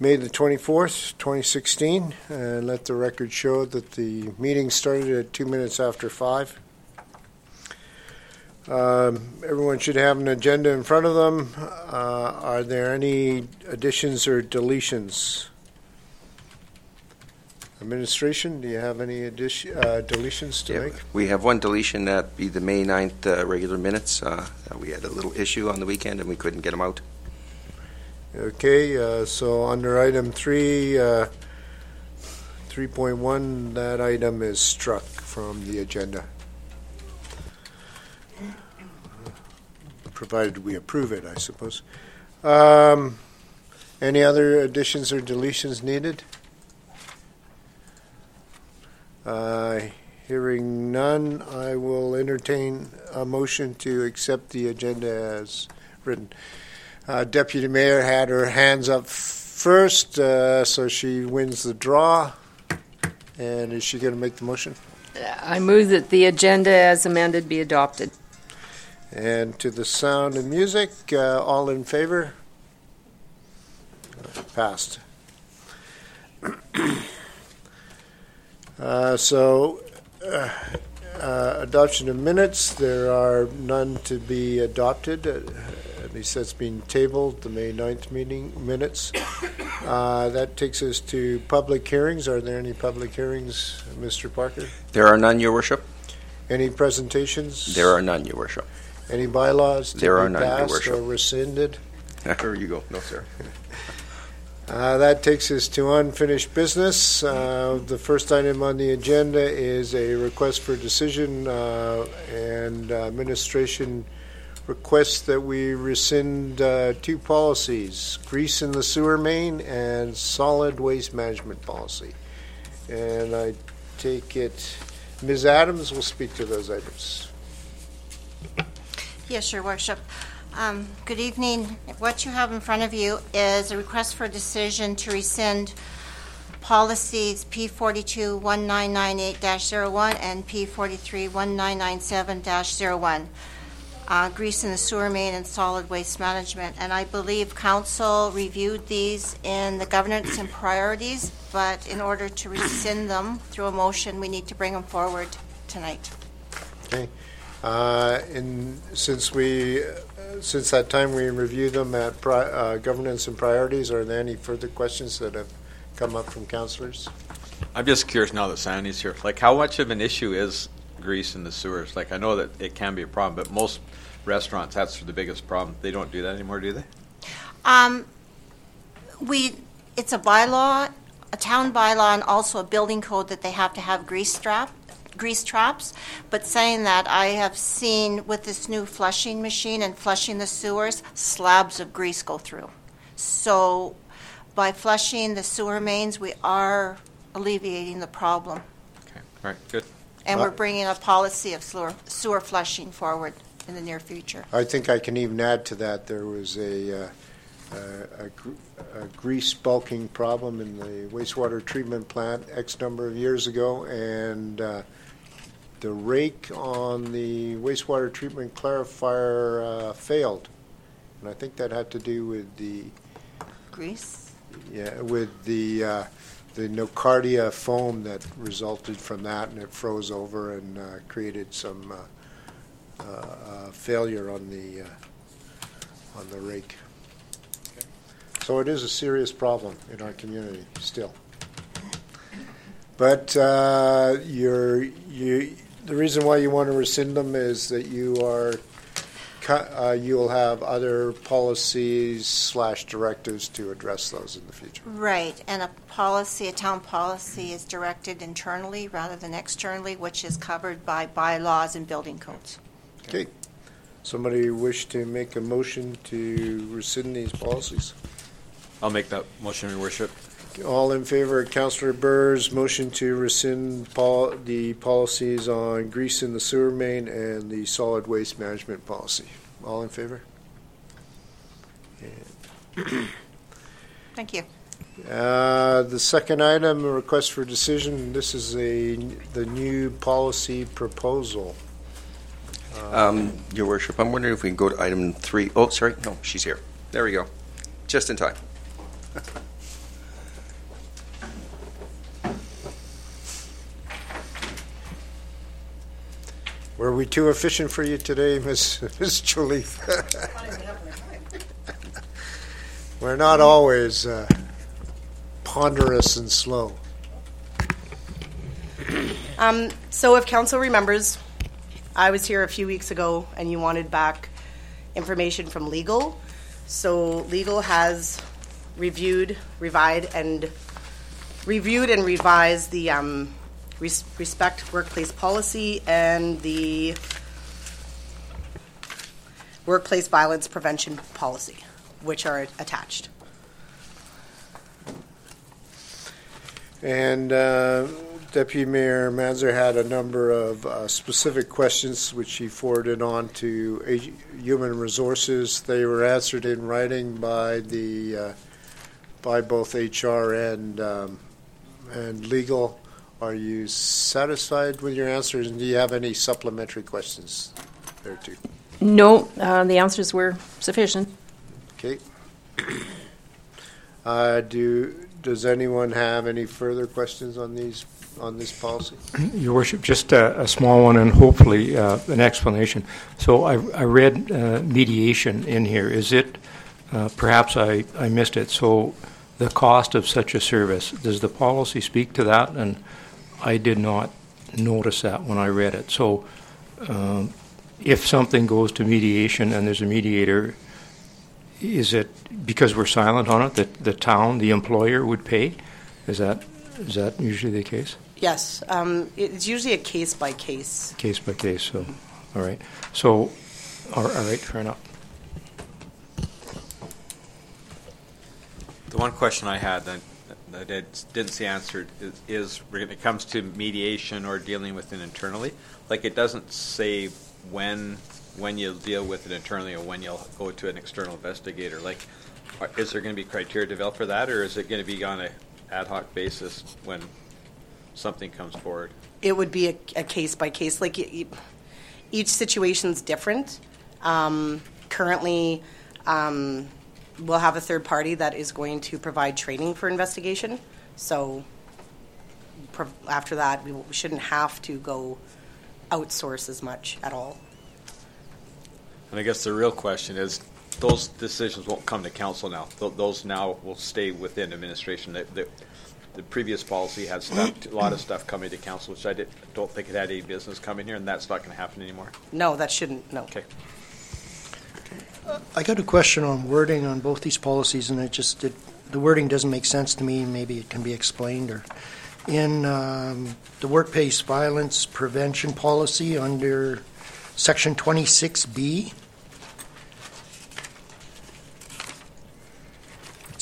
May the 24th, 2016, and let the record show that the meeting started at two minutes after five. Um, Everyone should have an agenda in front of them. Uh, Are there any additions or deletions? Administration, do you have any addition, uh, deletions to Yeah, make? We have one deletion, that be the May 9th uh, regular minutes. Uh, We had a little issue on the weekend, and we couldn't get them out. Okay, uh, so under item three, uh, 3.1, that item is struck from the agenda. Provided we approve it, I suppose. Um, Any other additions or deletions needed? Uh, Hearing none, I will entertain a motion to accept the agenda as written. Uh, Deputy Mayor had her hands up first, uh, so she wins the draw. And is she going to make the motion? I move that the agenda as amended be adopted. And to the sound of music, uh, all in favor? Passed. Uh, So, uh, uh, adoption of minutes, there are none to be adopted. Uh, At least that's been tabled, the May 9th meeting minutes. Uh, That takes us to public hearings. Are there any public hearings, Mr. Parker? There are none, Your Worship. Any presentations? There are none, Your Worship. Any bylaws to There are be none, Your passed Worship. or rescinded? There you go. No, sir. Uh, That takes us to unfinished business. Uh, The first item on the agenda is a request for decision uh, and administration requests that we rescind uh, two policies, grease in the sewer main and solid waste management policy. And I take it, Ms. Adams will speak to those items. Yes, Your Worship. Um, Good evening. What you have in front of you is a request for a decision to rescind policies P421998-01 and P431997-01, uh, grease in the sewer main and solid waste management. And I believe council reviewed these in the governance and priorities, but in order to rescind them through a motion, we need to bring them forward tonight. Okay. Uh, And since we, uh, since that time we reviewed them at pri- uh, governance and priorities, are there any further questions that have come up from councilors? I'm just curious now that Sandy's here. Like, how much of an issue is grease in the sewers? Like, I know that it can be a problem, but most restaurants, that's the biggest problem. They don't do that anymore, do they? Um, we, it's a bylaw, a town bylaw, and also a building code that they have to have grease trap, grease traps. But saying that, I have seen with this new flushing machine and flushing the sewers, slabs of grease go through. So by flushing the sewer mains, we are alleviating the problem. Okay, all right, good. And we're bringing a policy of sewer, sewer flushing forward in the near future. I think I can even add to that, there was a, uh, a- a gr- a grease bulking problem in the wastewater treatment plant X number of years ago, and uh, the rake on the wastewater treatment clarifier uh, failed. And I think that had to do with the Grease? Yeah, with the, uh, the nocardia foam that resulted from that, and it froze over and uh, created some uh, uh, uh, failure on the, uh, on the rake. So it is a serious problem in our community still. But uh, you're, you, the reason why you want to rescind them is that you are, uh, you'll have other policies slash directives to address those in the future. Right, and a policy, a town policy is directed internally rather than externally, which is covered by bylaws and building codes. Okay. Somebody wish to make a motion to rescind these policies? I'll make that motion, Your Worship. All in favor of Councillor Burr's motion to rescind pol- the policies on grease in the sewer main and the solid waste management policy? All in favor? Thank you. Uh, The second item, a request for decision, this is a, the new policy proposal. Um, Your worship, I'm wondering if we can go to item three. Oh, sorry, no, she's here. There we go. Just in time. Were we too efficient for you today, Miss Miss Joliffe? We're not always uh, ponderous and slow. Um, so, if council remembers, I was here a few weeks ago and you wanted back information from legal. So legal has reviewed, revised, and reviewed and revised the um, res- respect workplace policy and the workplace violence prevention policy, which are attached. And uh, Deputy Mayor Manzer had a number of uh, specific questions which he forwarded on to Human Resources. They were answered in writing by the uh, by both HR and um, and legal. Are you satisfied with your answers? And do you have any supplementary questions there too? No, uh, the answers were sufficient. Okay. Uh, do does anyone have any further questions on these on this policy? Your Worship, just a, a small one and hopefully uh, an explanation. So I, I read uh, mediation in here. Is it, uh, perhaps I, I missed it, so the cost of such a service, does the policy speak to that? And I did not notice that when I read it. So um, if something goes to mediation and there's a mediator, is it because we're silent on it that the town, the employer, would pay? Is that is that usually the case? Yes, um, it's usually a case by case. Case by case, so, all right. So, all all right, fair enough. The one question I had that, that I did- didn't see answered is, is when it comes to mediation or dealing with it internally, like it doesn't say when, when you'll deal with it internally or when you'll go to an external investigator. Like, are- is there going to be criteria developed for that, or is it going to be on a ad hoc basis when something comes forward? it would be a, a case by case. Like y- y- each situation's different. Um, currently, um, we'll have a third party that is going to provide training for investigation. So pro- after that, we, we shouldn't have to go outsource as much at all. And I guess the real question is, those decisions won't come to council now. Th- Those now will stay within administration. The, the, the previous policy had stuff, a lot of stuff coming to council, which I did, don't think it had any business coming here, and that's not going to happen anymore. No, that shouldn't. No. Okay. I got a question on wording on both these policies, and it just, it, the wording doesn't make sense to me. Maybe it can be explained, or in um, the workplace violence prevention policy under section 26B,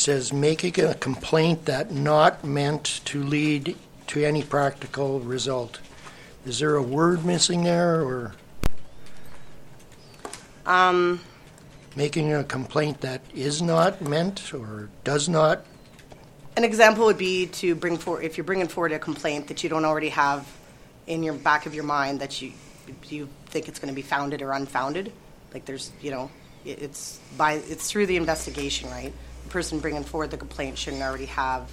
says making a complaint that not meant to lead to any practical result. Is there a word missing there, or? Um, making a complaint that is not meant or does not, An example would be to bring forward, if you're bringing forward a complaint that you don't already have in your back of your mind that you, you think it's going to be founded or unfounded. Like there's, you know, it- it's by, it's through the investigation, right? The person bringing forward the complaint shouldn't already have,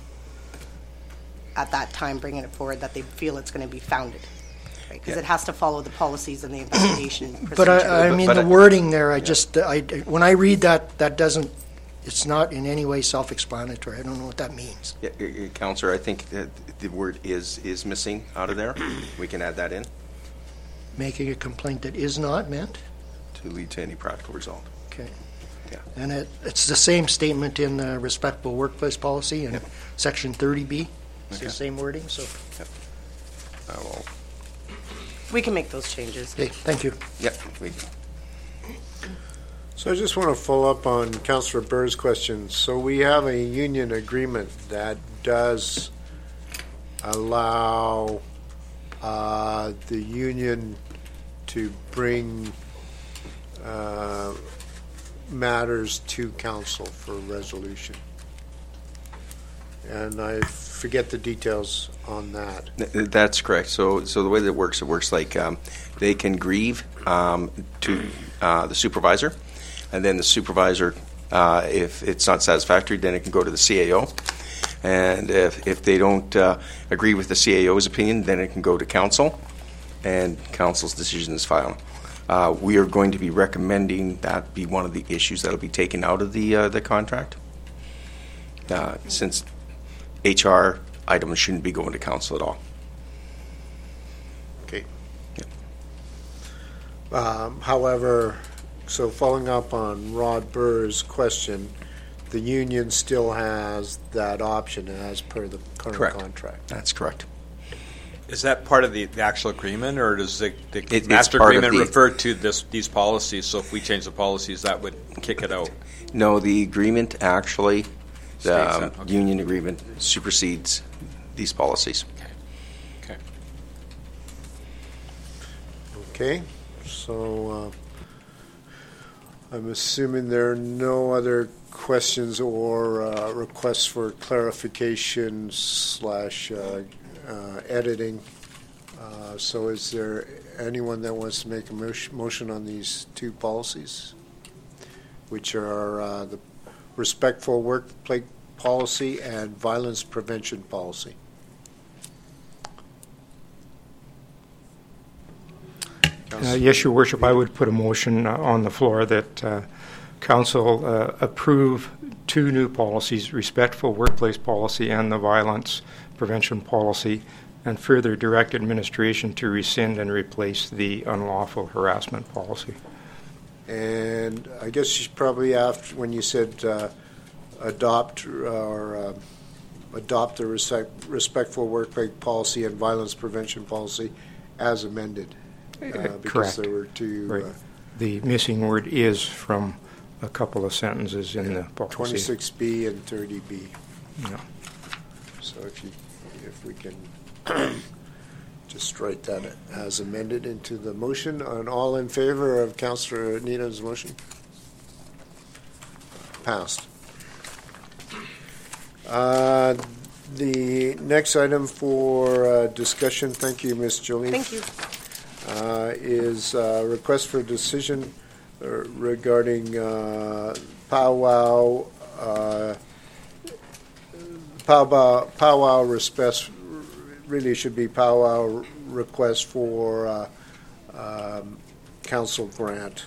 at that time, bringing it forward that they feel it's going to be founded. Because it has to follow the policies and the investigation procedure. but I, I mean, but the I- wording there, I just, I, when I read that, that doesn't, it's not in any way self-explanatory. I don't know what that means. Yeah, uh, uh, Counselor, I think that the word is, is missing out of there. We can add that in Making a complaint that is not meant, to lead to any practical result. okay. Yeah. And it, it's the same statement in the respectful workplace policy in section 30B. It's the Okay. same wording, so, Uh, well, We can make those changes. okay, thank you. Yeah, we, So I just want to follow up on Councillor Burr's question. So we have a union agreement that does allow uh, the union to bring uh, matters to council for resolution. And I forget the details on that. Th- That's correct. So, so the way that it works, it works like um, they can grieve um, to uh, the supervisor, and then the supervisor, uh, if it's not satisfactory, then it can go to the CAO. And if, if they don't uh, agree with the CAO's opinion, then it can go to council. and council's decision is final. Uh, We are going to be recommending that be one of the issues that'll be taken out of the, uh, the contract, uh, since HR items shouldn't be going to council at all. Okay. Um, However, so following up on Rod Burr's question, the union still has that option as per the current Correct. contract. That's correct. Is that part of the, the actual agreement, or does the, the it's master agreement the- refer to this, these policies? So if we change the policies, that would kick it out? No, the agreement actually, the um, okay. union agreement supersedes these policies. Okay. Okay, so uh, I'm assuming there are no other questions or uh, requests for clarification slash uh, uh, editing. Uh, So is there anyone that wants to make a motion- on these two policies? Which are uh, the respectful workplace policy and violence prevention policy? Uh, Yes, Your Worship, I would put a motion uh, on the floor that uh, council uh, approve two new policies, respectful workplace policy and the violence prevention policy, and further direct administration to rescind and replace the unlawful harassment policy. And I guess you probably after, when you said uh, adopt or uh, adopt the respect, respectful workplace policy and violence prevention policy as amended. uh, Because Correct. there were two, Right. uh, The missing word is from a couple of sentences in the policy. 26B and 30B. Yeah. So if you, if we can just strike that as amended into the motion, and all in favor of Councillor Needham's motion? Passed. Uh, The next item for uh, discussion, thank you, Ms. Jolie. Thank you. uh, is uh, request for decision uh, regarding uh, powwow, uh, powwow, powwow respect, really should be powwow request for uh, um, council grant.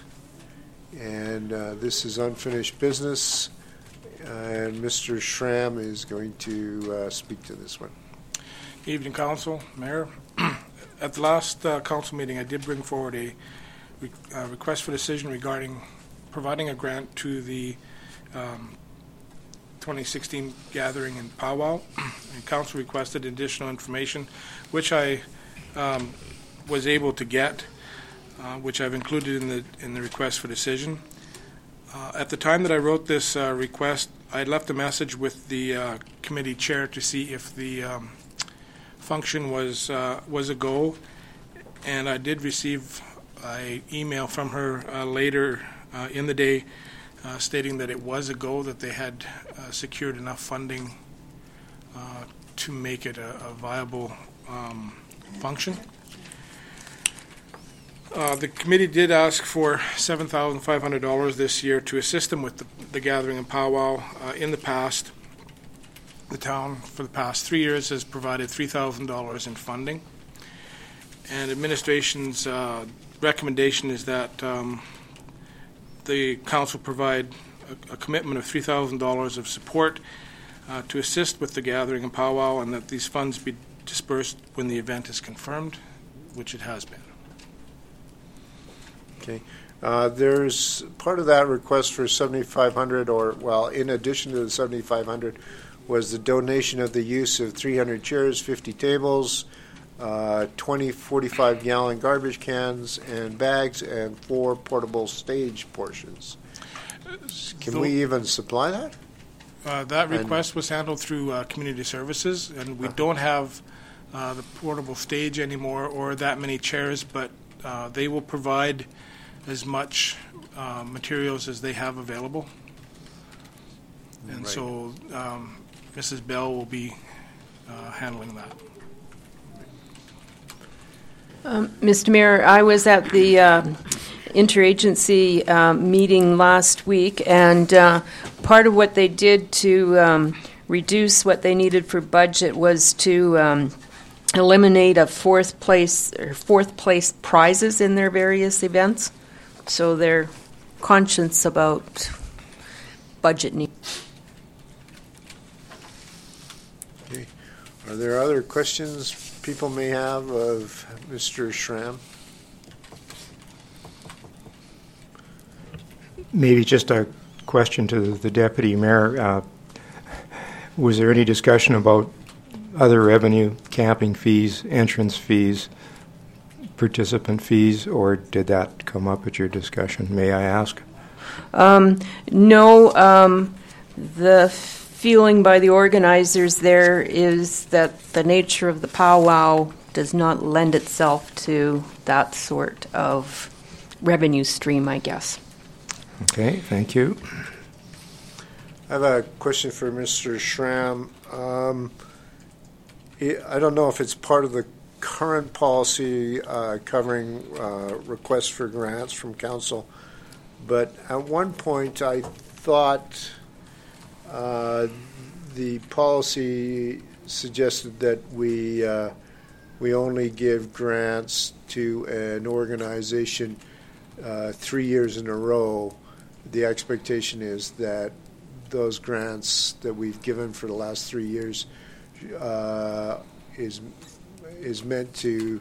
And uh, this is unfinished business, and Mr. Schramm is going to uh, speak to this one. Evening, Council, Mayor. At the last uh, council meeting, I did bring forward a re- uh, request for decision regarding providing a grant to the um, 2016 gathering in Powwow. And council requested additional information, which I um, was able to get, uh, which I've included in the, in the request for decision. Uh, At the time that I wrote this uh, request, I left a message with the uh, committee chair to see if the um, function was, uh, was a go, and I did receive a email from her uh, later in the day uh, stating that it was a go, that they had uh, secured enough funding uh, to make it a a viable um, function. Uh, The committee did ask for $7,500 this year to assist them with the- the gathering and powwow. Uh, In the past, the town, for the past three years, has provided $3,000 in funding. And administration's recommendation is that um, the council provide a- a commitment of $3,000 of support uh, to assist with the gathering and powwow, and that these funds be dispersed when the event is confirmed, which it has been. Okay. Uh, There's part of that request for 7,500, or, well, in addition to the 7,500, was the donation of the use of 300 chairs, 50 tables, uh, 20 45-gallon garbage cans and bags, and four portable stage portions. Can we even supply that? Uh, That And- request was handled through uh, Community Services, and we don't have uh, the portable stage anymore or that many chairs, but uh, they will provide as much uh, materials as they have available. And Right. so um, Mrs. Bell will be uh, handling that. Mr. Mayor, I was at the uh, interagency uh, meeting last week, and uh, part of what they did to um, reduce what they needed for budget was to um, eliminate a fourth place or fourth place prizes in their various events. So they're conscious about budget needs. Okay. Are there other questions people may have of Mr. Schramm? Maybe just a question to the deputy mayor. Uh, Was there any discussion about other revenue, camping fees, entrance fees, participant fees, or did that come up at your discussion, may I ask? No, um, the feeling by the organizers there is that the nature of the powwow does not lend itself to that sort of revenue stream, I guess. Okay, thank you. I have a question for Mr. Schramm. Um, I I don't know if it's part of the current policy uh, covering uh, requests for grants from council, but at one point I thought uh, the policy suggested that we uh, we only give grants to an organization uh, three years in a row. The expectation is that those grants that we've given for the last three years uh, is is meant to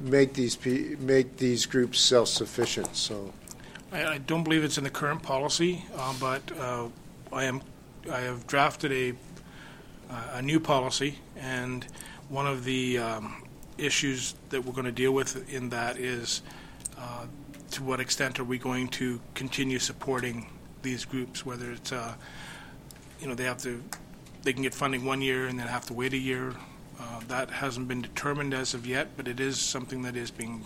make these make these groups self-sufficient. So I, I don't believe it's in the current policy, uh, but uh, I am, I have drafted a, a new policy, and one of the um, issues that we're going to deal with in that is uh, to what extent are we going to continue supporting these groups, whether it's, uh, you know, they have to, they can get funding one year and then have to wait a year. Uh, That hasn't been determined as of yet, but it is something that is being,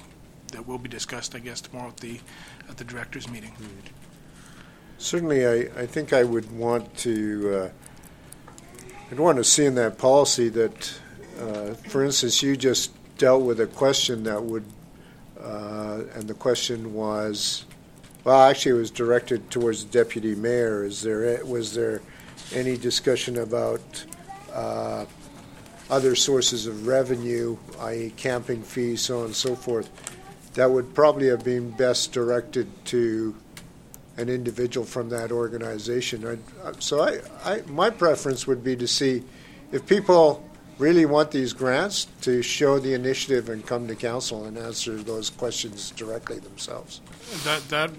that will be discussed, I guess, tomorrow at the, at the directors' meeting. certainly, I, I think I would want to uh, I'd want to see in that policy that, uh, for instance, you just dealt with a question that would, uh, and the question was, well, actually, it was directed towards the deputy mayor. Is there was there any discussion about uh, other sources of revenue, i.e., camping fees, so on and so forth? That would probably have been best directed to an individual from that organization. I- So I, I, my preference would be to see if people really want these grants to show the initiative and come to council and answer those questions directly themselves. That, that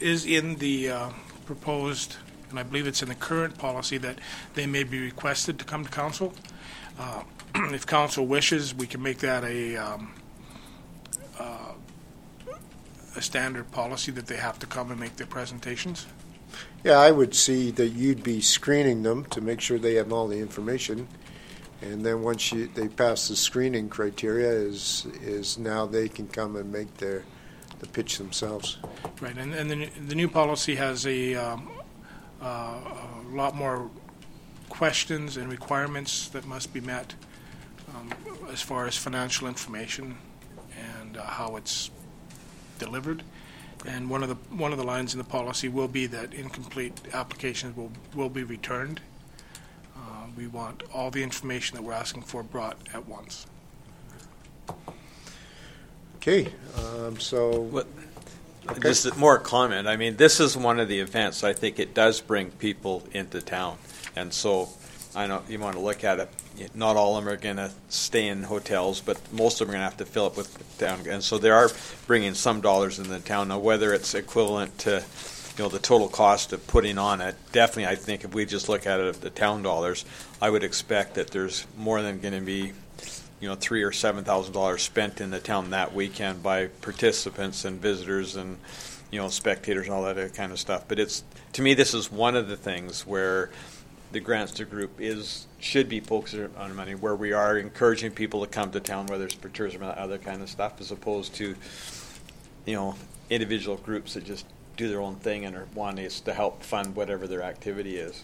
is in the uh, proposed, and I believe it's in the current policy, that they may be requested to come to council. Uh, If council wishes, we can make that a, um, uh, a standard policy that they have to come and make their presentations. Yeah, I would see that you'd be screening them to make sure they have all the information. And then once you, they pass the screening criteria is, is now they can come and make their, the pitch themselves. Right, and, and the, the new policy has a, um, uh, a lot more questions and requirements that must be met um, as far as financial information and uh, how it's delivered. And one of the, one of the lines in the policy will be that incomplete applications will, will be returned. We want all the information that we're asking for brought at once. Okay, um, so, What- Okay. Just more comment. I mean, this is one of the events. I think it does bring people into town, and so I know you want to look at it. Not all of them are going to stay in hotels, but most of them are going to have to fill up with town, and so they are bringing some dollars in the town. Now, whether it's equivalent to, you know, the total cost of putting on it, definitely, I think if we just look at it the town dollars, I would expect that there's more than going to be you know, three or seven thousand dollars spent in the town that weekend by participants and visitors and you know spectators and all that kind of stuff. But it's to me, this is one of the things where the grants to group is should be focused on money, where we are encouraging people to come to town, whether it's for tourism or other kind of stuff, as opposed to you know individual groups that just do their own thing and are wanting us to help fund whatever their activity is.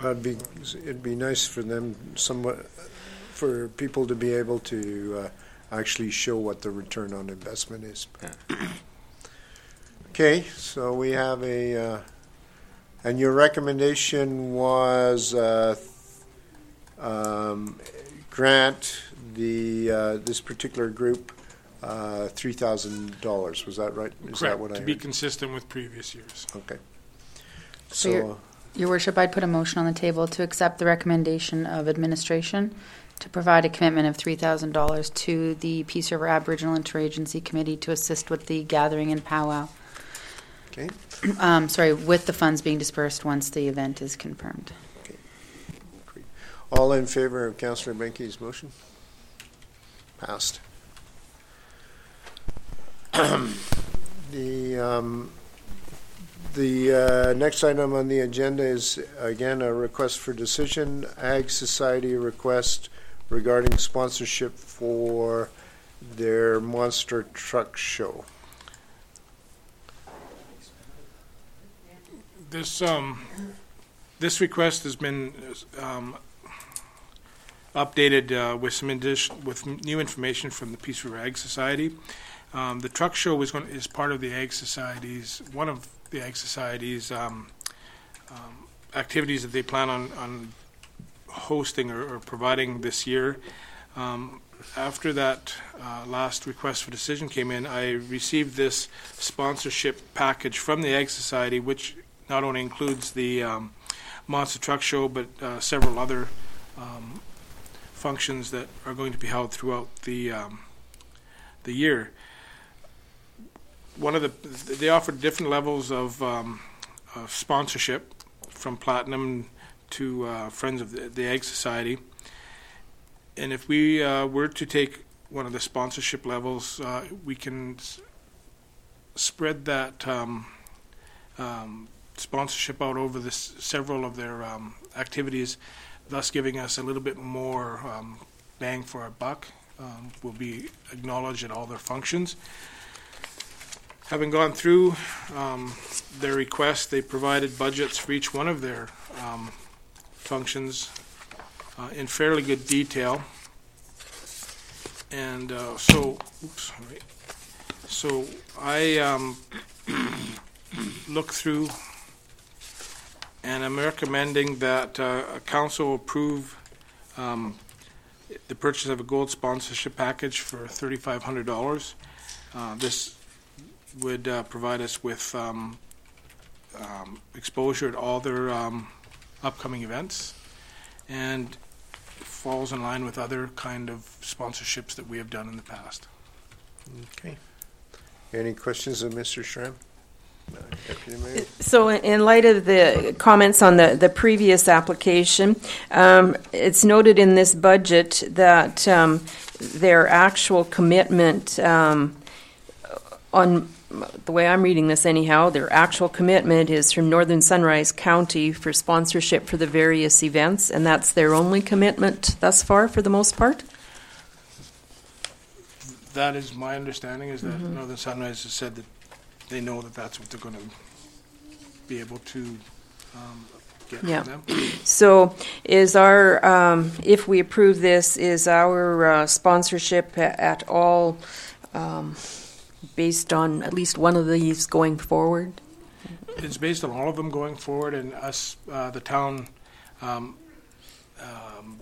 It'd be, it'd be nice for them somewhat, for people to be able to uh, actually show what the return on investment is. Okay, so we have a, uh, and your recommendation was uh, um, grant the, uh, this particular group uh, $3,000. Was that right? Is that Correct, what I to be heard? consistent with previous years. Okay. So you're- So, Your worship, I'd put a motion on the table to accept the recommendation of administration to provide a commitment of $3,000 to the Peace River Aboriginal Interagency Committee to assist with the gathering and powwow. okay. Um, sorry, with the funds being dispersed once the event is confirmed. Okay. All in favor of Councillor Benke's motion? Passed. The, um, the uh, next item on the agenda is, again, a request for decision, Ag Society request regarding sponsorship for their monster truck show. This, um, this request has been, um, updated, uh, with some addition, with new information from the Peace River Ag Society. Um, the truck show is going, is part of the Ag Society's, one of the Ag Society's, um, um, activities that they plan on, on hosting or, or providing this year. Um, after that, uh, last request for decision came in, I received this sponsorship package from the Ag Society, which not only includes the um, Monster Truck Show, but uh, several other um, functions that are going to be held throughout the the year. One of the they offered different levels of, um, of sponsorship, from platinum to uh, Friends of the, the Ag Society. And if we uh, were to take one of the sponsorship levels, uh, we can s- spread that um, um, sponsorship out over the s- several of their um, activities, thus giving us a little bit more um, bang for our buck. Um, will be acknowledged at all their functions. Having gone through um, their request, they provided budgets for each one of their um, functions uh, in fairly good detail. And uh, so, oops, sorry. So I um, look through, and I'm recommending that uh, council approve um, the purchase of a gold sponsorship package for thirty-five hundred dollars. Uh, This would uh, provide us with um, um, exposure at all their um, upcoming events, and falls in line with other kind of sponsorships that we have done in the past. Okay. Any questions of Mr. Schramm? No, Deputy Mayor? So in- in light of the comments on the, the previous application, um, it's noted in this budget that um, their actual commitment um, on, the way I'm reading this anyhow, their actual commitment is from Northern Sunrise County for sponsorship for the various events, and that's their only commitment thus far, for the most part? That is my understanding, is that Northern Sunrise has said that they know that that's what they're going to be able to um, get Yeah. from them. So is our, um, if we approve this, is our uh, sponsorship a- at all um, based on at least one of these going forward? It's based on all of them going forward and us, uh, the town, um, um,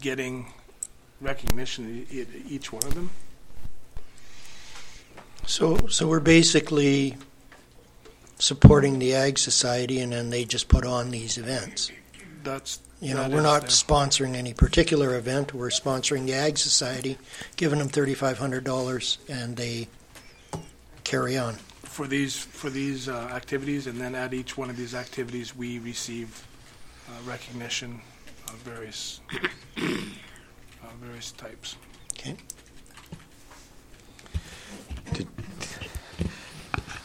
getting recognition in e- each one of them. So, so we're basically supporting the Ag Society, and then they just put on these events. That's, You know, That we're not sponsoring any particular event, we're sponsoring the Ag Society, giving them thirty-five hundred dollars, and they carry on. for these, for these uh, activities, and then at each one of these activities, we receive uh, recognition of various, uh, various types. Okay.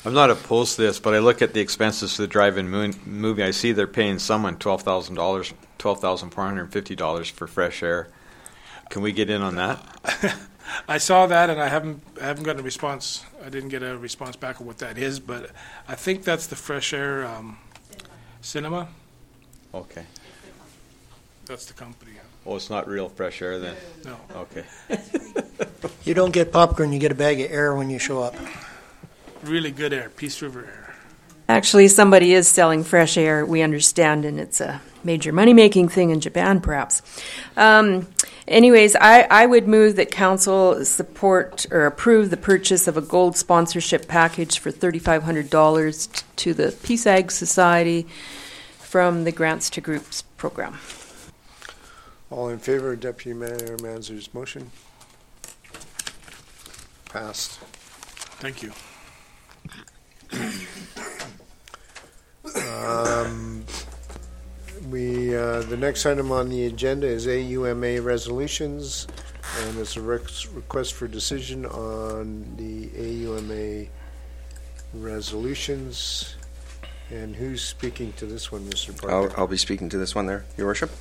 I'm not opposed to this, but I look at the expenses for the drive-in moon, movie. I see they're paying someone twelve thousand dollars, twelve thousand four hundred and fifty dollars for fresh air. Can we get in on that? I saw that, and I haven't, I haven't gotten a response, I didn't get a response back on what that is, but I think that's the Fresh Air um, Cinema, Okay. that's the company, Oh, it's not real fresh air then. no. Okay. You don't get popcorn, you get a bag of air when you show up. Really good air, Peace River Air. Actually, somebody is selling fresh air, we understand, and it's a major money making thing in Japan, perhaps. Um, anyways, I, I would move that council support or approve the purchase of a gold sponsorship package for $3,500 t- to the Peace Ag Society from the Grants to Groups program. All in favor of Deputy Mayor Manzer's motion? Passed. Thank you. Um, We, uh, the next item on the agenda is AUMA resolutions, and it's a request for decision on the AUMA resolutions. And who's speaking to this one, Mr. I'll? I'll be speaking to this one there, Your Worship.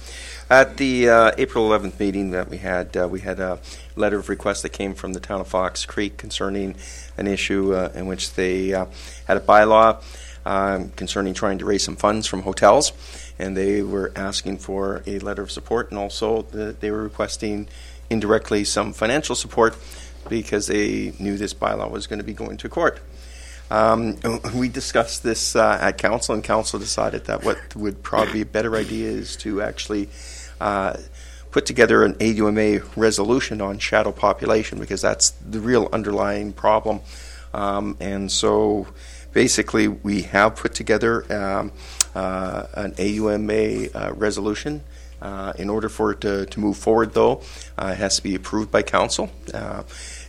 At the uh, April 11th meeting that we had, uh, we had a letter of request that came from the town of Fox Creek concerning an issue uh, in which they uh, had a bylaw um, concerning trying to raise some funds from hotels, and they were asking for a letter of support, and also the, they were requesting indirectly some financial support because they knew this bylaw was going to be going to court. Um, we discussed this uh, at council, and council decided that what would probably be a better idea is to actually uh, put together an AUMA resolution on shadow population because that's the real underlying problem. Um, and so basically, we have put together um, uh, an AUMA uh, resolution. Uh, in order for it to, to move forward, though, uh, it has to be approved by council. Uh,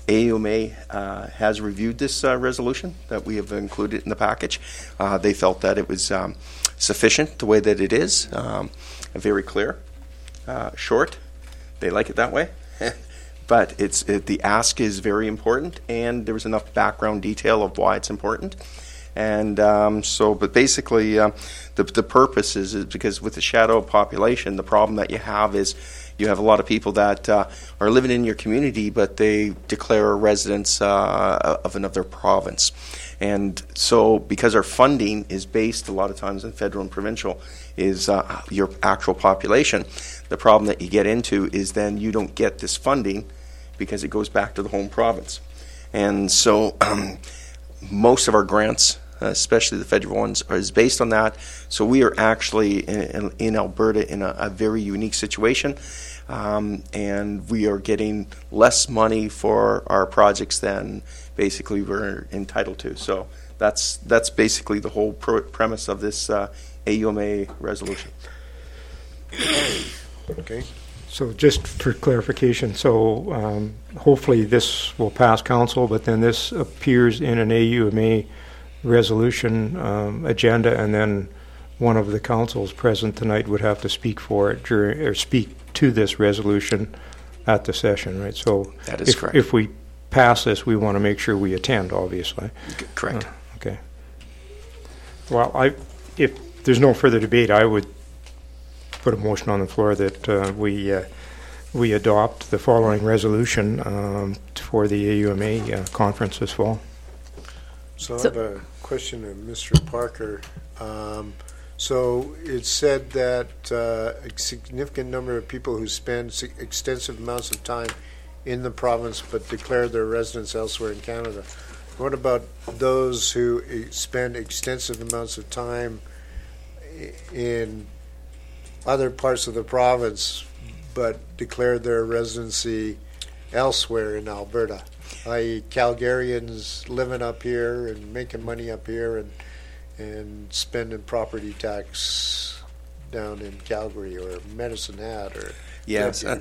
AUMA uh, has reviewed this uh, resolution that we have included in the package. Uh, they felt that it was um, sufficient the way that it is, um, very clear, uh, short. They like it that way. but it's it, the ask is very important, and there was enough background detail of why it's important. And um, so, but basically, uh, the, the purpose is, is because with the shadow population, the problem that you have is you have a lot of people that uh, are living in your community, but they declare residents uh, of another province. And so, because our funding is based a lot of times in federal and provincial, is uh, your actual population. The problem that you get into is then you don't get this funding because it goes back to the home province. And so, um, most of our grants, uh, especially the federal ones, are, is based on that. So we are actually in, in Alberta in a, a very unique situation, um, and we are getting less money for our projects than basically we're entitled to. So that's that's basically the whole pro- premise of this uh, AUMA resolution. Okay, So just for clarification, so um, hopefully this will pass council, but then this appears in an AUMA resolution um, agenda, and then one of the councils present tonight would have to speak for it during, or speak to this resolution at the session, right? So That is if- correct. If we pass this, we want to make sure we attend, obviously. C- correct. Uh, Okay. Well, I, if there's no further debate, I would put a motion on the floor that uh, we, uh, we adopt the following resolution um, for the AUMA uh, conference this fall. so I So- have a question of Mr. Parker. Um, So it said that uh, a significant number of people who spend si- extensive amounts of time in the province but declare their residence elsewhere in Canada. What about those who eh, spend extensive amounts of time in other parts of the province but declare their residency elsewhere in Alberta? i.e. Calgarians living up here and making money up here and and spending property tax down in Calgary or Medicine Hat or Yes, uh,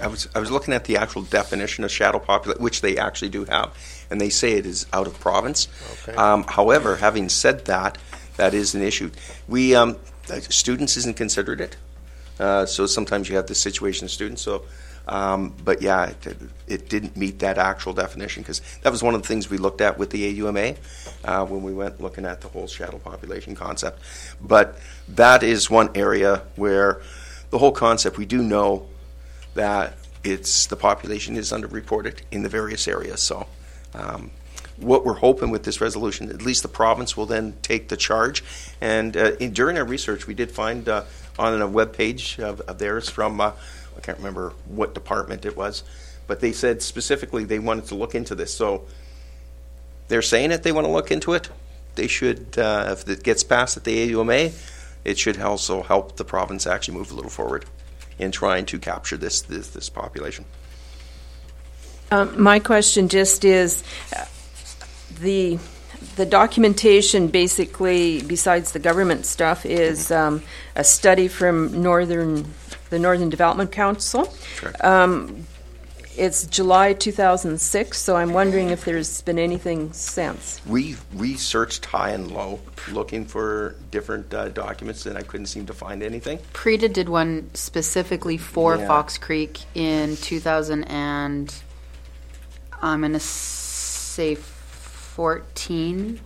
I was I was looking at the actual definition of shadow population, which they actually do have, and they say it is out of province. Okay. Um, however, having said that, that is an issue. We um, uh, students isn't considered it, uh, so sometimes you have this situation of students. So, um, but yeah, it, it didn't meet that actual definition because that was one of the things we looked at with the AUMA uh, when we went looking at the whole shadow population concept. But that is one area where the whole concept we do know that it's the population is underreported in the various areas. So, um, what we're hoping with this resolution, at least the province will then take the charge. And uh, in, during our research, we did find uh, on a web page of, of theirs from uh, I can't remember what department it was, but they said specifically they wanted to look into this. So they're saying it they want to look into it, they should, uh, if it gets passed at the AUMA, it should also help the province actually move a little forward in trying to capture this, this, this population. Um, My question just is, the, the documentation basically, besides the government stuff, is um, a study from Northern, the Northern Development Council. Correct. Um, It's July 2006, so I'm wondering if there's been anything since. We researched high and low, looking for different uh, documents, and I couldn't seem to find anything. PREDA did one specifically for Yeah. Fox Creek in 2000 and I'm going to say 14,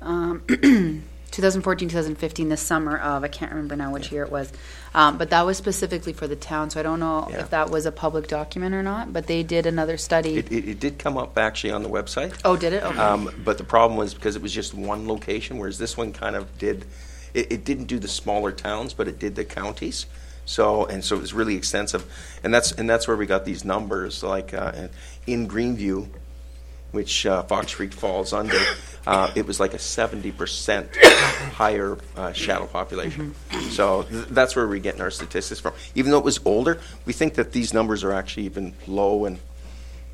um, 2014, 2015, the summer of, I can't remember now which year it was. Um, but that was specifically for the town, so I don't know Yeah. if that was a public document or not, but they did another study. It, it, it did come up actually on the website. oh, did it? Okay. Um, but the problem was because it was just one location, whereas this one kind of did, it, it didn't do the smaller towns, but it did the counties. So, and so it was really extensive. And that's, and that's where we got these numbers, like, uh, in- in Greenview, which, uh, Fox Creek falls under, uh, it was like a seventy percent higher, uh, shadow population. So th- that's where we're getting our statistics from. Even though it was older, we think that these numbers are actually even low and,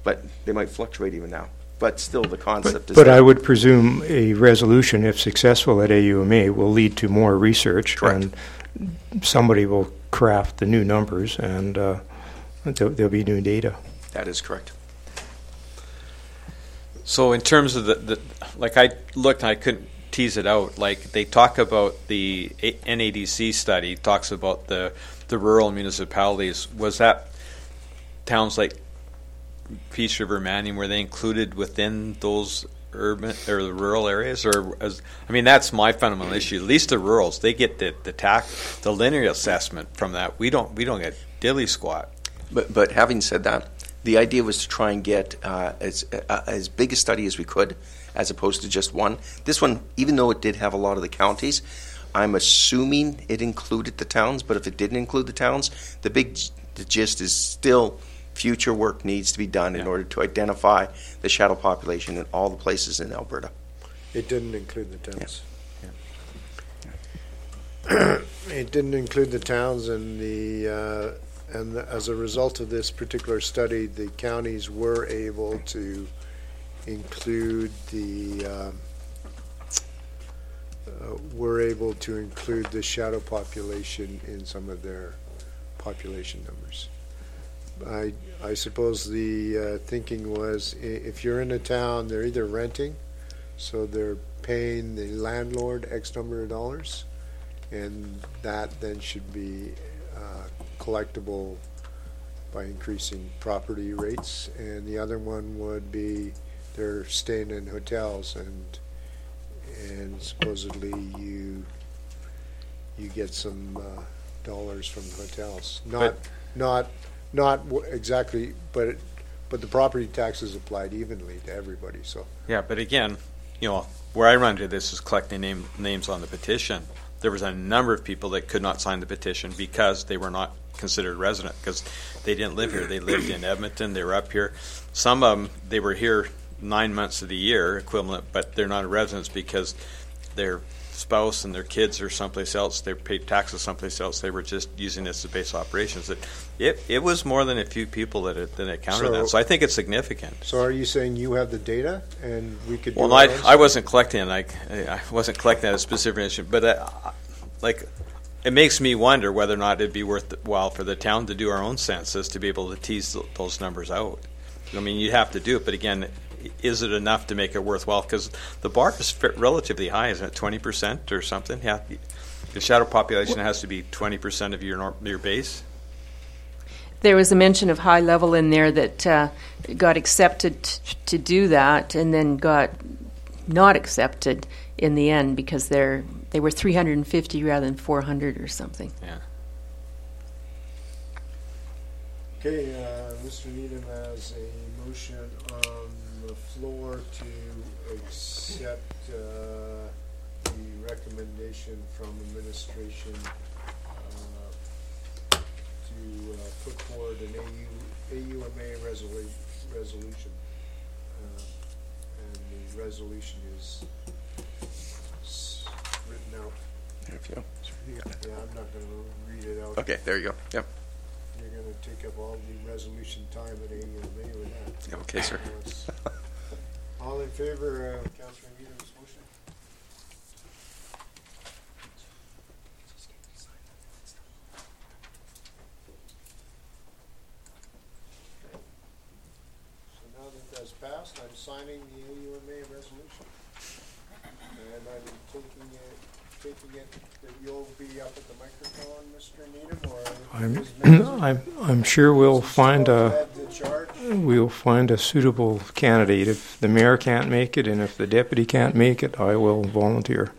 but they might fluctuate even now. But still, the concept is. But there. I would presume a resolution, if successful at AUMA, will lead to more research. Correct. And somebody will craft the new numbers, and uh, there'll there'll be new data. That is correct. So in terms of the, the like I looked and I couldn't tease it out. Like they talk about the NADC study talks about the the rural municipalities. Was that towns like Peace River, Manning, were they included within those urban or the rural areas? Or as, I mean, that's my fundamental issue. At least the rurals, they get the the tax the linear assessment from that. We don't we don't get dilly squat. But, but having said that, the idea was to try and get uh, as, uh, as big a study as we could, as opposed to just one. This one, even though it did have a lot of the counties, I'm assuming it included the towns, but if it didn't include the towns, the big the gist is still future work needs to be done in Yeah. order to identify the shadow population in all the places in Alberta. It didn't include the towns. It didn't include the towns and the, uh, and as a result of this particular study, the counties were able to include the, um, uh, were able to include the shadow population in some of their population numbers. I, I suppose the uh, thinking was, if you're in a town, they're either renting, so they're paying the landlord X number of dollars, and that then should be collectible by increasing property rates. And the other one would be they're staying in hotels, and and supposedly you you get some uh, dollars from the hotels. Not not not w- exactly, but it, but the property tax is applied evenly to everybody. So. Yeah, but again, you know, where I run into this is collecting name, names on the petition. There was a number of people that could not sign the petition because they were not considered resident because they didn't live here. They lived in Edmonton. They were up here. Some of them they were here nine months of the year equivalent, but they're not residents because their spouse and their kids are someplace else. They paid taxes someplace else. They were just using this as base operations. It it, it was more than a few people that it, that encountered So- that. So I think it's significant. So are you saying you have the data and we could? Well, do I, I wasn't collecting like I wasn't collecting that specific information, but uh, like it makes me wonder whether or not it'd be worthwhile for the town to do our own census to be able to tease th- those numbers out. I mean, you'd have to do it, but again, is it enough to make it worthwhile? Because the bar is relatively high, isn't it? Twenty percent or something? Yeah, the shadow population has to be twenty percent of your your base. There was a mention of High Level in there that uh, got accepted t- to do that and then got not accepted in the end because they're they were 350 rather than 400 or something. Yeah. Okay, uh, Mr. Needham has a motion on the floor to accept uh, the recommendation from administration uh, to uh, put forward an AU, AUMA resolu- resolution. Uh, And the resolution is If you- you got it. Yeah, I'm not going to read it out. Okay, there you go. Yep. You're going to take up all the resolution time at AUMA with that. Okay, sir. All in favor uh, of Councilor Needham's motion? So now that that's passed, I'm signing the AUMA resolution. And I'm taking it, taking it that you'll be up at the microphone, Mr. Needham, or? I'm, is Mrs. I'm, sure we'll find a, we'll find a suitable candidate. If the mayor can't make it and if the deputy can't make it, I will volunteer.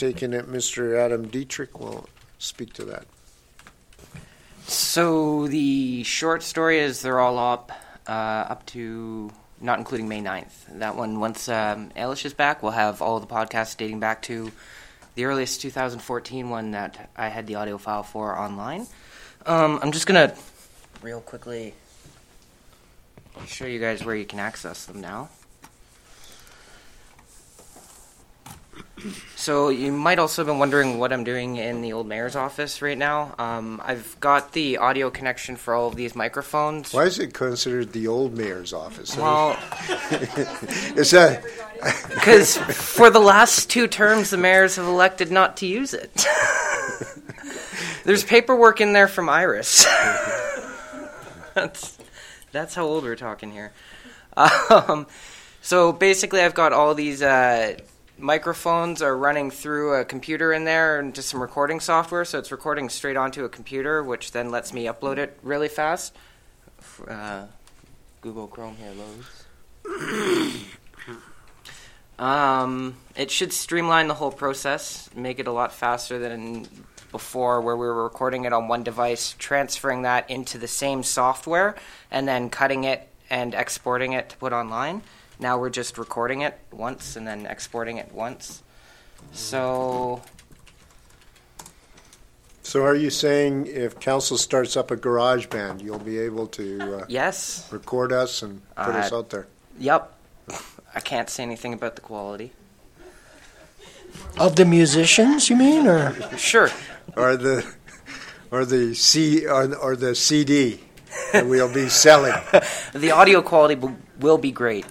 Taking it, Mr. Adam Dietrich will speak to that. So the short story is they're all up, uh, up to not including May 9th. That one, once um, is back, we'll have all the podcasts dating back to the earliest 2014 one that I had the audio file for online. Um, I'm just gonna real quickly show you guys where you can access them now. So you might also have been wondering what I'm doing in the old mayor's office right now. Um, I've got the audio connection for all of these microphones. Why is it considered the old mayor's office? Well, Is that, because for the last two terms, the mayors have elected not to use it. There's paperwork in there from Iris. that's that's how old we're talking here. Um, so basically, I've got all these uh, microphones are running through a computer in there and just some recording software. So it's recording straight onto a computer, which then lets me upload it really fast. Uh, Google Chrome here loads. Um, it should streamline the whole process, make it a lot faster than before, where we were recording it on one device, transferring that into the same software, and then cutting it and exporting it to put online. Now we're just recording it once and then exporting it once. So so are you saying if council starts up a garage band, you'll be able to uh, yes, record us and put us Uh, out there? yep. I can't say anything about the quality. Of the musicians, you mean, or? Sure. Or the, or the C, or, or the CD that we'll be selling? The audio quality w- will be great.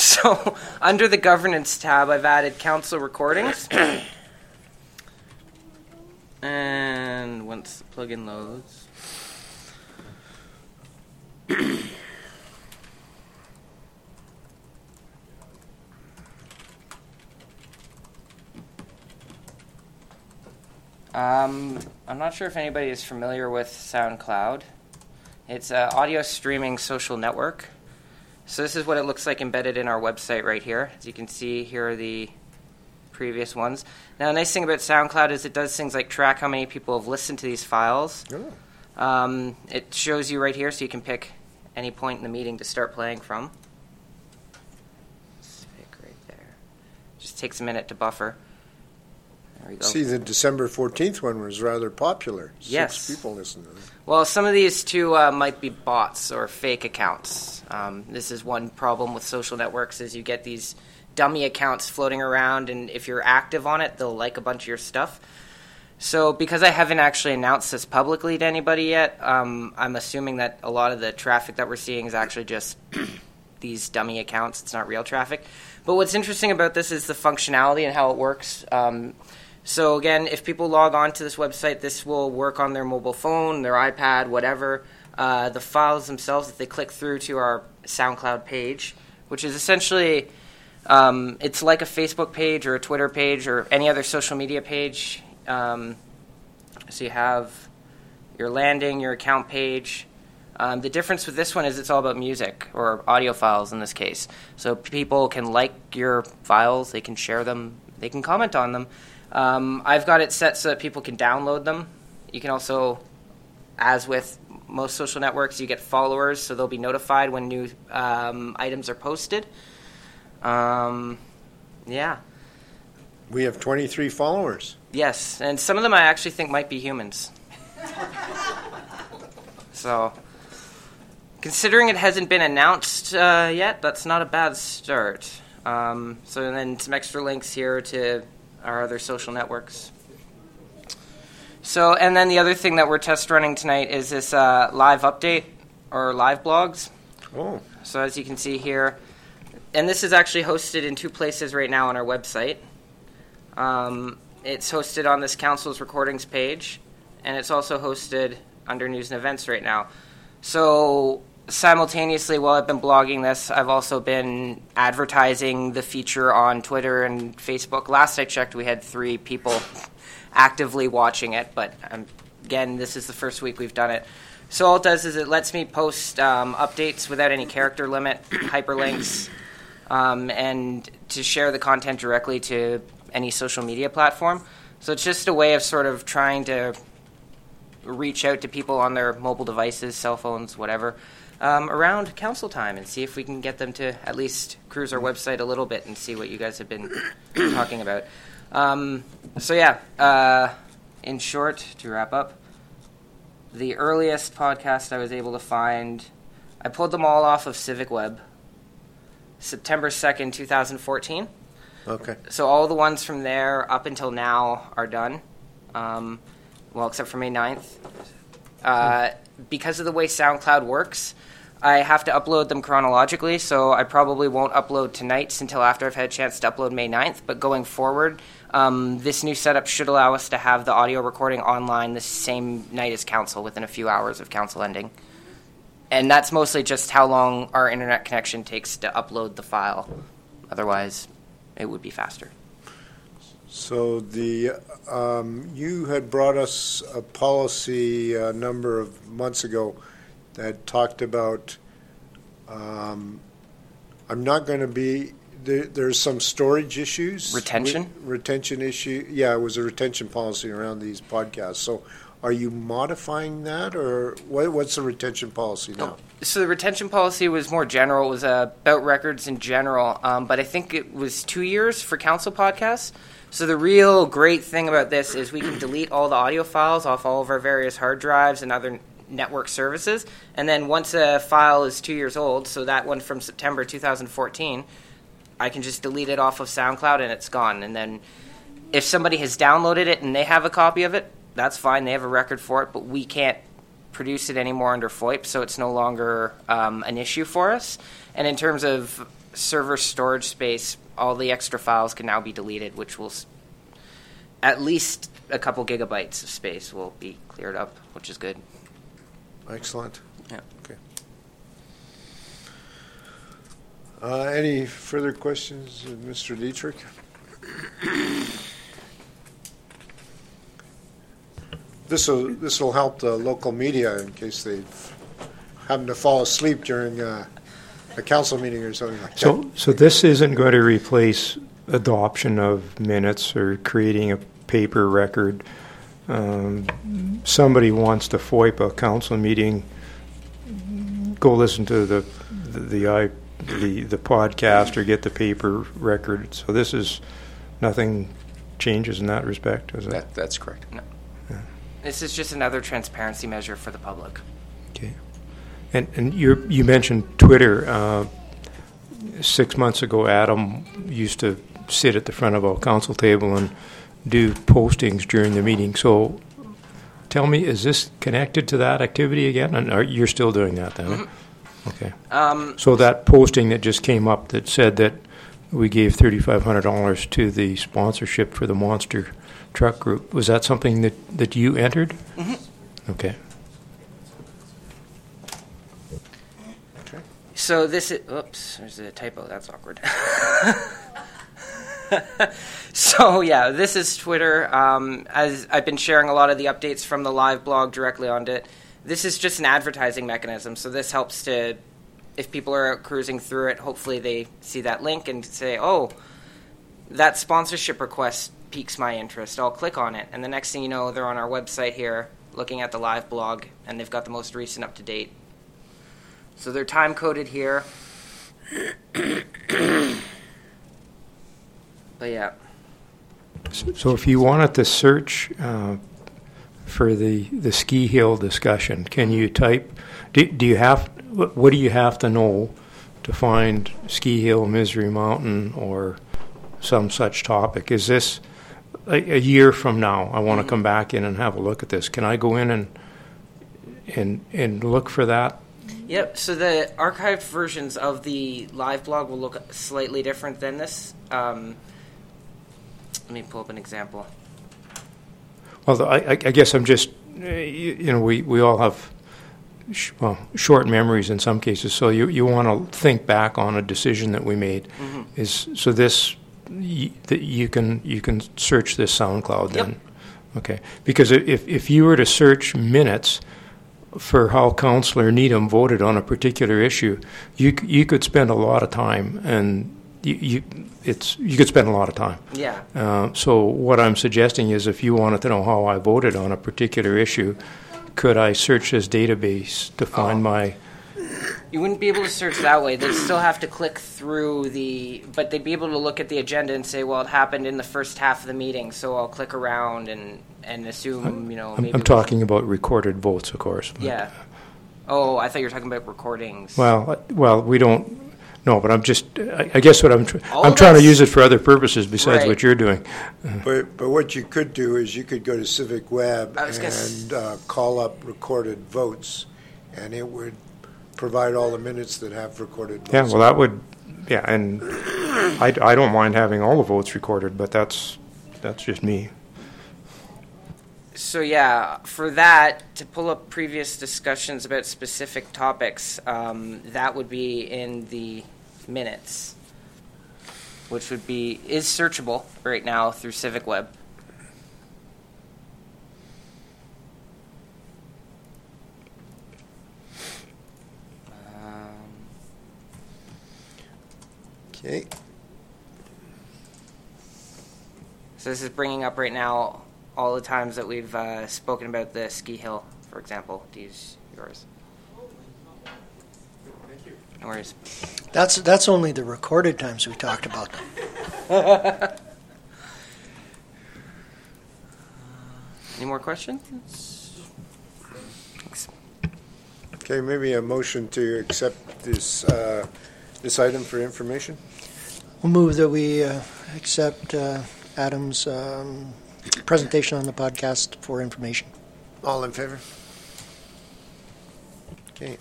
So, under the governance tab, I've added council recordings. and once the plugin loads. Um, I'm not sure if anybody is familiar with SoundCloud. It's an audio streaming social network. So this is what it looks like embedded in our website right here. As you can see, here are the previous ones. Now, the nice thing about SoundCloud is it does things like track how many people have listened to these files. Oh. Um, it shows you right here, so you can pick any point in the meeting to start playing from. Let's pick right there. Just takes a minute to buffer. There we go. See, the December 14th one was rather popular. Yes. Six people listened to it. Well, some of these too uh, might be bots or fake accounts. Um, this is one problem with social networks: is you get these dummy accounts floating around, and if you're active on it, they'll like a bunch of your stuff. So, because I haven't actually announced this publicly to anybody yet, um, I'm assuming that a lot of the traffic that we're seeing is actually just these dummy accounts. It's not real traffic. But what's interesting about this is the functionality and how it works. Um, so again, if people log on to this website, this will work on their mobile phone, their iPad, whatever. Uh, the files themselves, if they click through to our SoundCloud page, which is essentially, um, it's like a Facebook page or a Twitter page or any other social media page. Um, so you have your landing, your account page. Um, the difference with this one is it's all about music or audio files in this case. So people can like your files, they can share them, they can comment on them. Um, I've got it set so that people can download them. You can also, as with most social networks, you get followers, so they'll be notified when new um, items are posted. Um, yeah. We have 23 followers. Yes, and some of them I actually think might be humans. so, considering it hasn't been announced uh, yet, that's not a bad start. Um, so then some extra links here to our other social networks. So, and then the other thing that we're test running tonight is this uh, live update or live blogs. Oh, So as you can see here, and this is actually hosted in two places right now on our website. Um, it's hosted on this council's recordings page, and it's also hosted under news and events right now. So simultaneously, while I've been blogging this, I've also been advertising the feature on Twitter and Facebook. Last I checked, we had three people actively watching it, but um, again, this is the first week we've done it. So all it does is it lets me post um, updates without any character limit, hyperlinks, um, and to share the content directly to any social media platform. So it's just a way of sort of trying to reach out to people on their mobile devices, cell phones, whatever, um, around council time and see if we can get them to at least cruise our website a little bit and see what you guys have been talking about. Um, so yeah, uh, in short, to wrap up, the earliest podcast I was able to find, I pulled them all off of Civic Web, September 2nd, 2014. okay. So all the ones from there up until now are done. Um, well, except for May 9th. Uh, because of the way SoundCloud works, I have to upload them chronologically, so I probably won't upload tonight's until after I've had a chance to upload May 9th. But going forward, um, this new setup should allow us to have the audio recording online the same night as council within a few hours of council ending. And that's mostly just how long our internet connection takes to upload the file. Otherwise, it would be faster. So the, um, you had brought us a policy a number of months ago that talked about, um, I'm not going to be, there, there's some storage issues. Retention? Re- Retention issue, yeah, it was a retention policy around these podcasts. So are you modifying that, or what, what's the retention policy now? So the retention policy was more general. It was uh, about records in general, um, but I think it was two years for council podcasts. So the real great thing about this is we can delete all the audio files off all of our various hard drives and other network services, and then once a file is two years old, so that one from September 2014, I can just delete it off of SoundCloud and it's gone. And then if somebody has downloaded it and they have a copy of it, that's fine. They have a record for it, but we can't produce it anymore under FOIP, so it's no longer um, an issue for us. And in terms of server storage space, all the extra files can now be deleted, which will s- at least a couple gigabytes of space will be cleared up, which is good. Excellent. Yeah. Okay. Uh, Any further questions, of Mr. Dietrich? This will, this will help the local media in case they happen to fall asleep during uh, a council meeting or something like that. So, so this isn't going to replace adoption of minutes or creating a paper record. Um, somebody wants to FOIP a council meeting, go listen to the the the, I, the the podcast or get the paper record. So this is nothing changes in that respect, is it? That, that's correct. No. This is just another transparency measure for the public. Okay. And, and you you mentioned Twitter. Uh, six months ago, Adam used to sit at the front of our council table and do postings during the meeting. So tell me, is this connected to that activity again? And are, you're still doing that then? Okay. Um, So that posting that just came up that said that we gave $3,500 to the sponsorship for the Monster Truck Group, was that something that, that you entered? Okay. So this is, oops, there's a typo. That's awkward. so yeah, this is Twitter. Um, as I've been sharing a lot of the updates from the live blog directly onto it. This is just an advertising mechanism. So this helps to, if people are cruising through it, hopefully they see that link and say, oh, that sponsorship request piques my interest. I'll click on it, and the next thing you know, they're on our website here, looking at the live blog, and they've got the most recent up to date so they're time coded here. But yeah, So if you wanted to search uh, for the, the ski hill discussion, can you type, do, do you have, what what do you have to know to find ski hill, Misery Mountain, or some such topic? Is this, a, a year from now, I want to come back in and have a look at this. Can I go in and, and, and look for that? Yep. So the archived versions of the live blog will look slightly different than this. Um, let me pull up an example. Well, I, I guess I'm just, uh, you, you know, we, we all have, sh- well, short memories in some cases. So you, you want to think back on a decision that we made. Is so this y- that you can you can search this SoundCloud then, Yep. okay? Because if if you were to search minutes for how Councillor Needham voted on a particular issue, you c- you could spend a lot of time and. You, you, it's you could spend a lot of time. Yeah. Uh, So what I'm suggesting is if you wanted to know how I voted on a particular issue, could I search this database to find my, You wouldn't be able to search that way. They'd still have to click through the, but they'd be able to look at the agenda and say, well, it happened in the first half of the meeting, so I'll click around and and assume, I'm, you know, I'm maybe. I'm talking about recorded votes, of course. Yeah. Oh, I thought you were talking about recordings. Well, uh, well, we don't, no, but I'm just, I I guess what I'm, tr- All I'm of trying to us- use it for other purposes besides Right. what you're doing. But, but what you could do is you could go to Civic Web I was gonna s- and uh, call up recorded votes, and it would provide all the minutes that have recorded votes. Yeah, well, that would, yeah, and I, I don't mind having all the votes recorded, but that's, that's just me. So yeah, for that to pull up previous discussions about specific topics, um, that would be in the minutes, which would be is searchable right now through Civic Web. Um, Okay, So this is bringing up right now all the times that we've uh, spoken about the ski hill, for example. To use yours. No worries. That's, that's only the recorded times we talked about them. Any more questions? Thanks. okay, maybe a motion to accept this, uh, this item for information? We'll move that we uh, accept uh, Adam's um, presentation on the podcast for information. All in favor? Okay.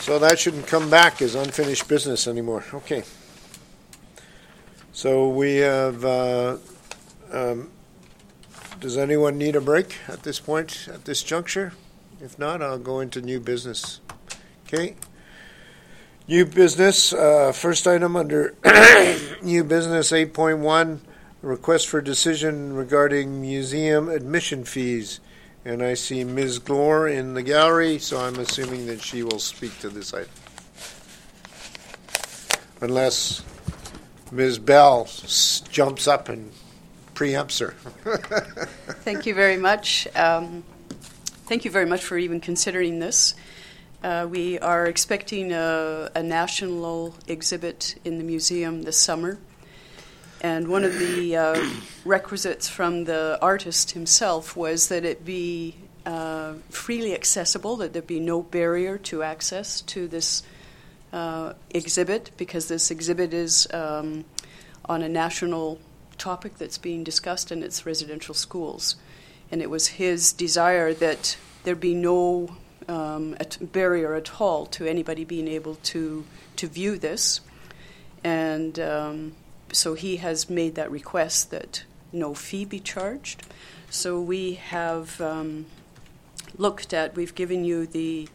So that shouldn't come back as unfinished business anymore. Okay. So we have, uh, um, does anyone need a break at this point, at this juncture? If not, I'll go into new business. Okay. New business, uh, first item under new business 8.1, request for decision regarding museum admission fees. And I see Ms. Gloor in the gallery, so I'm assuming that she will speak to this item. Unless Ms. Bell s- jumps up and preempts her. Thank you very much. Um, thank you very much for even considering this. Uh, we are expecting a, a national exhibit in the museum this summer. And one of the uh, requisites from the artist himself was that it be uh, freely accessible, that there be no barrier to access to this uh, exhibit, because this exhibit is um, on a national topic that's being discussed in its residential schools. And it was his desire that there be no um, barrier at all to anybody being able to, to view this. And um, so he has made that request that no fee be charged. So we have um, looked at, we've given you the,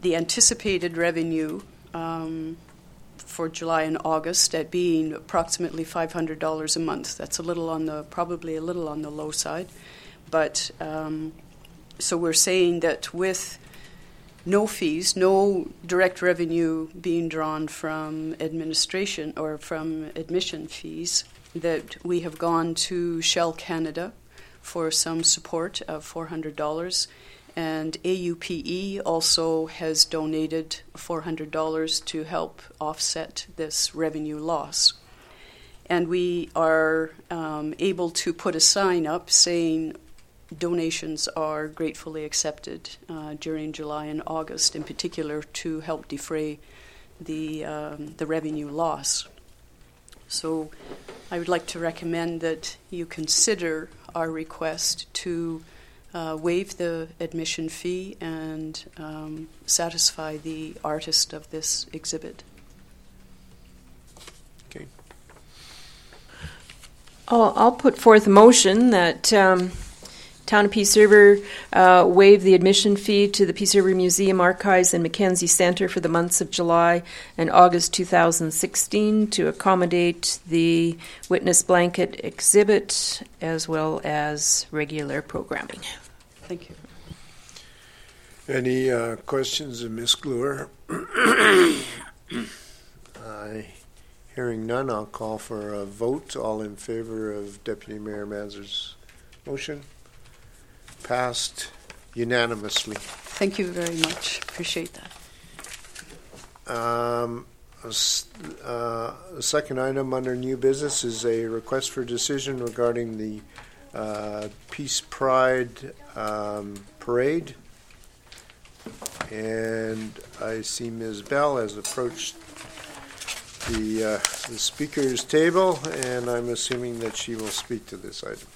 the anticipated revenue um, for July and August at being approximately $500 a month. That's a little on the, probably a little on the low side. But um, so we're saying that with no fees, no direct revenue being drawn from administration or from admission fees, that we have gone to Shell Canada for some support of $400. And AUPE also has donated $400 to help offset this revenue loss. and we are um, able to put a sign up saying donations are gratefully accepted uh, during July and August, in particular to help defray the um, the revenue loss. So, I would like to recommend that you consider our request to uh, waive the admission fee and um, satisfy the artist of this exhibit. Okay. I'll, I'll put forth a motion that um, Town of Peace River uh, waive the admission fee to the Peace River Museum Archives and Mackenzie Center for the months of July and August 2016 to accommodate the witness blanket exhibit as well as regular programming. Thank you. Any uh, questions of Ms. Gloor? Uh, Hearing none, I'll call for a vote. All in favor of Deputy Mayor Mazur's motion? Passed unanimously. Thank you very much. Appreciate that. Um, uh, The second item under new business is a request for decision regarding the uh, Peace Pride um, Parade. And I see Ms. Bell has approached the uh, the speaker's table, and I'm assuming that she will speak to this item.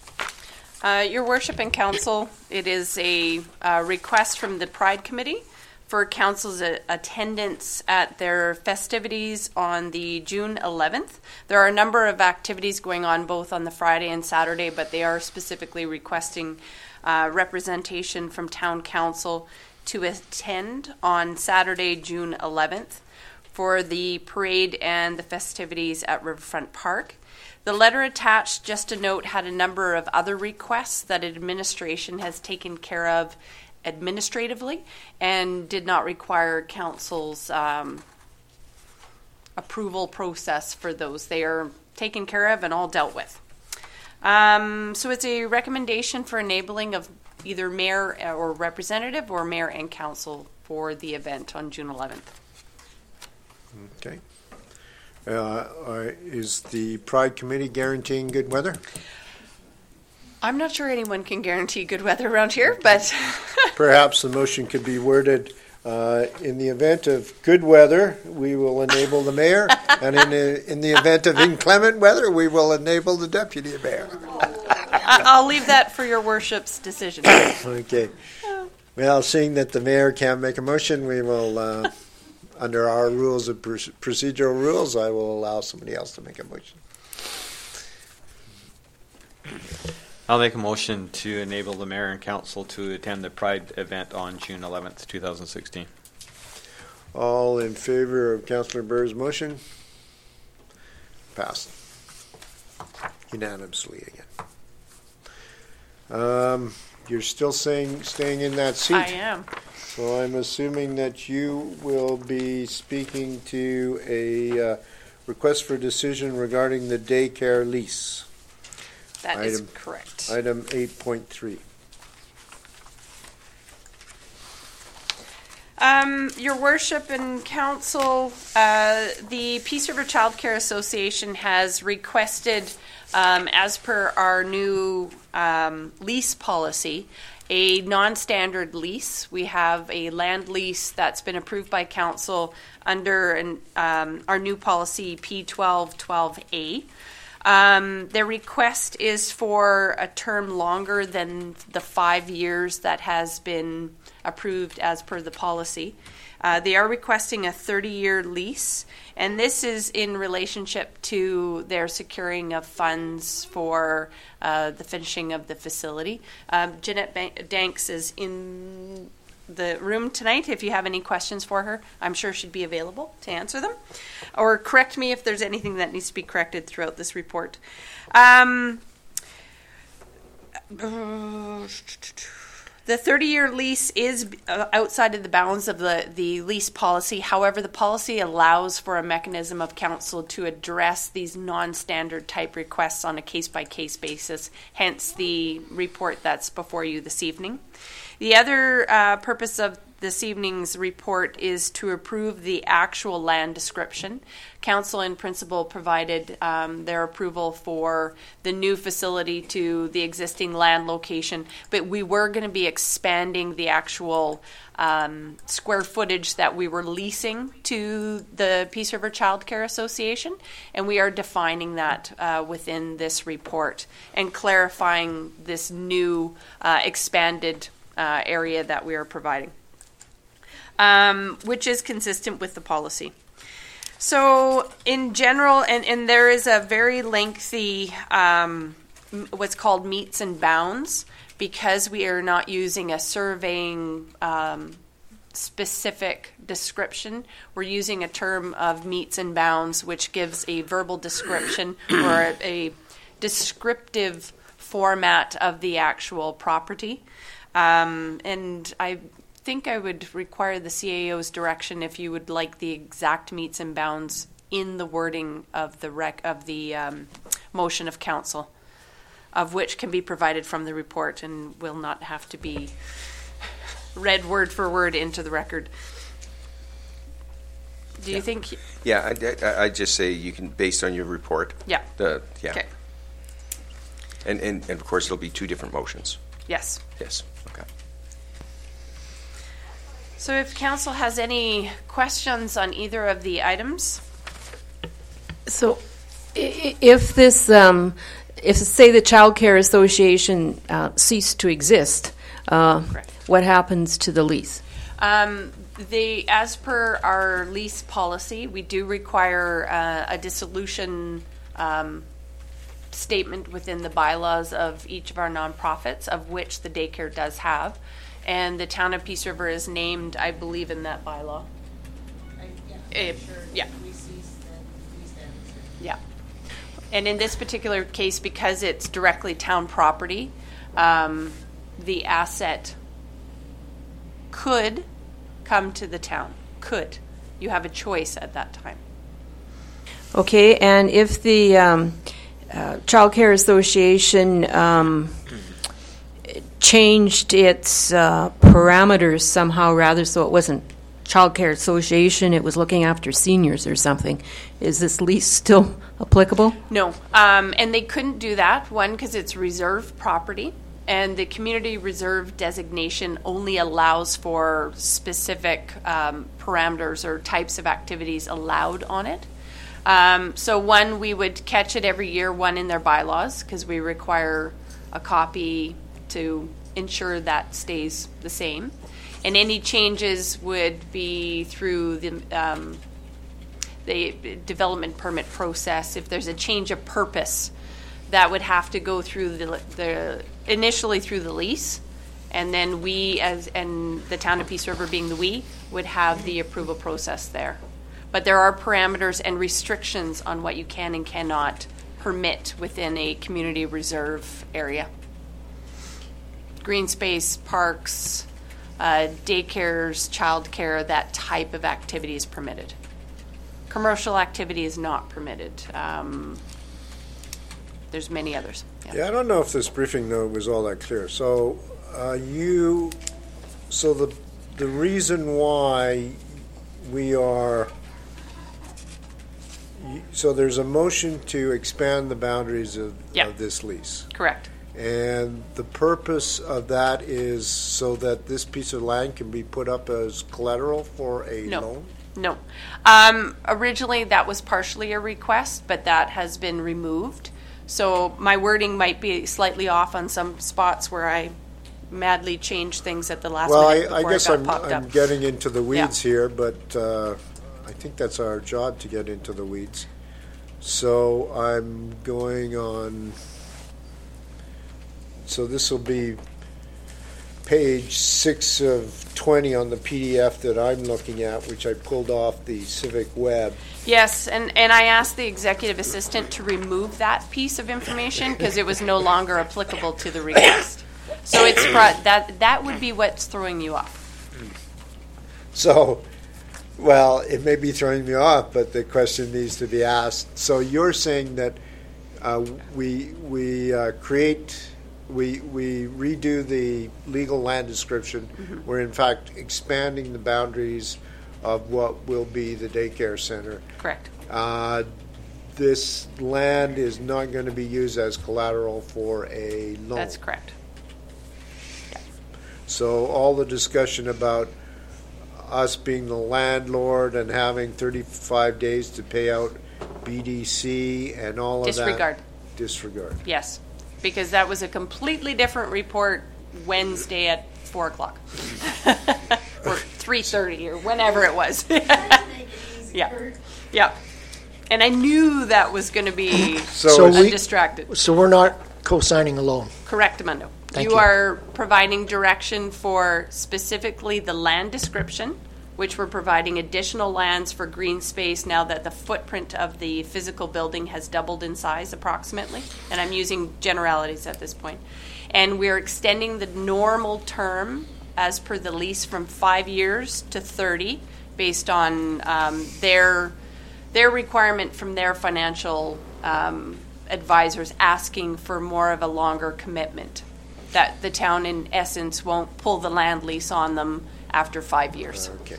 Uh, Your Worship and Council, it is a uh, request from the Pride Committee for council's attendance at their festivities on the June 11th. There are a number of activities going on both on the Friday and Saturday, but they are specifically requesting uh, representation from town council to attend on Saturday, June 11th for the parade and the festivities at Riverfront Park. The letter attached, just a note, had a number of other requests that administration has taken care of administratively and did not require council's um, approval process for those. They are taken care of and all dealt with. Um, so it's a recommendation for enabling of either mayor or representative or mayor and council for the event on June 11th. Okay. Uh, Is the Pride Committee guaranteeing good weather? I'm not sure anyone can guarantee good weather around here, but Perhaps the motion could be worded, uh, in the event of good weather, we will enable the mayor, and in the, in the event of inclement weather, we will enable the deputy mayor. I- I'll leave that for your worship's decision. Okay. Well, seeing that the mayor can't make a motion, we will, uh, under our rules of procedural rules, I will allow somebody else to make a motion. I'll make a motion to enable the mayor and council to attend the Pride event on June 11th, 2016. All in favor of Councillor Burr's motion? Passed. Unanimously again. Um, you're still saying, staying in that seat? I am. So I'm assuming that you will be speaking to a uh, request for decision regarding the daycare lease, That is Item- correct. item 8.3. Um, Your Worship and Council, uh, the Peace River Child Care Association has requested, um, as per our new um, lease policy, a non-standard lease. We have a land lease that's been approved by council under an, um, our new policy P1212A. Um, their request is for a term longer than the five years that has been approved as per the policy. Uh, they are requesting a 30 year lease, and this is in relationship to their securing of funds for uh, the finishing of the facility. Um, Jeanette Danks is in the room tonight. If you have any questions for her, I'm sure she'd be available to answer them. Or correct me if there's anything that needs to be corrected throughout this report. Um, the 30 year lease is uh, outside of the bounds of the, the lease policy. However, the policy allows for a mechanism of council to address these non standard type requests on a case by case basis, hence the report that's before you this evening. The other uh, purpose of this evening's report is to approve the actual land description. Council in principle provided um, their approval for the new facility to the existing land location, but we were going to be expanding the actual um, square footage that we were leasing to the Peace River Child Care Association, and we are defining that uh, within this report and clarifying this new uh, expanded uh, area that we are providing um, which is consistent with the policy. So, in general, and, and there is a very lengthy, um, what's called metes and bounds, because we are not using a surveying um, specific description. We're using a term of metes and bounds, which gives a verbal description or a, a descriptive format of the actual property. Um, and I think I would require the CAO's direction if you would like the exact metes and bounds in the wording of the rec, of the um, motion of council, of which can be provided from the report and will not have to be read word for word into the record. Do you think? Yeah, I, I, I just say you can, based on your report. Yeah. The, yeah. Okay. And, and, and of course, it'll be two different motions. Yes. Yes. So if council has any questions on either of the items, So, i- if this, um, if say the Child Care Association uh, ceased to exist, uh, Correct. what happens to the lease? Um, the, as per our lease policy, we do require uh, a dissolution um, statement within the bylaws of each of our nonprofits, of which the daycare does have. And the town of Peace River is named, I believe, in that bylaw. Eh, Yeah. Yeah. And in this particular case, because it's directly town property, um, the asset could come to the town. Could. You have a choice at that time. Okay, and if the um, uh, Child Care Association um, changed its uh, parameters somehow, rather, so it wasn't Child Care Association, it was looking after seniors or something, is this lease still applicable? No, um, and they couldn't do that. One, because it's reserve property, and the community reserve designation only allows for specific um, parameters or types of activities allowed on it. Um, so, one, we would catch it every year, one in their bylaws, because we require a copy to ensure that stays the same. And any changes would be through the um, the development permit process, if there's a change of purpose, that would have to go through the, the, initially through the lease, and then we, as, and the town of Peace River being the we, would have the approval process there. But there are parameters and restrictions on what you can and cannot permit within a community reserve area. Green space, parks, uh, daycares, childcare, that type of activity is permitted. Commercial activity is not permitted. Um, there's many others. Yeah. Yeah, I don't know if this briefing note was all that clear. So, uh, you, so the, the reason why we are, so there's a motion to expand the boundaries of, Yeah. of this lease. Correct. And the purpose of that is so that this piece of land can be put up as collateral for a No. loan? No. Um, originally, that was partially a request, but that has been removed. So my wording might be slightly off on some spots where I madly changed things at the last Well, minute I, I before guess it got I'm, popped I'm up. getting into the weeds here, but uh, I think that's our job to get into the weeds. So I'm going on, so this will be page six of 20 on the PDF that I'm looking at, which I pulled off the Civic Web. Yes, and, and I asked the executive assistant to remove that piece of information because it was no longer applicable to the request. So it's pro- that that would be what's throwing you off. So, well, it may be throwing me off, but the question needs to be asked. So you're saying that uh, we we uh, create we, we redo the legal land description. We're in fact expanding the boundaries of what will be the daycare center. Correct. Uh, This land is not going to be used as collateral for a loan. That's correct. So all the discussion about us being the landlord and having 35 days to pay out BDC and all of that. Disregard. Disregard. Yes, because that was a completely different report Wednesday at four o'clock. Or three thirty, or whenever it was. Yeah, yeah. And I knew that was gonna be So we- undistracted. So we're not co-signing a loan? Correct, Amundo. Thank You you. are providing direction for specifically the land description, which we're providing additional lands for green space now that the footprint of the physical building has doubled in size approximately. And I'm using generalities at this point. And we're extending the normal term as per the lease from five years to 30 based on um, their their requirement from their financial um, advisors asking for more of a longer commitment. That the town, in essence, won't pull the land lease on them after five years, Okay.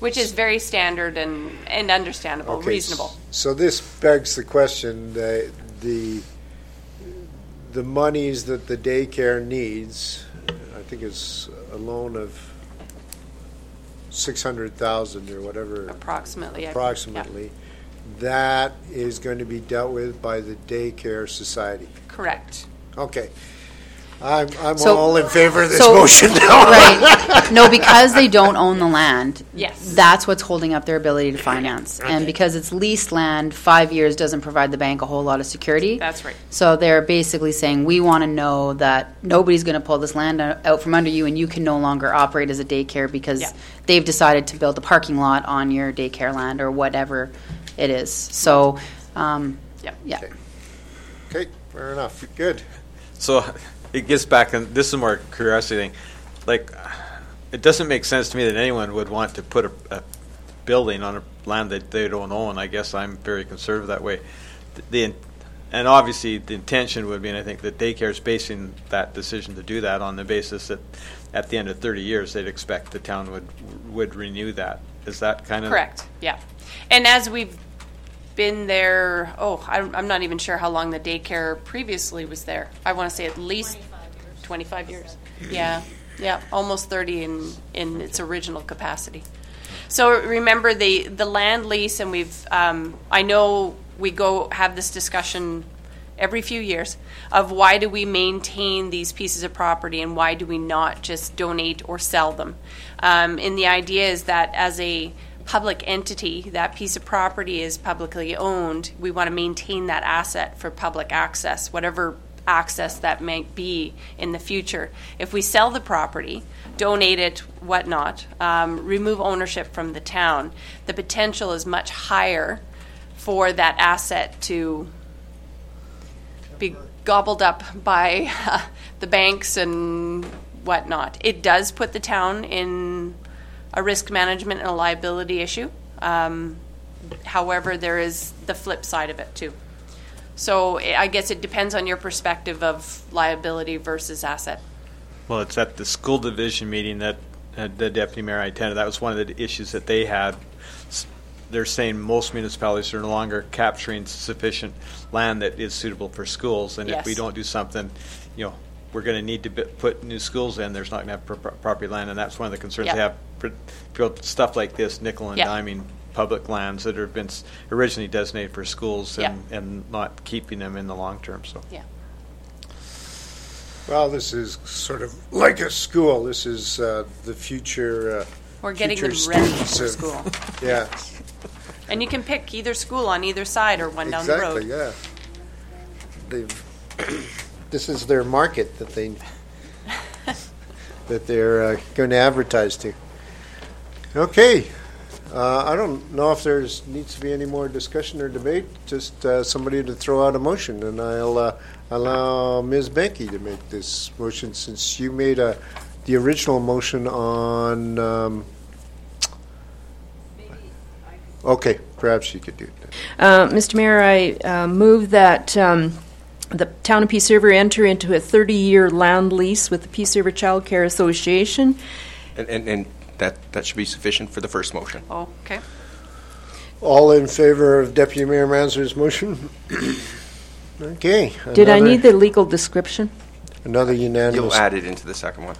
Which is very standard and, and understandable, Okay, reasonable. So this begs the question, the, the, the monies that the daycare needs, I think it's a loan of 600,000 or whatever. Approximately. I- yeah. approximately, that is going to be dealt with by the daycare society. Correct. Okay. I'm, I'm So- all in favor of this so- motion now. Right. No, because they don't own the land. Yes. That's what's holding up their ability to finance. And because it's leased land, five years doesn't provide the bank a whole lot of security. That's right. So they're basically saying, we want to know that nobody's going to pull this land o- out from under you and you can no longer operate as a daycare because Yeah. they've decided to build a parking lot on your daycare land or whatever it is. So, um, Yep. yeah. Okay, fair enough. Good. So it gets back, and this is more curiosity thing. Like, it doesn't make sense to me that anyone would want to put a, a building on a land that they don't own. I guess I'm very conservative that way. The, and obviously, the intention would be, and I think that daycare is basing that decision to do that on the basis that at the end of 30 years, they'd expect the town would would renew that. Is that kind of Correct, yeah. And as we've been there, oh, I'm, I'm not even sure how long the daycare previously was there. I want to say at least 25 years. Yeah, yeah, almost 30 in, in its original capacity. So remember the, the land lease, and we've, um, I know we go have this discussion every few years of why do we maintain these pieces of property and why do we not just donate or sell them. Um, and the idea is that as a public entity, that piece of property is publicly owned. We want to maintain that asset for public access, whatever access that might be in the future. If we sell the property, donate it, whatnot, um, remove ownership from the town, the potential is much higher for that asset to be gobbled up by uh, the banks and whatnot. It does put the town in a risk management and a liability issue. Um, however, there is the flip side of it too. So I guess it depends on your perspective of liability versus asset. Well, it's at the school division meeting that uh, the deputy mayor I attended. That was one of the issues that they had. They're saying most municipalities are no longer capturing sufficient land that is suitable for schools, and if we don't do something, you know, we're going to need to put new schools in. There's not going to have pro- pro- property land, and that's one of the concerns Yeah. they have. For, for stuff like this, nickel and Yeah. diming public lands that have been originally designated for schools, and, and not keeping them in the long term. So. Yeah. Well, this is sort of like a school. This is uh, the future. Uh, We're getting future them ready for of- school. Yeah, And you can pick either school on either side or one down the road. exactly. Yeah. They've, this is their market that they that they're uh, going to advertise to. Okay. Uh, I don't know if there's needs to be any more discussion or debate. Just uh, somebody to throw out a motion, and I'll uh, allow Ms. Benke to make this motion since you made a the original motion on. Um, okay, perhaps you could do it. Uh, Mr. Mayor, I uh, move that um, the town of Peace River enter into a 30-year land lease with the Peace River Child Care Association. And, and, and that, that should be sufficient for the first motion. Oh, okay. All in favor of Deputy Mayor Manzar's motion? Okay. Did I another- need the legal description? Another unanimous. You'll unanimous add it into the second one.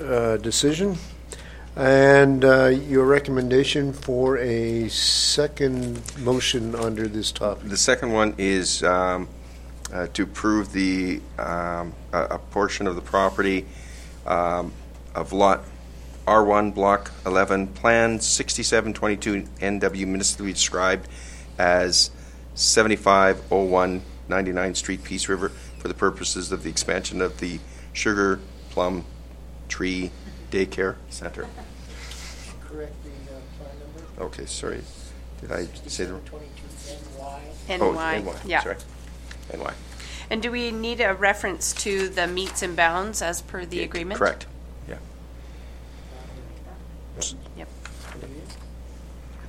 uh, decision. And uh, your recommendation for a second motion under this topic? The second one is um, uh, to approve the, um, a a portion of the property um, of Lot R1, Block 11, Plan 6722 NW municipally described as 7501 99th Street, Peace River, for the purposes of the expansion of the Sugar Plum Tree Daycare Center. Correct the uh, plan number? Okay, sorry. Did I say the? NY. Oh, NY, Yeah. sorry. NY. And do we need a reference to the metes and bounds as per the agreement? Correct. Yeah. Yep.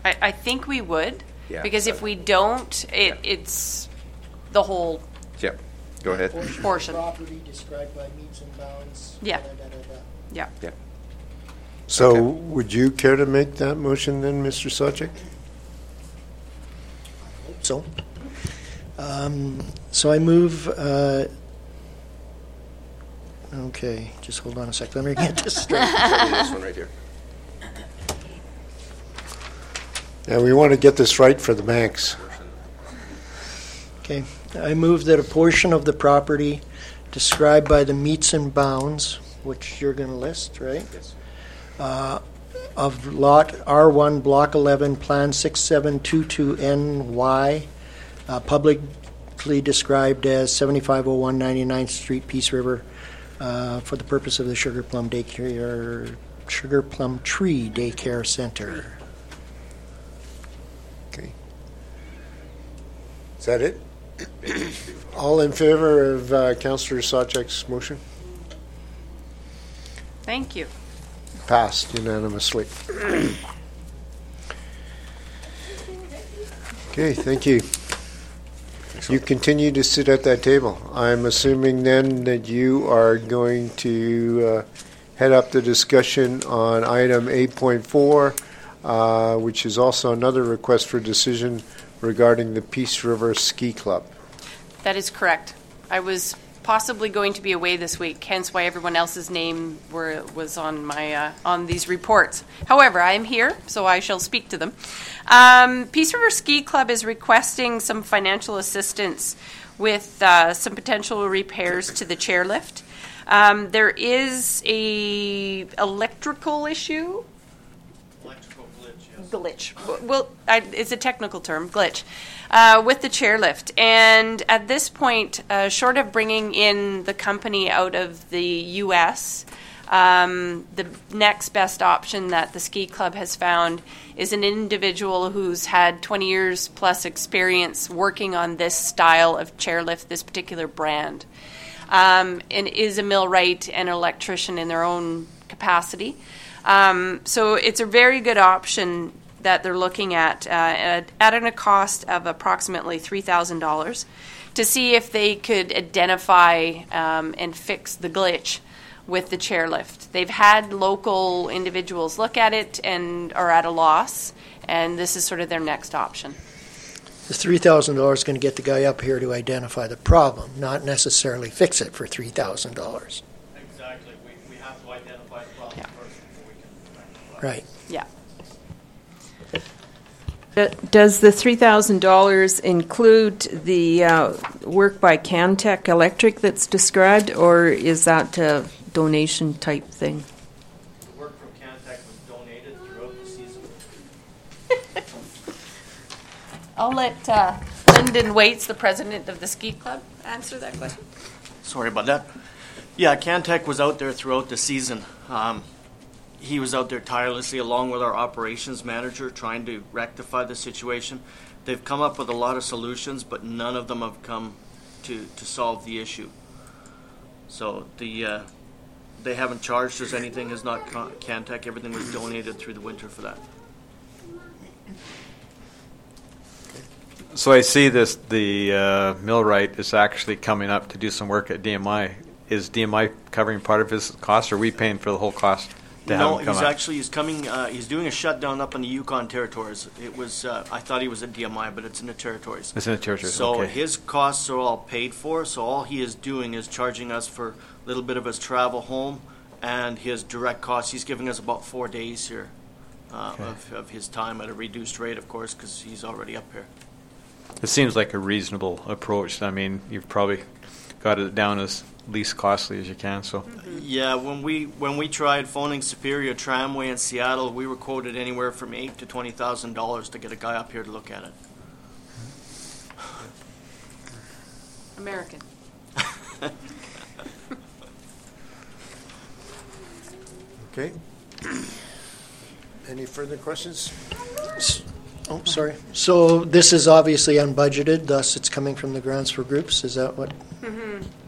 I, I think we would. Yeah. Because if we don't, it, it's the whole Yeah. Go ahead. portion. Property described by metes and bounds. Yeah. da-da-da-da-da. Yeah. Yeah. So Okay. would you care to make that motion then, Mr. Sawchek? So, um, so I move, uh, okay, just hold on a sec, let me get this straight. this one right here. And we want to get this right for the banks. Okay, I move that a portion of the property described by the metes and bounds, which you're going to list, right? Yes. Uh, Of Lot R1, Block 11, Plan 6722NY, uh, publicly described as 7501 99th Street, Peace River, uh, for the purpose of the Sugar Plum Daycare, Sugar Plum Tree Daycare Center. Is that it? All in favor of uh, Councillor Sawchek's motion? Thank you. Passed unanimously. Okay, thank you. You continue to sit at that table. I'm assuming then that you are going to uh, head up the discussion on item 8.4, uh, which is also another request for decision regarding the Peace River Ski Club. That is correct. I was possibly going to be away this week, hence why everyone else's name were, was on my uh, on these reports. However, I am here, so I shall speak to them. Um, Peace River Ski Club is requesting some financial assistance with uh, some potential repairs to the chairlift. Um, there is a electrical issue glitch. Well, I, it's a technical term, glitch, uh, with the chairlift. And at this point, uh, short of bringing in the company out of the U.S., um, the next best option that the ski club has found is an individual who's had 20 years plus experience working on this style of chairlift, this particular brand, um, and is a millwright and electrician in their own capacity. Um, so it's a very good option that they're looking at uh, at, at a cost of approximately three thousand dollars to see if they could identify um, and fix the glitch with the chairlift. They've had local individuals look at it and are at a loss, and this is sort of their next option. The $3,000 is going to get the guy up here to identify the problem, not necessarily fix it for $3,000. Exactly. We, we have to identify the problem Yeah. first before we can rectify it. Right. Yeah. Uh, Does the $3,000 include the uh, work by Cantech Electric that's described, or is that a donation type thing? The work from Cantech was donated throughout the season. I'll let uh, Lyndon Waits, the president of the ski club, answer that question. Sorry about that. Yeah, Cantech was out there throughout the season. Um, he was out there tirelessly along with our operations manager trying to rectify the situation. They've come up with a lot of solutions, but none of them have come to, to solve the issue. So the uh, they haven't charged us anything. Has not Ca- Cantech. Everything was donated through the winter for that. So I see this, the uh, millwright is actually coming up to do some work at DMI. Is DMI covering part of his cost, or are we paying for the whole cost to have No, him come he's up? actually, he's coming, uh, he's doing a shutdown up in the Yukon territories. It was, uh, I thought he was at DMI, but it's in the territories. It's in the territories, So okay. his costs are all paid for, so all he is doing is charging us for a little bit of his travel home and his direct costs. He's giving us about four days here uh, Okay. of, of his time at a reduced rate, of course, because he's already up here. It seems like a reasonable approach. I mean, you've probably got it down as least costly as you can, so. Mm-hmm. Yeah, when we when we tried phoning Superior Tramway in Seattle, we were quoted anywhere from eight to twenty thousand dollars to get a guy up here to look at it. American. Okay. Any further questions? Oh, sorry. So this is obviously unbudgeted, thus it's coming from the grants for groups, is that what?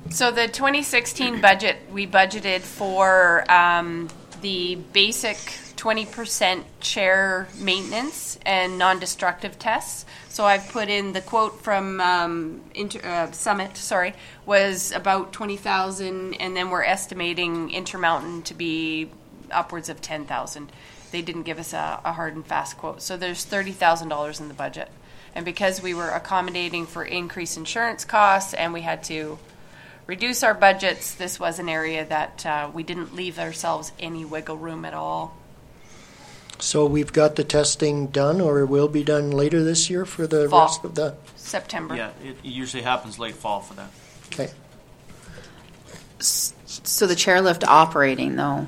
So the 2016 budget, we budgeted for um, the basic 20% chair maintenance and non-destructive tests. So I've put in the quote from um, Inter, uh, Summit, sorry, was about 20,000, and then we're estimating Intermountain to be upwards of 10,000. They didn't give us a, a hard and fast quote. So there's $30,000 in the budget. And because we were accommodating for increased insurance costs and we had to reduce our budgets, this was an area that uh, we didn't leave ourselves any wiggle room at all. So we've got the testing done or it will be done later this year for the Fall. rest of the, September. Yeah, it usually happens late fall for that. okay. So the chairlift operating though,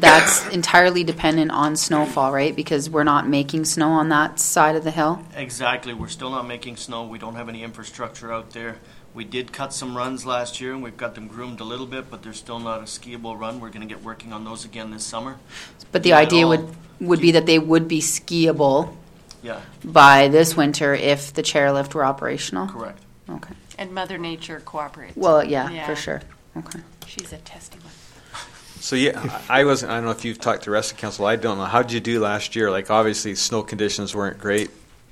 that's entirely dependent on snowfall, right? Because we're not making snow on that side of the hill. Exactly. We're still not making snow. We don't have any infrastructure out there. We did cut some runs last year, and we've got them groomed a little bit, but they're still not a skiable run. We're going to get working on those again this summer. But the Yeah, it idea all- would, would be that they would be skiable Yeah, by this winter if the chairlift were operational? correct. Okay. And Mother Nature cooperates. Well, yeah, Yeah. for sure. Okay. She's a testy one. So yeah, I wasn't. I don't know if you've talked to the rest of council. I don't know. How did you do last year? Like obviously, snow conditions weren't great.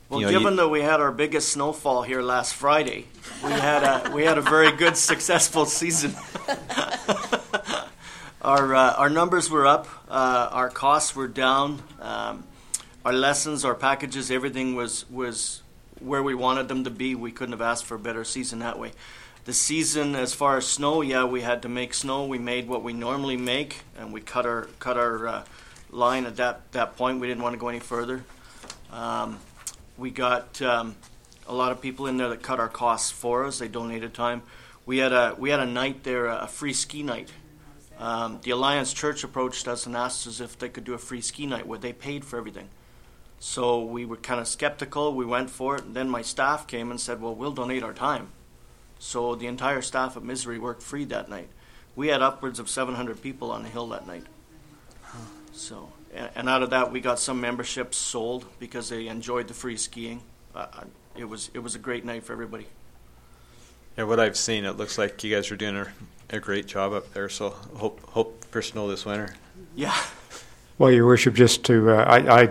Well, You know, you- given that we had our biggest snowfall here last Friday, we had a we had a very good, successful season. our uh, our numbers were up, uh, our costs were down, um, our lessons, our packages, everything was was where we wanted them to be. We couldn't have asked for a better season that way. The season, as far as snow, yeah, we had to make snow. We made what we normally make, and we cut our cut our uh, line at that that point. We didn't want to go any further. Um, we got um, a lot of people in there that cut our costs for us. They donated time. We had a we had a night there, a free ski night. Um, the Alliance Church approached us and asked us if they could do a free ski night where they paid for everything. So we were kind of skeptical. We went for it. And then my staff came and said, "Well, we'll donate our time." So the entire staff at Misery worked free that night. We had upwards of 700 people on the hill that night. So, and, and out of that, we got some memberships sold because they enjoyed the free skiing. Uh, uh, it was it was a great night for everybody. Yeah, what I've seen, it looks like you guys are doing a, a great job up there. So hope hope for snow this winter. Yeah. Well, Your Worship, just to, uh, I, I,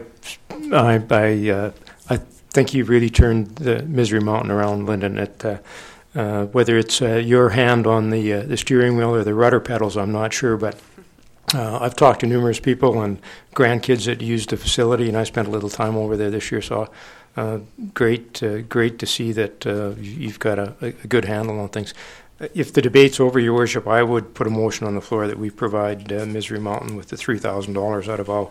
I, I, uh, I think you've really turned the Misery Mountain around, Lyndon. It, uh, whether it's uh, your hand on the uh, the steering wheel or the rudder pedals, I'm not sure, but uh, I've talked to numerous people and grandkids that use the facility, and I spent a little time over there this year. So, uh, great, uh, great to see that you've got a, a good handle on things. If the debate's over, Your Worship, I would put a motion on the floor that we provide Misery Mountain with the three thousand dollars out of our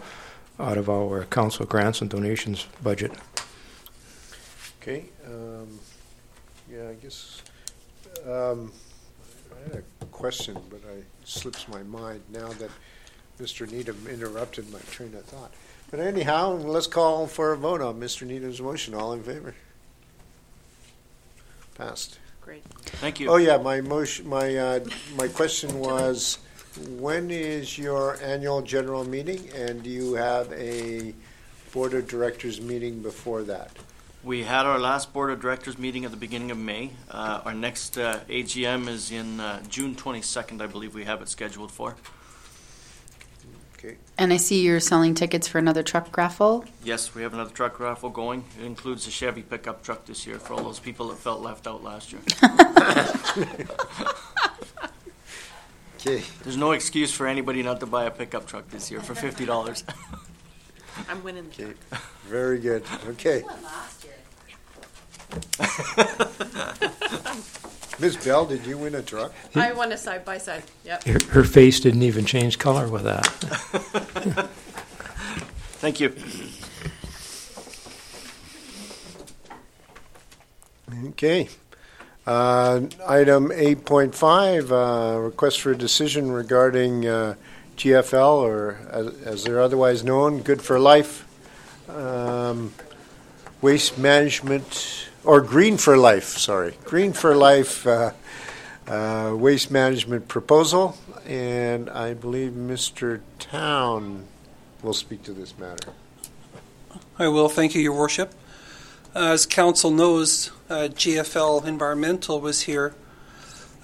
out of our council grants and donations budget. Okay, um, yeah, I guess, um, I had a question, but I slips my mind now that Mr. Needham interrupted my train of thought. But anyhow, let's call for a vote on Mr. Needham's motion. All in favor? Passed. Great. Thank you. Oh, yeah, my motion, my, uh, my question was, when is your annual general meeting? And do you have a board of directors meeting before that? We had our last board of directors meeting at the beginning of May. Uh, our next uh, AGM is in uh, June 22nd, I believe we have it scheduled for. Okay. And I see you're selling tickets for another truck raffle. Yes, we have another truck raffle going. It includes a Chevy pickup truck this year for all those people that felt left out last year. Okay. There's no excuse for anybody not to buy a pickup truck this year for fifty dollars. I'm winning. the Okay. Very good. Okay. Ms. Bell, did you win a truck? I won a side by side. Yep. Her, her face didn't even change color with that. Thank you. Okay. Uh, Item 8.5, uh, request for a decision regarding uh, GFL, or as as they're otherwise known, Good for Life, um, Waste Management, or Green for Life, sorry, Green for Life uh, uh, Waste Management Proposal, and I believe Mr. Town will speak to this matter. I will. Thank you, Your Worship. As Council knows, uh, GFL Environmental was here.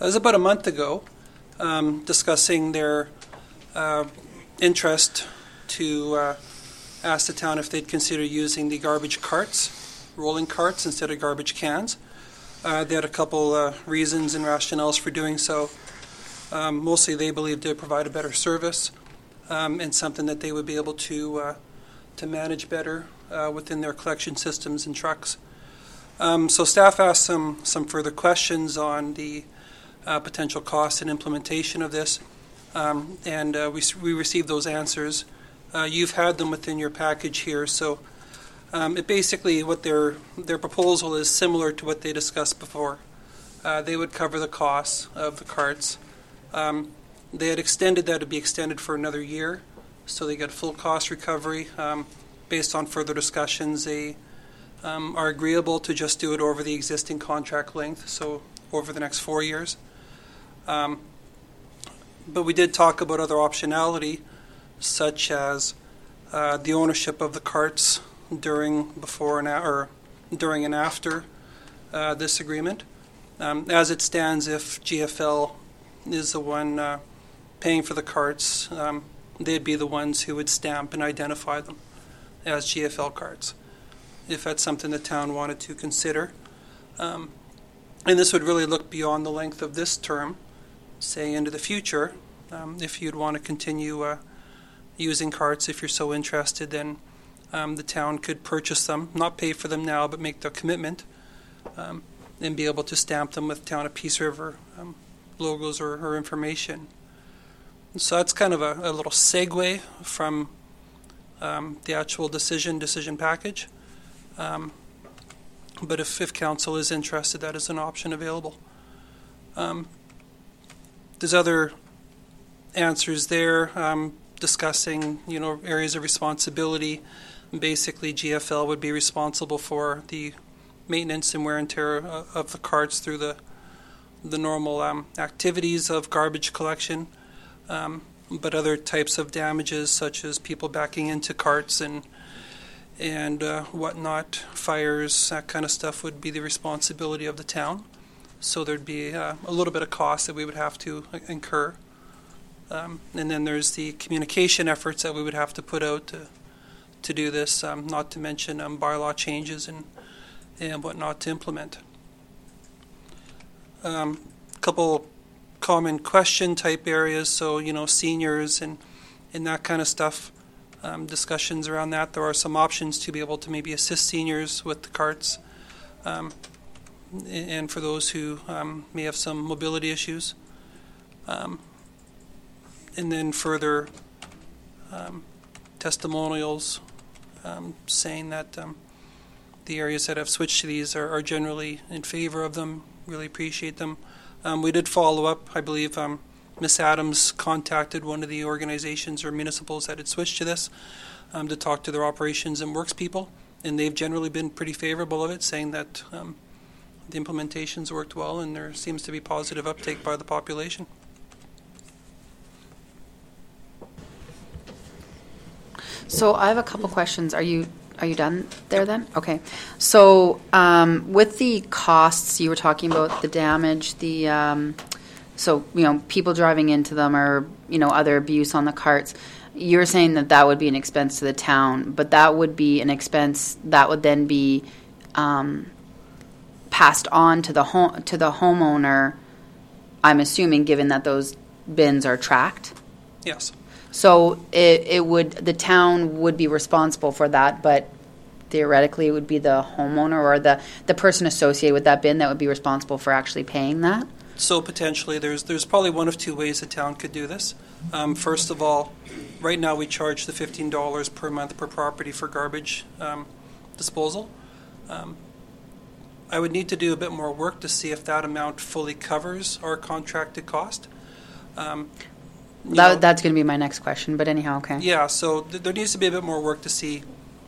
It was about a month ago, um, discussing their uh, interest to uh, ask the town if they'd consider using the garbage carts, rolling carts, instead of garbage cans. Uh, they had a couple uh, reasons and rationales for doing so. Um, mostly, they believed it would provide a better service um, and something that they would be able to uh, to manage better uh, within their collection systems and trucks. Um, so staff asked some some further questions on the potential cost and implementation of this, um, and uh, we we received those answers. Uh, you've had them within your package here, so. Um, it basically, what their their proposal is similar to what they discussed before. Uh, they would cover the costs of the carts. Um, they had extended that to be extended for another year, so they get full cost recovery. Um, based on further discussions, they um, are agreeable to just do it over the existing contract length, so over the next four years. Um, but we did talk about other optionality, such as uh, the ownership of the carts during, before, and or during and after uh, this agreement. Um, as it stands, if GFL is the one uh, paying for the carts, um, they'd be the ones who would stamp and identify them as GFL carts, if that's something the town wanted to consider. Um, and this would really look beyond the length of this term, say into the future. Um, if you'd want to continue uh, using carts, if you're so interested, then um, the town could purchase them, not pay for them now, but make the commitment, um, and be able to stamp them with Town of Peace River um, logos or, or information. So that's kind of a, a little segue from um, the actual decision decision package. Um, but if, if council is interested, that is an option available. Um, there's other answers there um, discussing you know areas of responsibility. Basically, GFL would be responsible for the maintenance and wear and tear of the carts through the the normal um, activities of garbage collection. Um, but other types of damages, such as people backing into carts and and uh, whatnot, fires, that kind of stuff, would be the responsibility of the town. So there'd be uh, a little bit of cost that we would have to incur. Um, and then there's the communication efforts that we would have to put out to to do this, um, not to mention um, bylaw changes and and whatnot to implement. A um, couple common question type areas, so you know seniors and and that kind of stuff. Um, discussions around that. There are some options to be able to maybe assist seniors with the carts, um, and for those who um, may have some mobility issues. Um, and then further um, testimonials um, saying that um, the areas that have switched to these are, are generally in favor of them, really appreciate them. We did follow up, I believe. Miss Adams contacted one of the organizations or municipals that had switched to this um, to talk to their operations and works people, and they've generally been pretty favorable of it, saying that um, the implementations worked well and there seems to be positive uptake by the population. So I have a couple questions. Are you are you done there then? Okay. So um, with the costs you were talking about, the damage, the um, so you know people driving into them or you know other abuse on the carts. you're saying that that would be an expense to the town, but that would be an expense that would then be um, passed on to the home to the homeowner. I'm assuming, given that those bins are tracked. Yes. So it, it would the town would be responsible for that, but theoretically it would be the homeowner or the the person associated with that bin that would be responsible for actually paying that. So potentially, there's there's probably one of two ways the town could do this. Um, first of all, right now we charge the fifteen dollars per month per property for garbage um, disposal. Um, I would need to do a bit more work to see if that amount fully covers our contracted cost. Um, you know- that's going to be my next question, but anyhow, okay. yeah, so th- there needs to be a bit more work to see,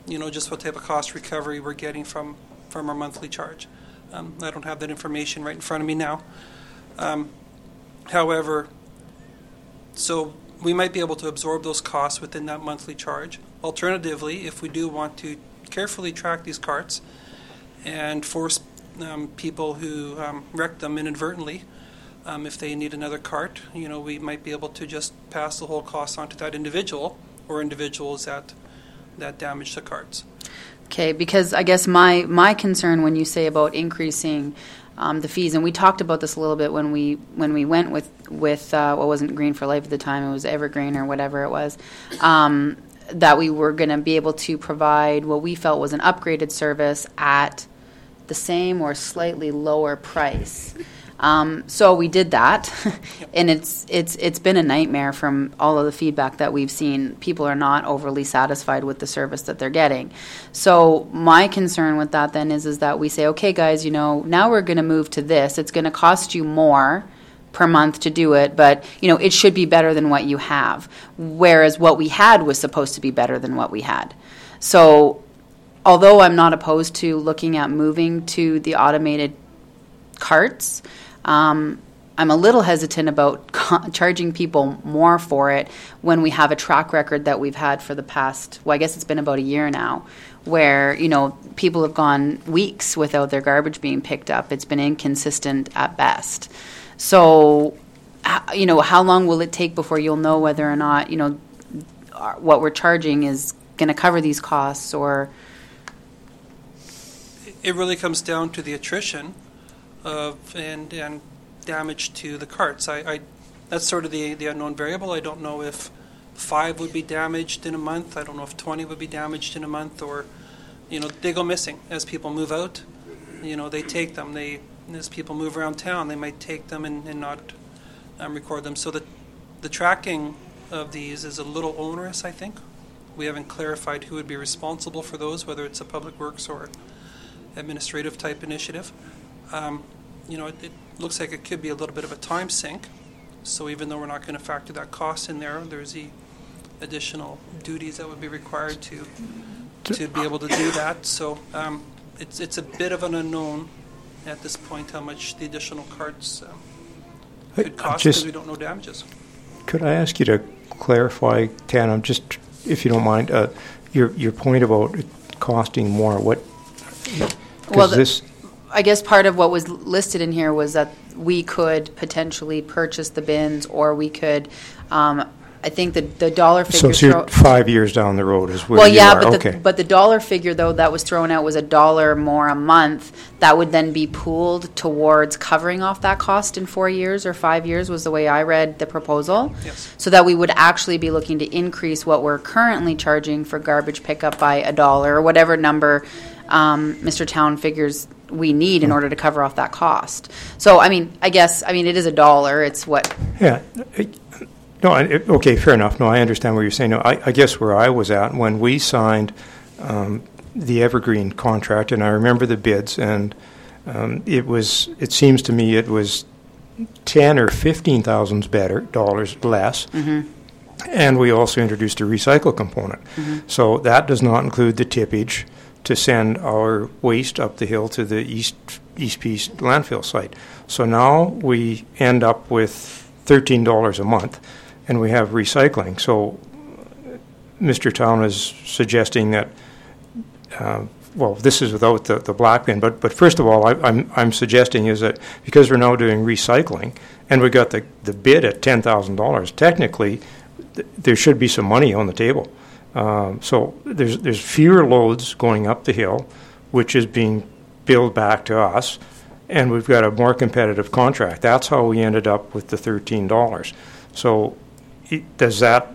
you know, just what type of cost recovery we're getting from, from our monthly charge. Um, I don't have that information right in front of me now. Um, however, so we might be able to absorb those costs within that monthly charge. Alternatively, if we do want to carefully track these carts and force um, people who um, wreck them inadvertently, um, if they need another cart, you know, we might be able to just pass the whole cost on to that individual or individuals that that damage the carts. Okay, because I guess my my concern when you say about increasing um, the fees, and we talked about this a little bit when we when we went with with uh, what wasn't Green for Life at the time, it was Evergreen or whatever it was. Um, that we were going to be able to provide what we felt was an upgraded service at the same or slightly lower price. Um, so we did that, and it's it's it's been a nightmare from all of the feedback that we've seen. People are not overly satisfied with the service that they're getting. So my concern with that then is is that we say, okay, guys, you know, now we're going to move to this. It's going to cost you more per month to do it, but you know, it should be better than what you have. Whereas what we had was supposed to be better than what we had. So although I'm not opposed to looking at moving to the automated carts, um, I'm a little hesitant about charging people more for it when we have a track record that we've had for the past, well, I guess it's been about a year now, where, you know, people have gone weeks without their garbage being picked up. It's been inconsistent at best. So, you know, how long will it take before you'll know whether or not, you know, what we're charging is going to cover these costs or, It really comes down to the attrition of and and damage to the carts. I, I that's sort of the the unknown variable. I don't know if five would be damaged in a month. I don't know if twenty would be damaged in a month, or you know they go missing as people move out. You know they take them. They as people move around town, they might take them and, and not um, record them. So the the tracking of these is a little onerous. I think we haven't clarified who would be responsible for those, whether it's a public works or administrative type initiative. Um, you know, it, it looks like it could be a little bit of a time sink. So even though we're not going to factor that cost in there, there's the additional duties that would be required to to be able to do that. So um, it's it's a bit of an unknown at this point how much the additional carts um, could I'm cost because we don't know damages. Could I ask you to clarify, Tana, just if you don't mind, uh, your your point about it costing more? What? Well, the- this, I guess part of what was listed in here was that we could potentially purchase the bins, or we could, um, I think the, the dollar so figure. it's you're throw- five years down the road is where Well, you yeah, are. but okay. the, but the dollar figure, though, that was thrown out was a dollar more a month. That would then be pooled towards covering off that cost in four years or five years, was the way I read the proposal. Yes. So that we would actually be looking to increase what we're currently charging for garbage pickup by a dollar, or whatever number um, Mr. Town figures we need in order to cover off that cost. So, I mean, I guess, I mean, it is a dollar, it's what, Yeah. No, I- it- okay, fair enough. No, I understand what you're saying. No, I, I guess where I was at, when we signed um, the Evergreen contract, and I remember the bids, and um, it was, it seems to me it was 10 or 15,000 better, dollars less. And we also introduced a recycle component. So that does not include the tippage to send our waste up the hill to the East, East Peace landfill site. So now we end up with $13 a month, and we have recycling. So Mr. Town is suggesting that, uh, well, this is without the, the black bin, but, but first of all, I, I'm, I'm suggesting is that because we're now doing recycling, and we got the, the bid at $10,000, technically, th- there should be some money on the table. Um, So there's, there's fewer loads going up the hill, which is being billed back to us, and we've got a more competitive contract. That's how we ended up with the thirteen dollars. So it- does that,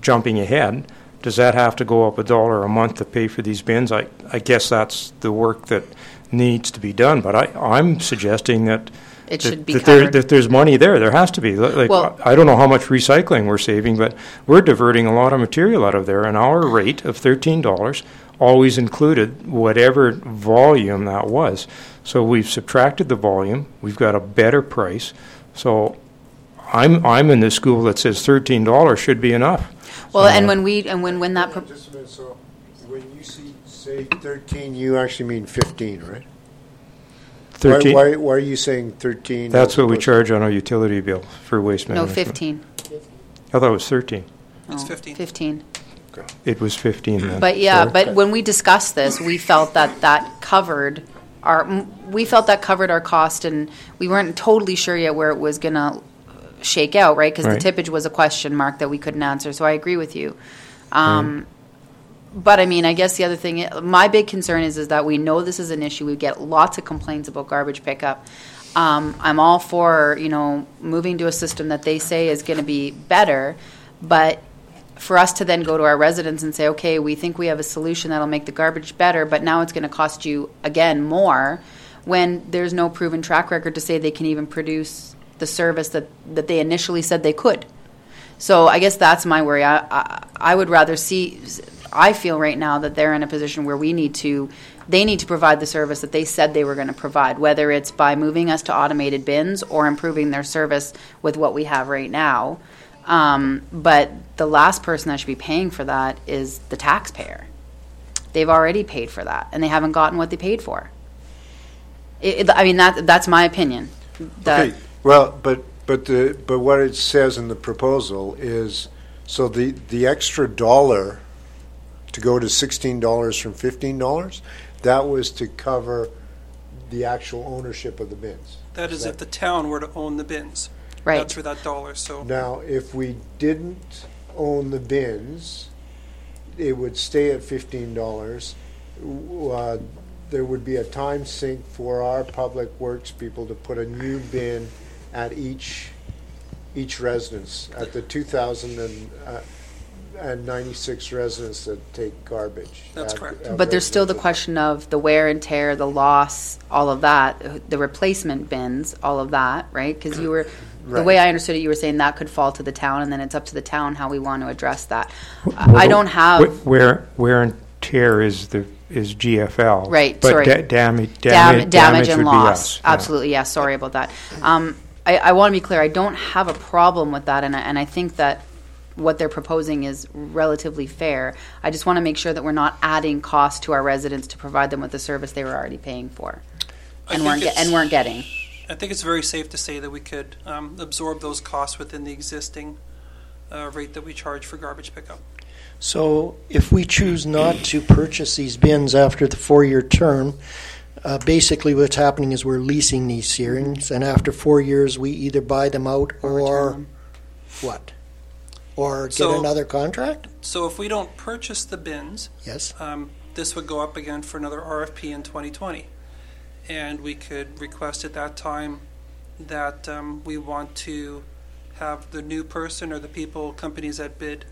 jumping ahead, does that have to go up a dollar a month to pay for these bins? I, I guess that's the work that needs to be done, but I, I'm suggesting that It that- should be that there- covered. That there's money there, there has to be. Like, Well- I don't know how much recycling we're saving, but we're diverting a lot of material out of there, and our rate of thirteen dollars always included whatever volume that was. So we've subtracted the volume, we've got a better price, so I'm, I'm in the school that says thirteen dollars should be enough. Well, and when we, and when, when that, pro- Just a minute, so when you see, say thirteen, you actually mean fifteen, right? Why- Thirteen, Why, why are you saying thirteen? that's what we charge on our utility bill for waste management. no, management. fifteen. I thought it was thirteen. It's Oh, 15. Fifteen. It was fifteen then. But yeah, Sorry. but when we discussed this, we felt that that covered our, m- we felt that covered our cost, and we weren't totally sure yet where it was gonna shake out, right? Because Right. the tippage was a question mark that we couldn't answer, so I agree with you. Um, But I mean, I guess the other thing, my big concern is, is that we know this is an issue. We get lots of complaints about garbage pickup. Um, I'm all for, you know, moving to a system that they say is gonna be better, but for us to then go to our residents and say, okay, we think we have a solution that'll make the garbage better, but now it's going to cost you again more, when there's no proven track record to say they can even produce the service that, that they initially said they could. So I guess that's my worry. I, I, I would rather see, I feel right now that they're in a position where we need to, they need to provide the service that they said they were going to provide, whether it's by moving us to automated bins or improving their service with what we have right now. Um, but the last person that should be paying for that is the taxpayer. They've already paid for that, and they haven't gotten what they paid for. It, it, I mean, that that's my opinion. That, Okay, well, but, but the, but what it says in the proposal is, so the, the extra dollar to go to sixteen dollars from fifteen dollars, that was to cover the actual ownership of the bins. That is if the town were to own the bins. Right. That's for that dollar, so. Now, if we didn't own the bins, it would stay at fifteen dollars. Uh, There would be a time sink for our public works people to put a new bin at each, each residence, at the two thousand and, uh, and ninety-six residents that take garbage. That's at- correct. at but there's still the residential. question of the wear and tear, the loss, all of that, the replacement bins, all of that, right? Because you were, the Right. way I understood it, you were saying that could fall to the town, and then it's up to the town how we want to address that. I I don't have. Where, wear and tear is the, is GFL. Right, But sorry. da- damage, Dam- damage, damage and would be loss. us. yeah. Absolutely, yeah. Sorry about that. Um, I, I want to be clear. I don't have a problem with that, and I, and I think that what they're proposing is relatively fair. I just want to make sure that we're not adding cost to our residents to provide them with the service they were already paying for, I and think weren't get, and weren't getting. I think it's very safe to say that we could um, absorb those costs within the existing uh, rate that we charge for garbage pickup. So if we choose not to purchase these bins after the four-year term, uh, basically what's happening is we're leasing these hearings, and after four years, we either buy them out Or or them. what? Or get So- another contract? So if we don't purchase the bins, Yes. um, this would go up again for another RFP in 2020. And we could request at that time that um, we want to have the new person or the people, companies that bid,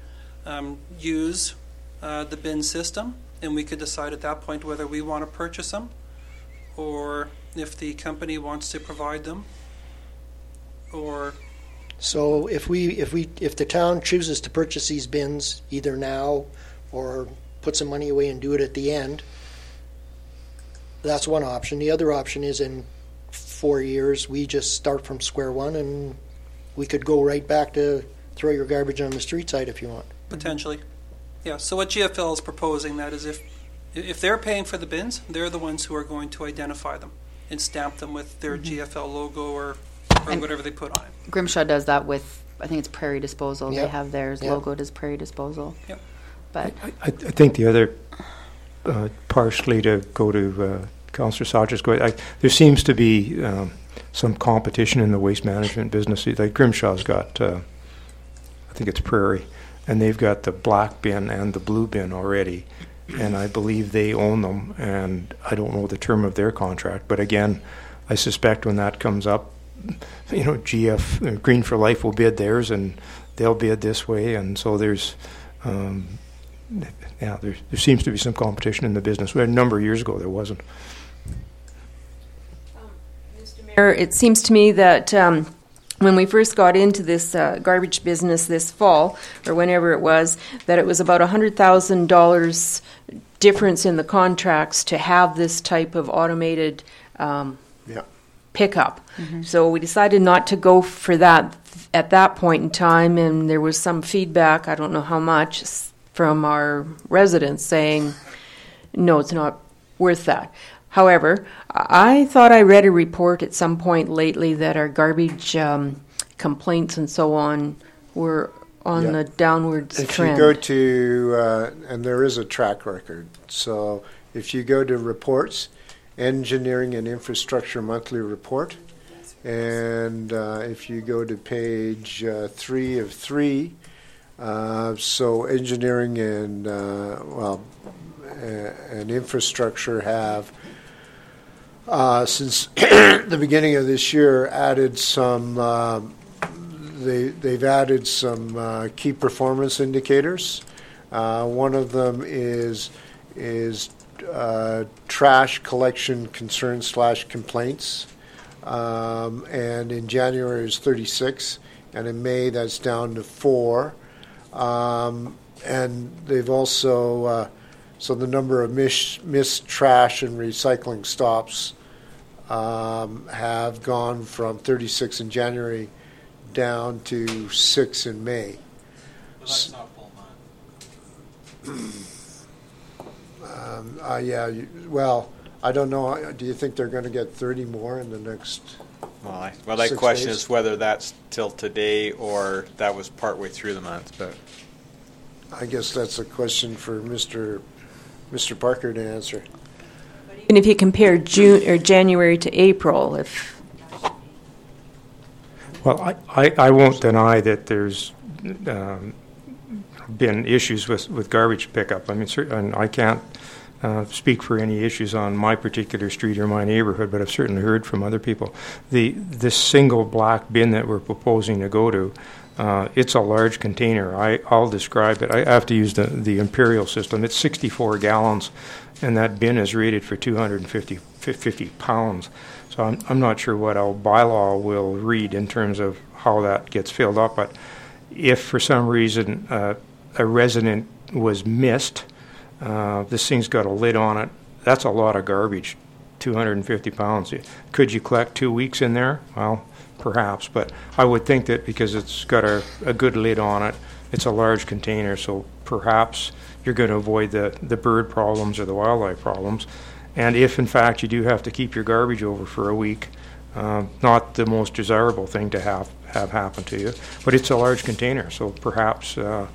um, use uh, the bin system. And we could decide at that point whether we want to purchase them or if the company wants to provide them or So if we, if we, if the town chooses to purchase these bins either now or put some money away and do it at the end, that's one option. The other option is in four years, we just start from square one and we could go right back to throw your garbage on the street side if you want. Potentially. Yeah, so what GFL is proposing that is if, if they're paying for the bins, they're the ones who are going to identify them and stamp them with their mm-hmm. GFL logo or, or. And- whatever they put on it. Grimshaw does that with, I think it's Prairie Disposal. They Yep. have theirs Yep. logoed as Prairie Disposal. Yep. But I, I think the other, uh, partially to go to uh, Councillor Sacha's, go- I, there seems to be um, some competition in the waste management business. Like Grimshaw's got, uh, I think it's Prairie, and they've got the black bin and the blue bin already, and I believe they own them, and I don't know the term of their contract, but again, I suspect when that comes up, you know, GF, uh, Green for Life will bid theirs, and they'll bid this way, and so there's, um, yeah, there, there seems to be some competition in the business. A number of years ago, there wasn't. Mr. Mayor, It seems to me that um, when we first got into this uh, garbage business this fall, or whenever it was, that it was about $100,000 difference in the contracts to have this type of automated um, Pickup. So we decided not to go for that at that point in time, and there was some feedback, I don't know how much, from our residents saying, no, it's not worth that. However, I thought I read a report at some point lately that our garbage um, complaints and so on were on Yeah. the downwards If trend. you go to, uh, and there is a track record, so if you go to reports, engineering and infrastructure monthly report, and uh, if you go to page uh, three of three, uh, so engineering and, uh, well, uh, and infrastructure have, uh, since the beginning of this year, added some um, they, they've added some uh, key performance indicators. Uh, one of them is is uh, trash collection concerns slash complaints, um, and in January is 36, and in May that's down to four. Um, and they've also uh, so the number of miss, missed trash and recycling stops um, have gone from 36 in January down to six in May. that's not full Um, uh, yeah, you, well, I don't know. Do you think they're going to get 30 more in the next? Well, I, well, that Six question days? is whether that's till today or that was partway through the month, but. I guess that's a question for Mr. Mr. Parker to answer. And if you compare June or January to April, if Well, I, I, I won't deny that there's um, been issues with, with garbage pickup. I mean, and I can't uh, speak for any issues on my particular street or my neighborhood, but I've certainly heard from other people. The this single black bin that we're proposing to go to, uh, it's a large container. I, I'll describe it. I have to use the, the imperial system. It's 64 gallons, and that bin is rated for 250 50 pounds. So I'm, I'm not sure what our bylaw will read in terms of how that gets filled up, but if for some reason uh, a resident was missed, uh, this thing's got a lid on it, that's a lot of garbage, 250 pounds. Could you collect two weeks in there? Well, perhaps, but I would think that because it's got a, a good lid on it, it's a large container, so perhaps you're going to avoid the, the bird problems or the wildlife problems. And if in fact you do have to keep your garbage over for a week, uh, not the most desirable thing to have, have happen to you, but it's a large container, so perhaps uh,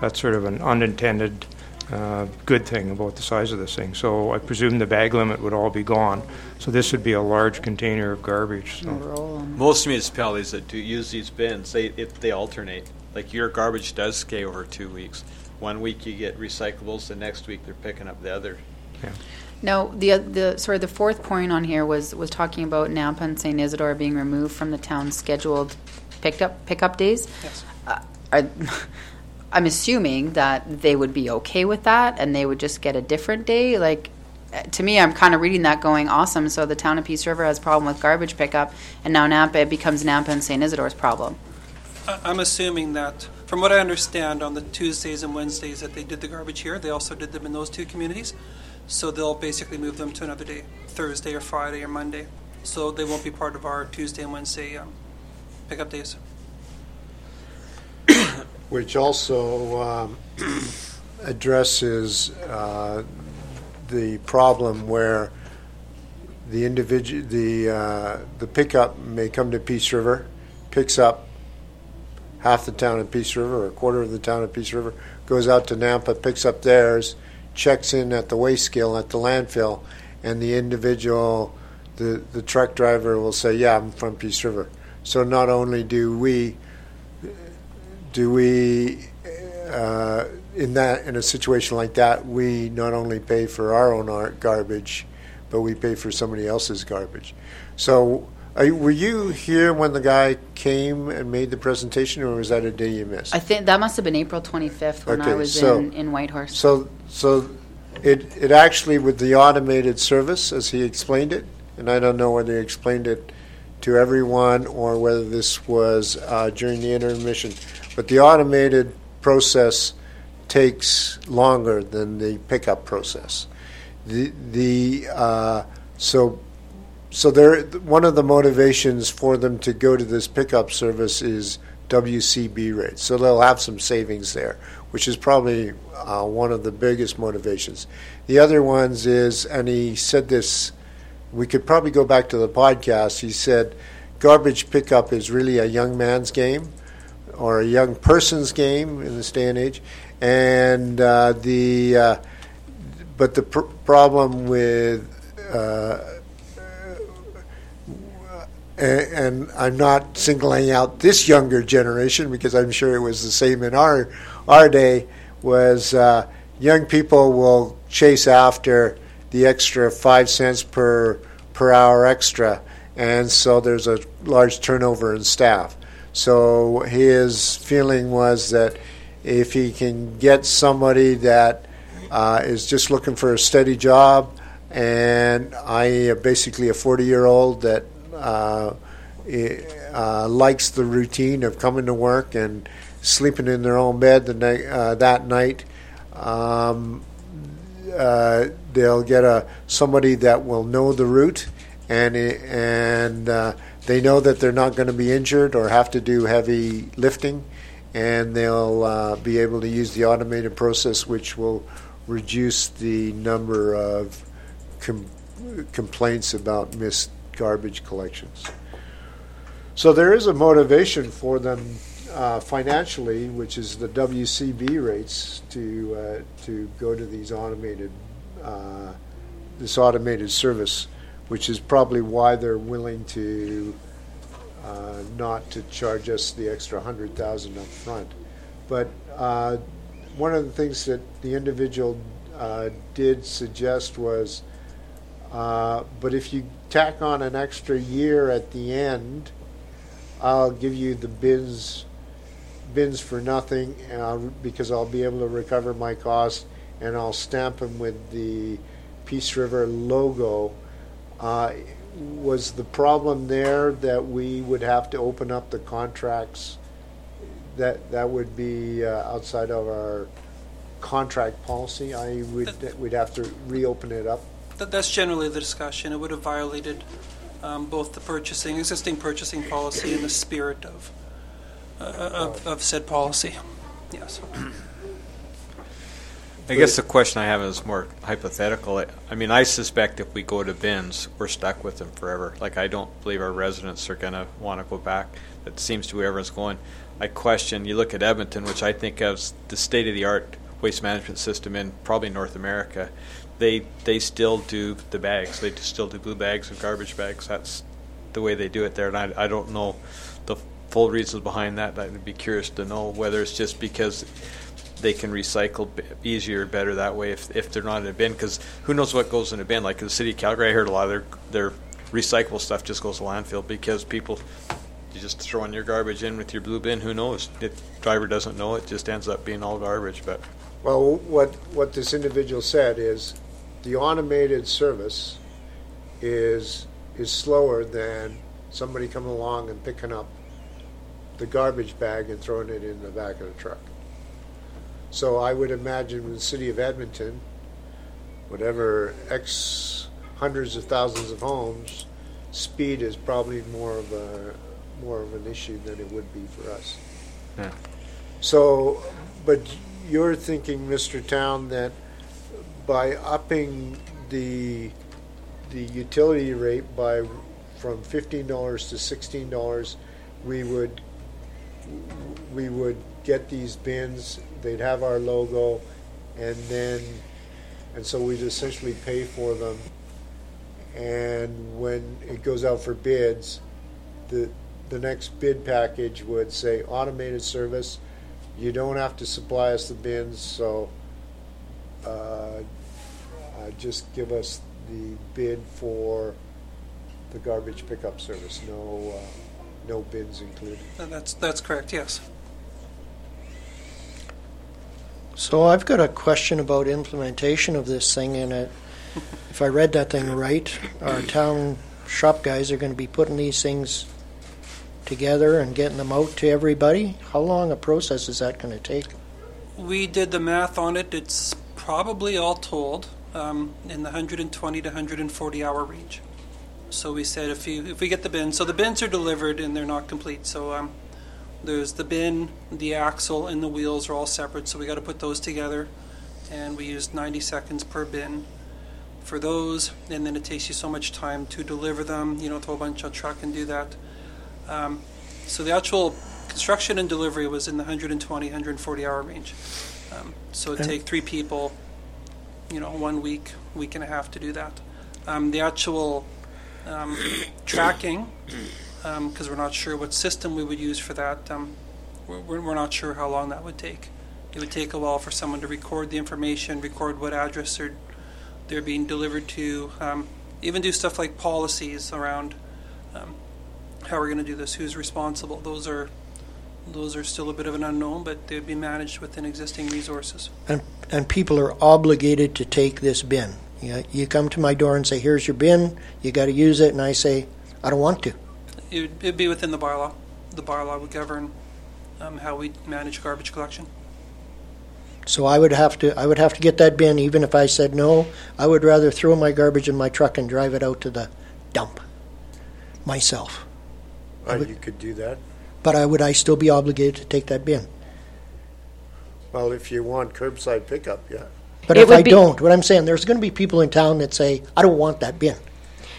that's sort of an unintended uh, good thing about the size of this thing. So I presume the bag limit would all be gone, so this would be a large container of garbage. So. Most municipalities that do use these bins, they, it, they alternate. Like your garbage does stay over two weeks. One week you get recyclables, the next week they're picking up the other. Yeah. No, the, the, sorry, the fourth point on here was, was talking about Nampa and St. Isidore being removed from the town's scheduled pickup, pickup days. Yes. Uh, are, I'm assuming that they would be okay with that and they would just get a different day. Like, to me, I'm kind of reading that going, awesome. So the town of Peace River has a problem with garbage pickup, and now Nampa it becomes Nampa and St. Isidore's problem. I'm assuming that, from what I understand, on the Tuesdays and Wednesdays that they did the garbage here, they also did them in those two communities. So they'll basically move them to another day, Thursday or Friday or Monday. So they won't be part of our Tuesday and Wednesday um, pickup days. Which also um, addresses uh, the problem where the individual, the uh, the pickup may come to Peace River, picks up half the town of Peace River or a quarter of the town of Peace River, goes out to Nampa, picks up theirs, checks in at the waste scale at the landfill, and the individual, the the truck driver will say, "Yeah, I'm from Peace River." So not only do we do we uh, in that, in a situation like that, we not only pay for our own ar- garbage, but we pay for somebody else's garbage. So, are you- were you here when the guy came and made the presentation, or was that a day you missed? I think that must have been April 25th when I was so- in, in Whitehorse. So, so it, it actually, with the automated service, as he explained it, and I don't know whether he explained it to everyone or whether this was uh, during the intermission, but the automated process takes longer than the pickup process. The, the, uh, so, so there, one of the motivations for them to go to this pickup service is WCB rates. So they'll have some savings there, which is probably uh, one of the biggest motivations. The other ones is, and he said this, we could probably go back to the podcast. He said, garbage pickup is really a young man's game or a young person's game in this day and age. And uh, the, uh, but the pr- problem with, uh, and, and I'm not singling out this younger generation because I'm sure it was the same in our our day. Was uh, young people will chase after the extra five cents per per hour extra, and so there's a large turnover in staff. So his feeling was that if he can get somebody that uh, is just looking for a steady job, and I am basically a 40 year old that uh, uh, likes the routine of coming to work and sleeping in their own bed the night, uh, that night. Um, uh, they'll get a somebody that will know the route, and and uh, they know that they're not going to be injured or have to do heavy lifting, and they'll uh, be able to use the automated process, which will reduce the number of com- complaints about missed garbage collections. So there is a motivation for them uh, financially, which is the WCB rates, to uh, to go to these automated uh, this automated service, which is probably why they're willing to uh, not to charge us the extra hundred thousand up front. But uh, one of the things that the individual uh, did suggest was, uh, but if you tack on an extra year at the end, I'll give you the bins bins for nothing, because I'll be able to recover my cost, and I'll stamp them with the Peace River logo. Uh, was the problem there that we would have to open up the contracts? That that would be uh, outside of our contract policy. I would we'd have to reopen it up. That, that's generally the discussion. It would have violated um, both the purchasing, existing purchasing policy and the spirit of, uh, of, of said policy. Yes. I guess the question I have is more hypothetical. I- mean, I suspect if we go to bins, we're stuck with them forever. Like, I don't believe our residents are going to want to go back. That seems to where everyone's going. I question, you look at Edmonton, which I think has the state of the art waste management system in probably North America. They they still do the bags. They still do blue bags and garbage bags. That's the way they do it there. And I, I don't know the full reasons behind that. I'd be curious to know whether it's just because they can recycle b- easier, better that way if, if they're not in a bin. Because who knows what goes in a bin? Like in the city of Calgary, I heard a lot of their their recyclable stuff just goes to landfill because people you just throw in your garbage in with your blue bin. Who knows? The driver doesn't know. It just ends up being all garbage. But Well, what, what this individual said is the automated service is, is slower than somebody coming along and picking up the garbage bag and throwing it in the back of the truck. So I would imagine in the city of Edmonton, whatever X hundreds of thousands of homes, speed is probably more of a, more of an issue than it would be for us. Yeah. So, but you're thinking, Mr. Town, that by upping the, the utility rate by, from fifteen dollars to sixteen dollars, we would, we would get these bins, they'd have our logo, and then, and so we'd essentially pay for them. And when it goes out for bids, the, the next bid package would say automated service, You don't have to supply us the bins, so uh, uh, just give us the bid for the garbage pickup service. No, uh, no bins included. And that's, that's correct, yes. So I've got a question about implementation of this thing, and it, if I read that thing right, our town shop guys are going to be putting these things together and getting them out to everybody. How long a process is that going to take? We did the math on it. It's probably all told um, in the 120 to 140 hour range. So we said if you if we get the bins, so the bins are delivered and they're not complete. So um, there's the bin, the axle, and the wheels are all separate. So we got to put those together, and we used 90 seconds per bin for those. And then it takes you so much time to deliver them. You know, throw a bunch of truck and do that. Um, so the actual construction and delivery was in the 120, 140 hour range. Um, so it'd take three people, you know, one week, week and a half to do that. Um, the actual um, tracking, because we're not sure what system we would use for that, um, we're, we're not sure how long that would take. It would take a while for someone to record the information, record what address they're, they're being delivered to, um, even do stuff like policies around um, how we're going to do this, who's responsible. Those are those are still a bit of an unknown, but they'd be managed within existing resources. And, and people are obligated to take this bin. You, you come to my door and say, here's your bin, you got to use it, and I say, I don't want to. It would it'd be within the bylaw. The bylaw would govern um, how we manage garbage collection. So I would have to, I would have to get that bin, even if I said no. I would rather throw my garbage in my truck and drive it out to the dump myself. Uh, You could do that. But I would I still be obligated to take that bin? Well, if you want curbside pickup, yeah. But It if would I be- don't, what I'm saying, there's going to be people in town that say, I don't want that bin.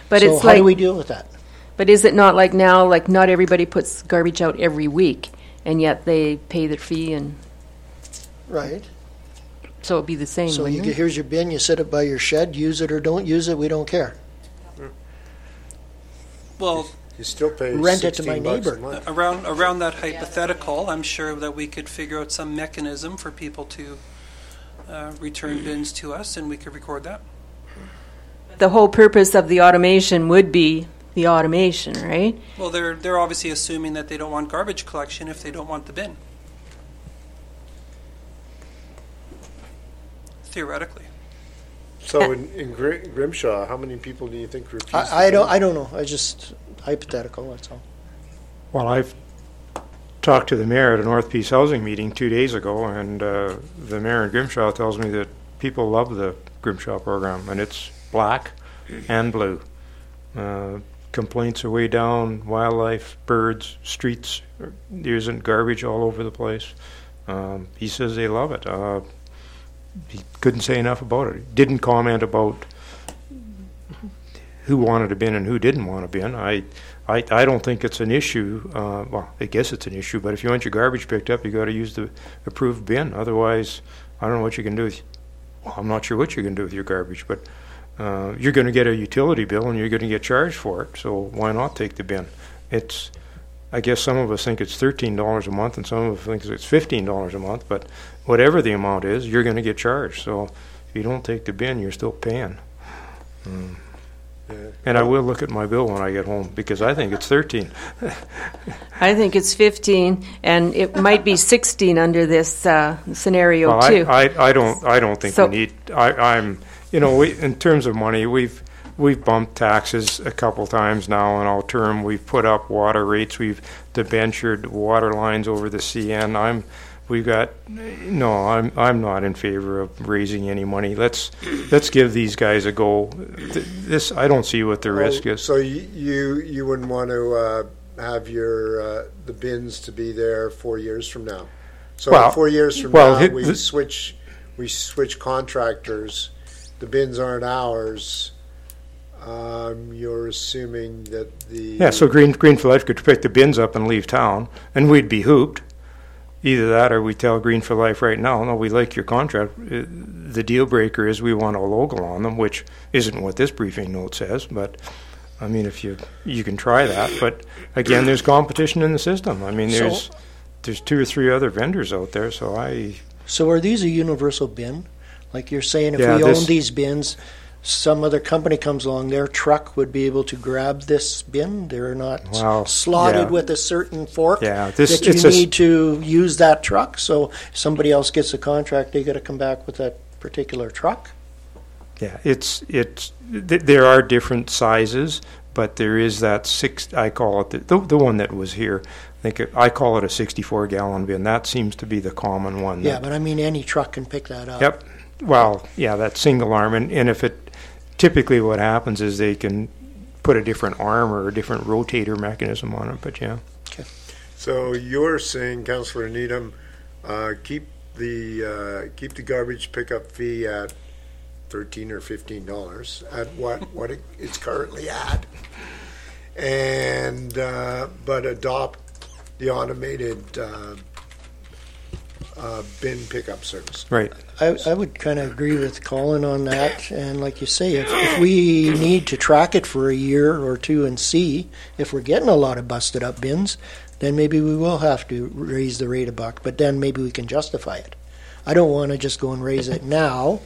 But so it's how like, do we deal with that? But is it not like now, like not everybody puts garbage out every week, and yet they pay their fee, and Right. so it'd be the same. So you wouldn't get, it? here's your bin, you set it by your shed, use it or don't use it, we don't care. Well, You still pay Rent it to my 16 bucks a neighbor. month. around around that hypothetical, I'm sure that we could figure out some mechanism for people to uh, return bins to us, and we could record that. The whole purpose of the automation would be the automation, right? Well, they're they're obviously assuming that they don't want garbage collection if they don't want the bin. Theoretically, So in, in Gri- Grimshaw, how many people do you think refuse? the I, I don't. I don't know, I just, hypothetical, that's all. Well, I've talked to the mayor at a North Peace Housing meeting two days ago, and uh, the mayor in Grimshaw tells me that people love the Grimshaw program, and it's black and blue. Uh, complaints are way down, wildlife, birds, streets, there isn't garbage all over the place. Um, he says they love it. Uh, he couldn't say enough about it. Didn't comment about who wanted a bin and who didn't want a bin. I, I, I don't think it's an issue. Uh, well, I guess it's an issue, but if you want your garbage picked up, you got to use the approved bin. Otherwise, I don't know what you can do. With, well, I'm not sure what you can do with your garbage, but uh, you're going to get a utility bill and you're going to get charged for it. So why not take the bin? It's, I guess some of us think it's thirteen dollars a month, and some of us think it's fifteen dollars a month. But whatever the amount is, you're going to get charged. So if you don't take the bin, you're still paying. Mm. Yeah. And I will look at my bill when I get home because I think it's 13. I think it's 15, and it might be 16 under this uh, scenario well, too. I, I, I don't I don't think So- we need. I, I'm you know we, in terms of money we've we've bumped taxes a couple times now in all term. We've put up water rates. We've debentured water lines over the CN. I'm we've got no. I'm I'm not in favor of raising any money. Let's let's give these guys a go. Th- This I don't see what the risk Oh, is. So you, you, you wouldn't want to, uh, have your, uh, the bins to be there four years from now? So Well, four years from well, now, we the- switch, we switch contractors, the bins aren't ours, um, you're assuming that the. Yeah, so Green Greenfield Life could pick the bins up and leave town, and we'd be hooped. Either that, or we tell Green for Life right now, no, we like your contract. Uh, The deal breaker is we want a logo on them, which isn't what this briefing note says. But I mean, if you you can try that, but again, there's competition in the system. I mean, So- there's there's two or three other vendors out there, so I, So are these a universal bin? Like you're saying, if Yeah, we own these bins, some other company comes along, their truck would be able to grab this bin? They're not slotted yeah. with a certain fork? Yeah, this- That you s- need to use that truck, so if somebody else gets a contract, they gotta come back with that particular truck? yeah, it's, it's, th- there are different sizes, but there is that six, I call it, the- the, the one that was here, I think, it- I call it a sixty-four gallon bin. That seems to be the common one. Yeah, but I mean, any truck can pick that up. Yep. Well, yeah, that single arm, and, and if it, typically what happens is they can put a different arm or a different rotator mechanism on it, but yeah. So you're saying, Councillor Needham, uh, keep the, uh, keep the garbage pickup fee at thirteen or fifteen dollars at what, what it- it's currently at? And, uh, but adopt the automated, uh, bin pickup service. Right. I, I would kind of agree with Colin on that, and like you say, if, if we need to track it for a year or two and see if we're getting a lot of busted up bins, then maybe we will have to raise the rate a buck, but then maybe we can justify it. I don't want to just go and raise it now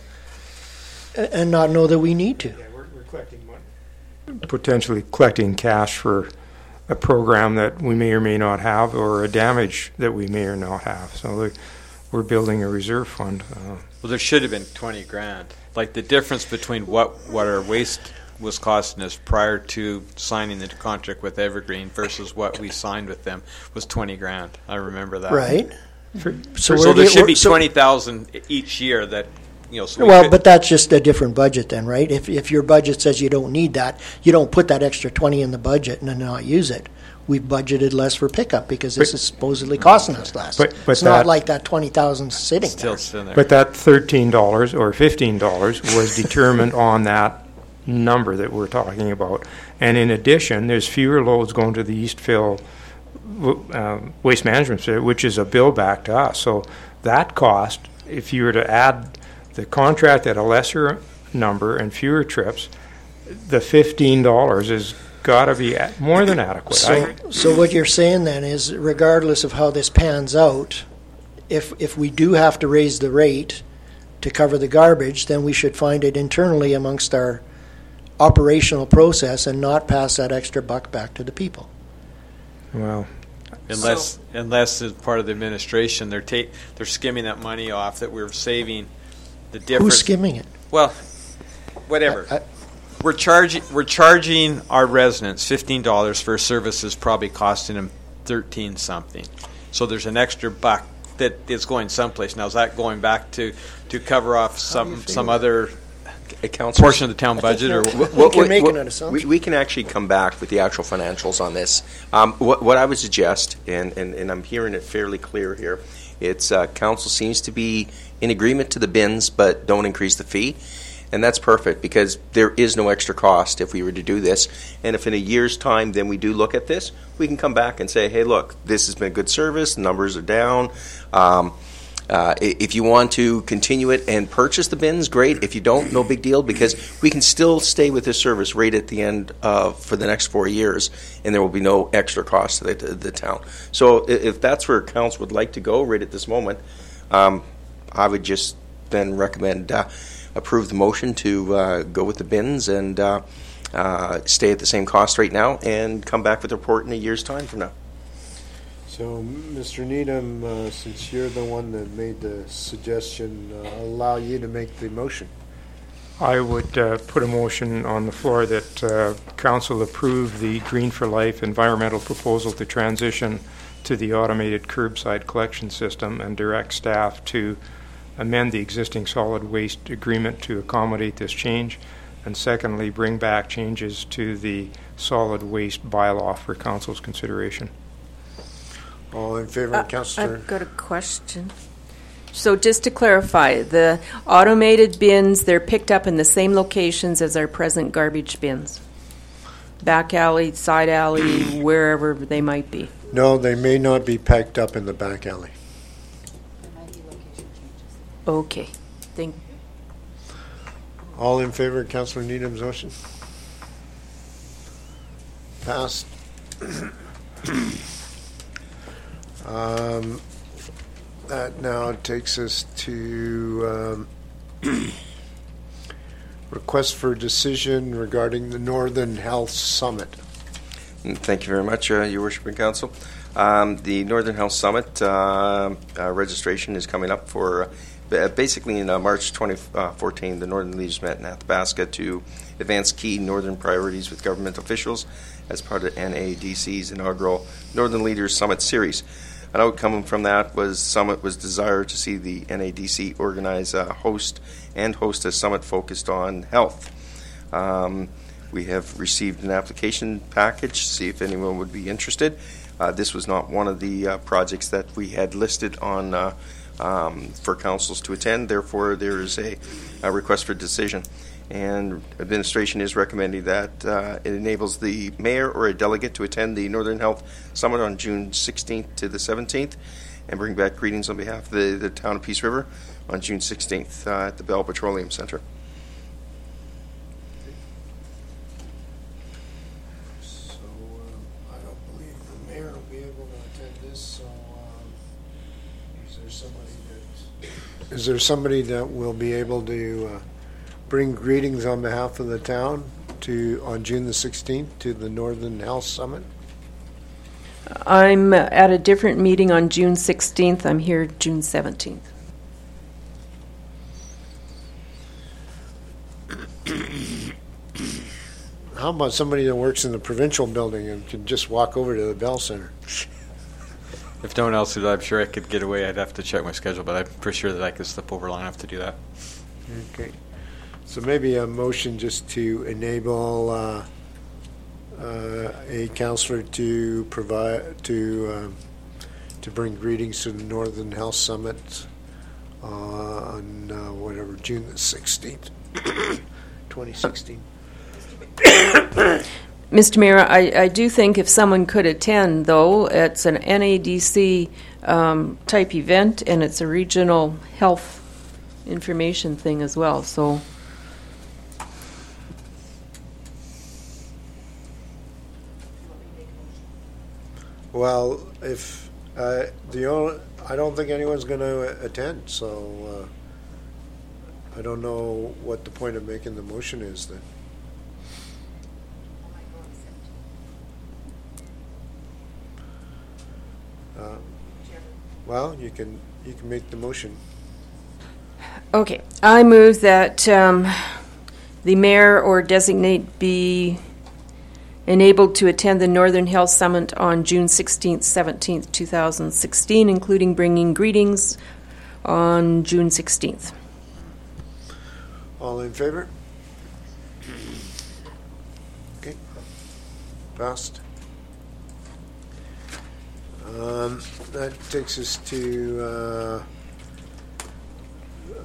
and not know that we need to. Yeah, we're, we're collecting money. Potentially collecting cash for a program that we may or may not have, or a damage that we may or not have. So like, we're building a reserve fund. Uh, Well, there should have been twenty grand. Like the difference between what, what our waste was costing us prior to signing the contract with Evergreen versus what we signed with them was twenty grand. I remember that. Right. For- So, So there should be so- twenty thousand each year that, you know, so we Well, could- but that's just a different budget then, right? If, if your budget says you don't need that, you don't put that extra twenty in the budget and then not use it. We've budgeted less for pickup because this But- is supposedly costing us less. But- but It's not that- like that twenty thousand sitting there. still sitting there. But that thirteen dollars or fifteen dollars was determined on that number that we're talking about. And in addition, there's fewer loads going to the Eastville w- um, Waste Management Facility, which is a bill back to us. So that cost, if you were to add the contract at a lesser number and fewer trips, the fifteen dollars is gotta be a- more than adequate. So, I- so what you're saying then is regardless of how this pans out, if, if we do have to raise the rate to cover the garbage, then we should find it internally amongst our operational process and not pass that extra buck back to the people. Well, Unless, unless as part of the administration, they're take, they're skimming that money off that we're saving the difference. Who's skimming it? Well, whatever. I- I- We're charging, we're charging our residents fifteen dollars for services, probably costing them thirteen something. So there's an extra buck that is going someplace. Now, is that going back to, to cover off some, some other Councillors, portion of the town budget or? We What- can what- make what- an assumption. We, we can actually come back with the actual financials on this. Um, what, what I would suggest, and, and, and I'm hearing it fairly clear here, it's, uh, council seems to be in agreement to the bins, but don't increase the fee. And that's perfect, because there is no extra cost if we were to do this. And if in a year's time, then we do look at this, we can come back and say, hey, look, this has been good service, numbers are down. Um, uh, If you want to continue it and purchase the bins, great. If you don't, no big deal, because we can still stay with this service right at the end for the next four years, and there will be no extra cost to the, to the town. So if that's where council would like to go right at this moment, um, I would just then recommend, uh, approve the motion to uh, go with the bins and uh, uh, stay at the same cost right now, and come back with a report in a year's time from now. So, Mr. Needham, uh, since you're the one that made the suggestion, uh, allow you to make the motion. I would uh, put a motion on the floor that uh, council approve the Green for Life environmental proposal to transition to the automated curbside collection system and direct staff to amend the existing solid waste agreement to accommodate this change. And secondly, bring back changes to the solid waste bylaw for council's consideration. All in favor, Uh, Councillor? I've got a question. So just to clarify, the automated bins, they're picked up in the same locations as our present garbage bins? Back alley, side alley, wherever they might be? No, they may not be packed up in the back alley. Okay, thank, All in favor of Councillor Needham's motion? Passed. Um, That now takes us to um, request for decision regarding the Northern Health Summit. Mm, Thank you very much, uh, Your Worship and Council. Um, The Northern Health Summit uh, uh, registration is coming up for, uh, ba- basically in uh, March 2014, the Northern Leaders met in Athabasca to advance key northern priorities with government officials as part of NADC's inaugural Northern Leaders Summit series. An outcome from that was Summit was desire to see the NADC organize a host and host a summit focused on health. Um, we have received an application package, to see if anyone would be interested. Uh, this was not one of the uh, projects that we had listed on uh, um, for councils to attend. Therefore, there is a, a request for decision. And administration is recommending that uh, it enables the mayor or a delegate to attend the Northern Health Summit on June 16th to the 17th and bring back greetings on behalf of the, the town of Peace River on June 16th uh, at the Bell Petroleum Center. So um, I don't believe the mayor will be able to attend this, so um, is there somebody that... Is there somebody that will be able to uh, bring greetings on behalf of the town to, on June the 16th, to the Northern Health Summit? I'm at a different meeting on June 16th. I'm here June 17th. How about somebody that works in the provincial building and can just walk over to the Bell Center? If no one else did, I'm sure I could get away. I'd have to check my schedule, but I'm pretty sure that I could slip over long enough to do that. Okay. So maybe a motion just to enable uh, uh, a counselor to provide, to, um, to bring greetings to the Northern Health Summit uh, on uh, whatever, June the 16th, 2016. Mr. Mayor, I, I do think if someone could attend, though, it's an NADC um, type event and it's a regional health information thing as well. So Well, if, uh, the only, I don't think anyone's going to attend, so uh, I don't know what the point of making the motion is then. Uh, Well, you can, you can make the motion. Okay, I move that um, the mayor or designate be enabled to attend the Northern Health Summit on June 16th, 17th, 2016, including bringing greetings on June 16th. All in favor? Okay. Passed. Um, That takes us to, uh,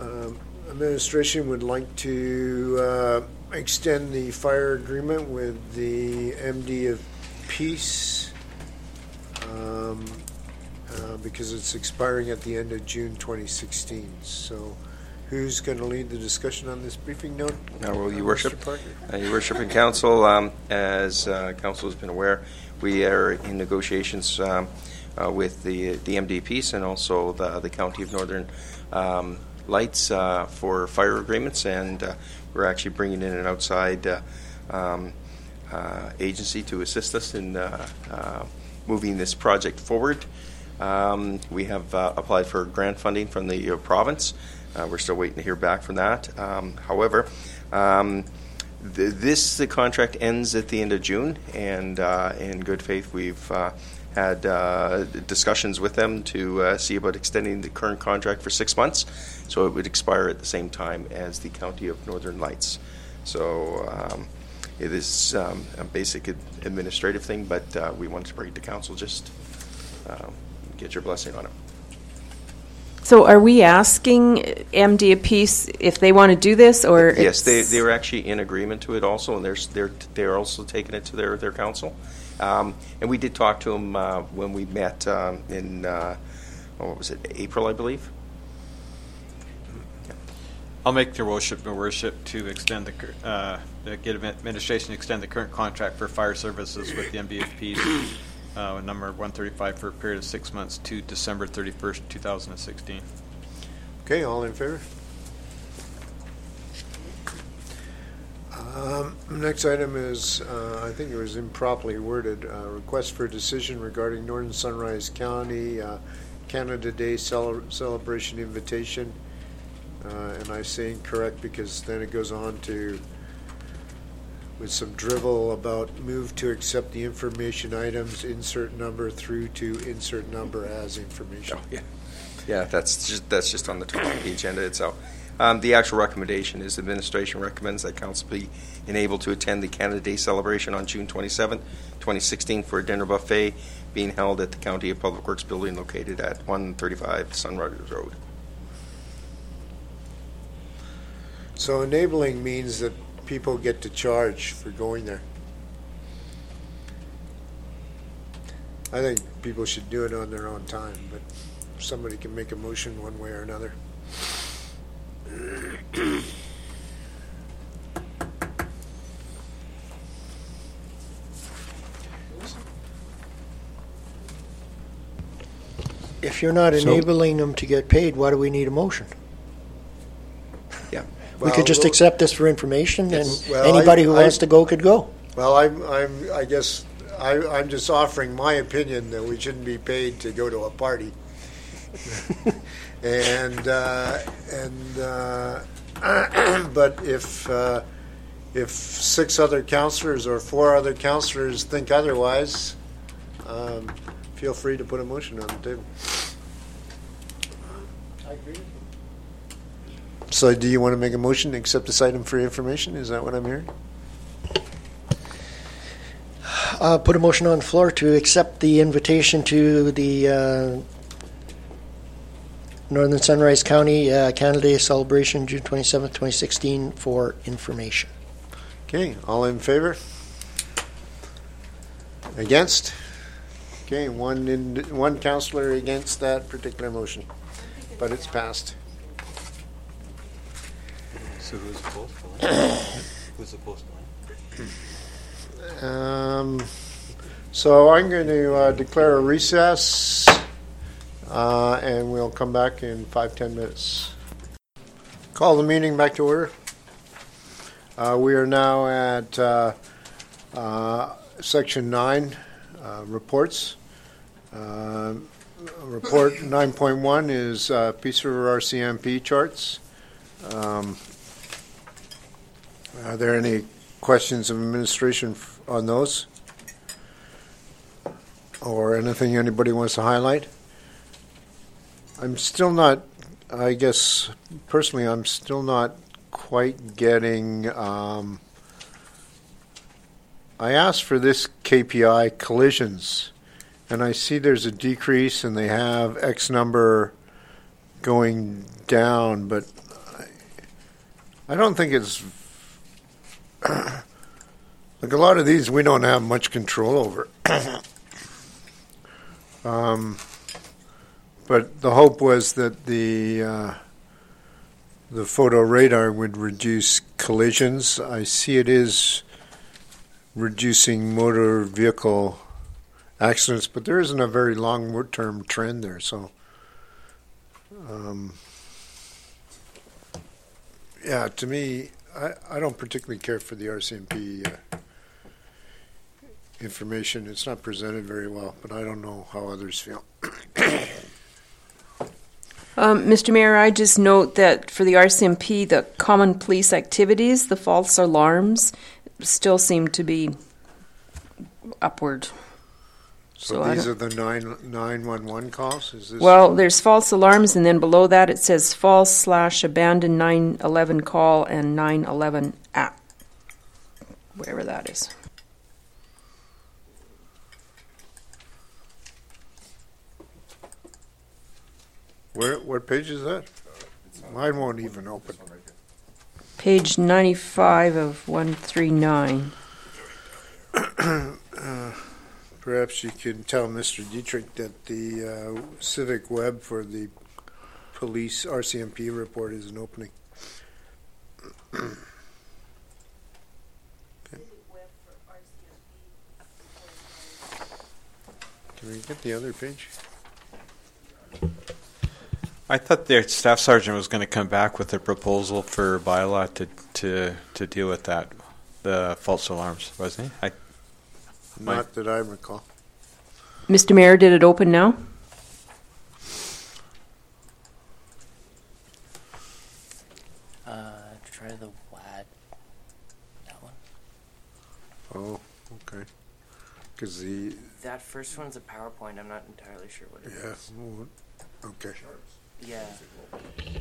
um, administration would like to uh, extend the fire agreement with the MD of Peace um, uh, because it's expiring at the end of June 2016. So who's going to lead the discussion on this briefing note? Uh, Well, Your Uh, Worship, uh, Your Worship and Council, um, as uh, Council has been aware, we are in negotiations um, uh, with the the MDPs and also the the County of Northern um, Lights uh, for fire agreements, and uh, we're actually bringing in an outside uh, um, uh, agency to assist us in uh, moving this project forward. Um, We have applied for grant funding from the province. We're still waiting to hear back from that. Um, However, um, th- this, the contract ends at the end of June, and uh, in good faith, we've uh, had uh, discussions with them to uh, see about extending the current contract for six months, so it would expire at the same time as the County of Northern Lights. So um, it is um, a basic ad- administrative thing, but uh, we wanted to bring it to council, just um, get your blessing on it. So are we asking MD of Peace if they want to do this, or? Yes, they, they were actually in agreement to it also, and they're, they're, they're also taking it to their, their council. Um, And we did talk to him uh, when we met um, in, uh, what was it, April, I believe? I'll make your worship, your worship, to extend the, uh, the get administration to extend the current contract for fire services with the MBFP uh, number 135 for a period of six months to December 31st, 2016. Okay, all in favor? Um, Next item is, uh, I think it was improperly worded, uh, request for decision regarding Northern Sunrise County uh, Canada Day cele- celebration invitation. Uh, And I say incorrect because then it goes on to, with some drivel about move to accept the information items, insert number through to insert number as information. Yeah. Yeah, that's just, that's just on the top of the agenda itself. Um, the actual recommendation is administration recommends that council be enabled to attend the Canada Day celebration on June 27, 2016 for a dinner buffet being held at the County of Public Works building located at 135 Sunrise Road. So enabling means that people get to charge for going there. I think people should do it on their own time, but somebody can make a motion one way or another. If you're not So- enabling them to get paid, why do we need a motion? Yeah. We could just accept this for information, and Well, I- anybody who I- wants to go could go. Well, I'm, I'm, I guess, I, I'm just offering my opinion that we shouldn't be paid to go to a party. And, uh, and, uh, but if, uh, if six other counselors or four other counselors think otherwise, um, feel free to put a motion on the table. I agree. So do you want to make a motion to accept this item for information? Is that what I'm hearing? Uh, put a motion on the floor to accept the invitation to the uh, Northern Sunrise County uh, Canada Day celebration, June 27th, 2016, for information. Okay, all in favor? Against? Okay, one, in- one counselor against that particular motion, but it's passed. So who's opposed? Who's opposed? Um, So I'm going to uh, declare a recess, uh, and we'll come back in five, ten minutes. Call the meeting back to order. Uh, We are now at uh, uh, section nine, uh, reports. Uh, Report 9.1 is uh, Peace River RCMP charts. Um, Are there any questions of administration f- on those? Or anything anybody wants to highlight? I'm still not, I guess, personally, I'm still not quite getting, um, I asked for this KPI collisions, and I see there's a decrease and they have X number going down, but I, I don't think it's like a lot of these we don't have much control over. um, but the hope was that the uh, the photo radar would reduce collisions. I see it is reducing motor vehicle accidents, but there isn't a very long term trend there. So, um, yeah, to me, I, I don't particularly care for the RCMP uh, information. It's not presented very well, but I don't know how others feel. Um, Mr. Mayor, I just note that for the RCMP, the common police activities, the false alarms, still seem to be upward. So, So I these don't- are the nine nine one one calls. Is this Well, there's false alarms, and then below that it says false slash abandoned 911 call and 911 app, wherever that is. Where? What page is that? Mine won't even open. Page 95 of 139. Uh, Perhaps you can tell Mr. Dietrich that the uh, Civic Web for the police RCMP report isn't opening. Can we get the other page? I thought their staff sergeant was going to come back with a proposal for bylaw to, to, to deal with that, the false alarms, wasn't he? I, Not that I recall. Mr. Mayor, did it open now? Uh, try the WAD. That one. Oh, okay. Because the, That first one's a PowerPoint. I'm not entirely sure what it is. yeah, well, okay. Yeah.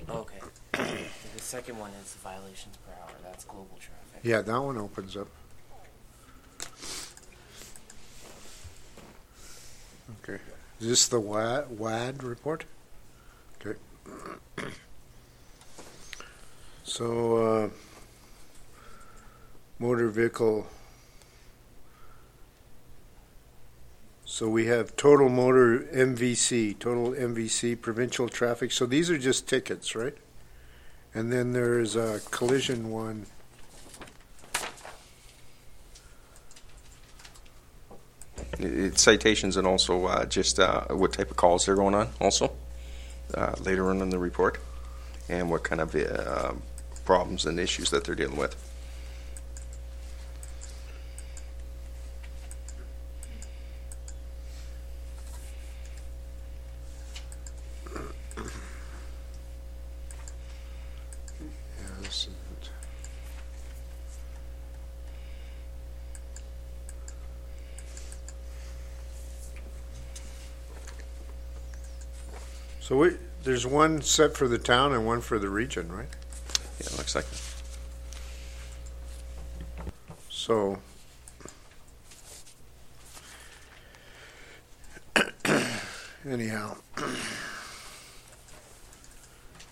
Okay. the second one is violations per hour. That's global traffic. Yeah, that one opens up. Okay. Is this the WAD, WAD report? Okay. So, uh, motor vehicle. So we have total motor MVC, total MVC, provincial traffic. So these are just tickets, right? And then there's a collision one. It's citations and also uh, just uh, what type of calls they're going on also uh, later on in the report and what kind of uh, problems and issues that they're dealing with. Yeah, this is it. So we, there's one set for the town and one for the region, right? Yeah, it looks like So. Anyhow. I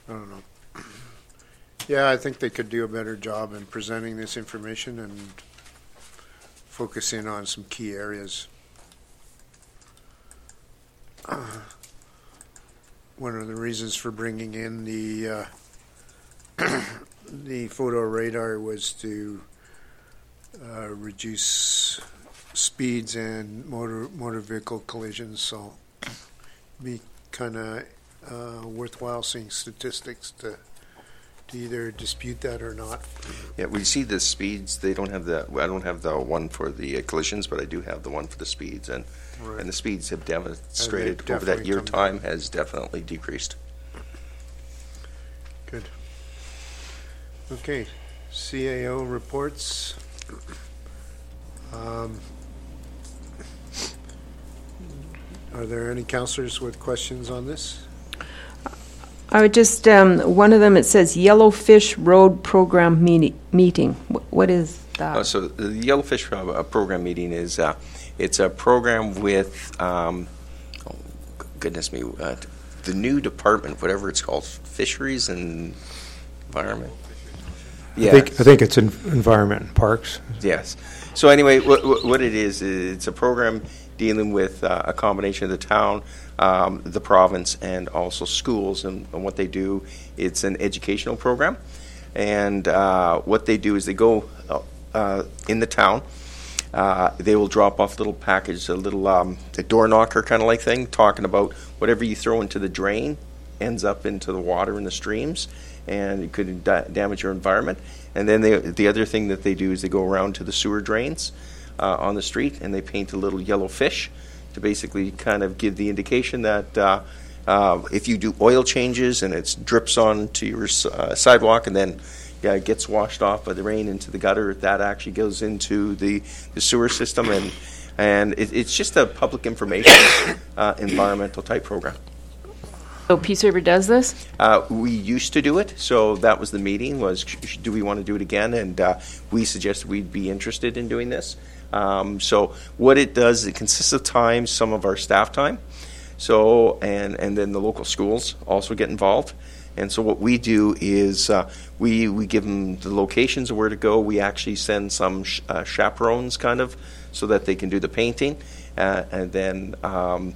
don't know. Yeah, I think they could do a better job in presenting this information and focusing on some key areas. One of the reasons for bringing in the, uh, the photo radar was to uh, reduce speeds and motor, motor vehicle collisions, so be kind of uh, worthwhile seeing statistics to, to either dispute that or not. Yeah, we see the speeds. They don't have the. I don't have the one for the collisions, but I do have the one for the speeds, and Right. and the speeds have demonstrated over that definitely year come time has definitely decreased. Good. Okay, CAO reports. Um, Are there any counselors with questions on this? I would just, um, one of them, it says Yellowfish Road Program meeti- Meeting. Wh- What is that? Uh, so the Yellowfish uh, uh, program meeting is uh, it's a program with um, oh, goodness me uh, the new department whatever it's called fisheries and environment. I think, I think it's en- environment and parks. Yes. So anyway, what, what- what it is, is it's a program dealing with uh, a combination of the town, um, the province, and also schools. And, and what they do, it's an educational program. And uh, what they do is they go uh, uh, in the town. Uh, they will drop off little package, a little um, a door knocker kind of like thing, talking about whatever you throw into the drain ends up into the water in the streams, and it could da- damage your environment. And then they, the other thing that they do is they go around to the sewer drains uh, on the street and they paint a little yellow fish to basically kind of give the indication that uh, uh, if you do oil changes and it drips onto your uh, sidewalk and then yeah, it gets washed off by the rain into the gutter, that actually goes into the, the sewer system and and it, it's just a public information uh, environmental type program. So Peace River does this? Uh, we used to do it, so that was the meeting. Was sh- sh- do we want to do it again? And uh, we suggested we'd be interested in doing this. Um, so what it does, it consists of time, some of our staff time. So and and then the local schools also get involved. And so what we do is uh, we we give them the locations of where to go. We actually send some sh- uh, chaperones, kind of, so that they can do the painting, uh, and then um,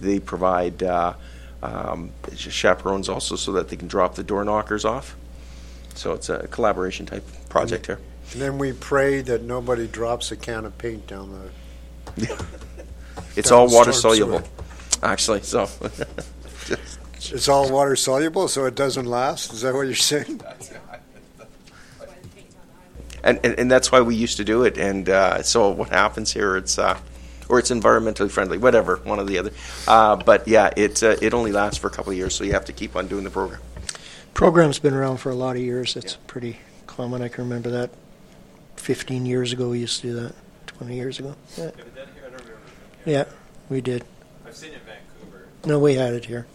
they provide. Uh, um, chaperones also so that they can drop the door knockers off. So it's a collaboration type project here. And then we pray that nobody drops a can of paint down the, It's Down all water storm sewer. soluble, actually, so. It's all water soluble, so it doesn't last? Is that what you're saying? And, and, and that's why we used to do it. And uh, so what happens here? It's uh, or it's environmentally friendly, whatever, one or the other. Uh, but yeah, it uh, it only lasts for a couple of years, so you have to keep on doing the program. Program's been around for a lot of years. It's pretty common. I can remember that 15 years ago we used to do that. 20 years ago. Yeah, yeah we did. I've seen it in Vancouver. No, we had it here.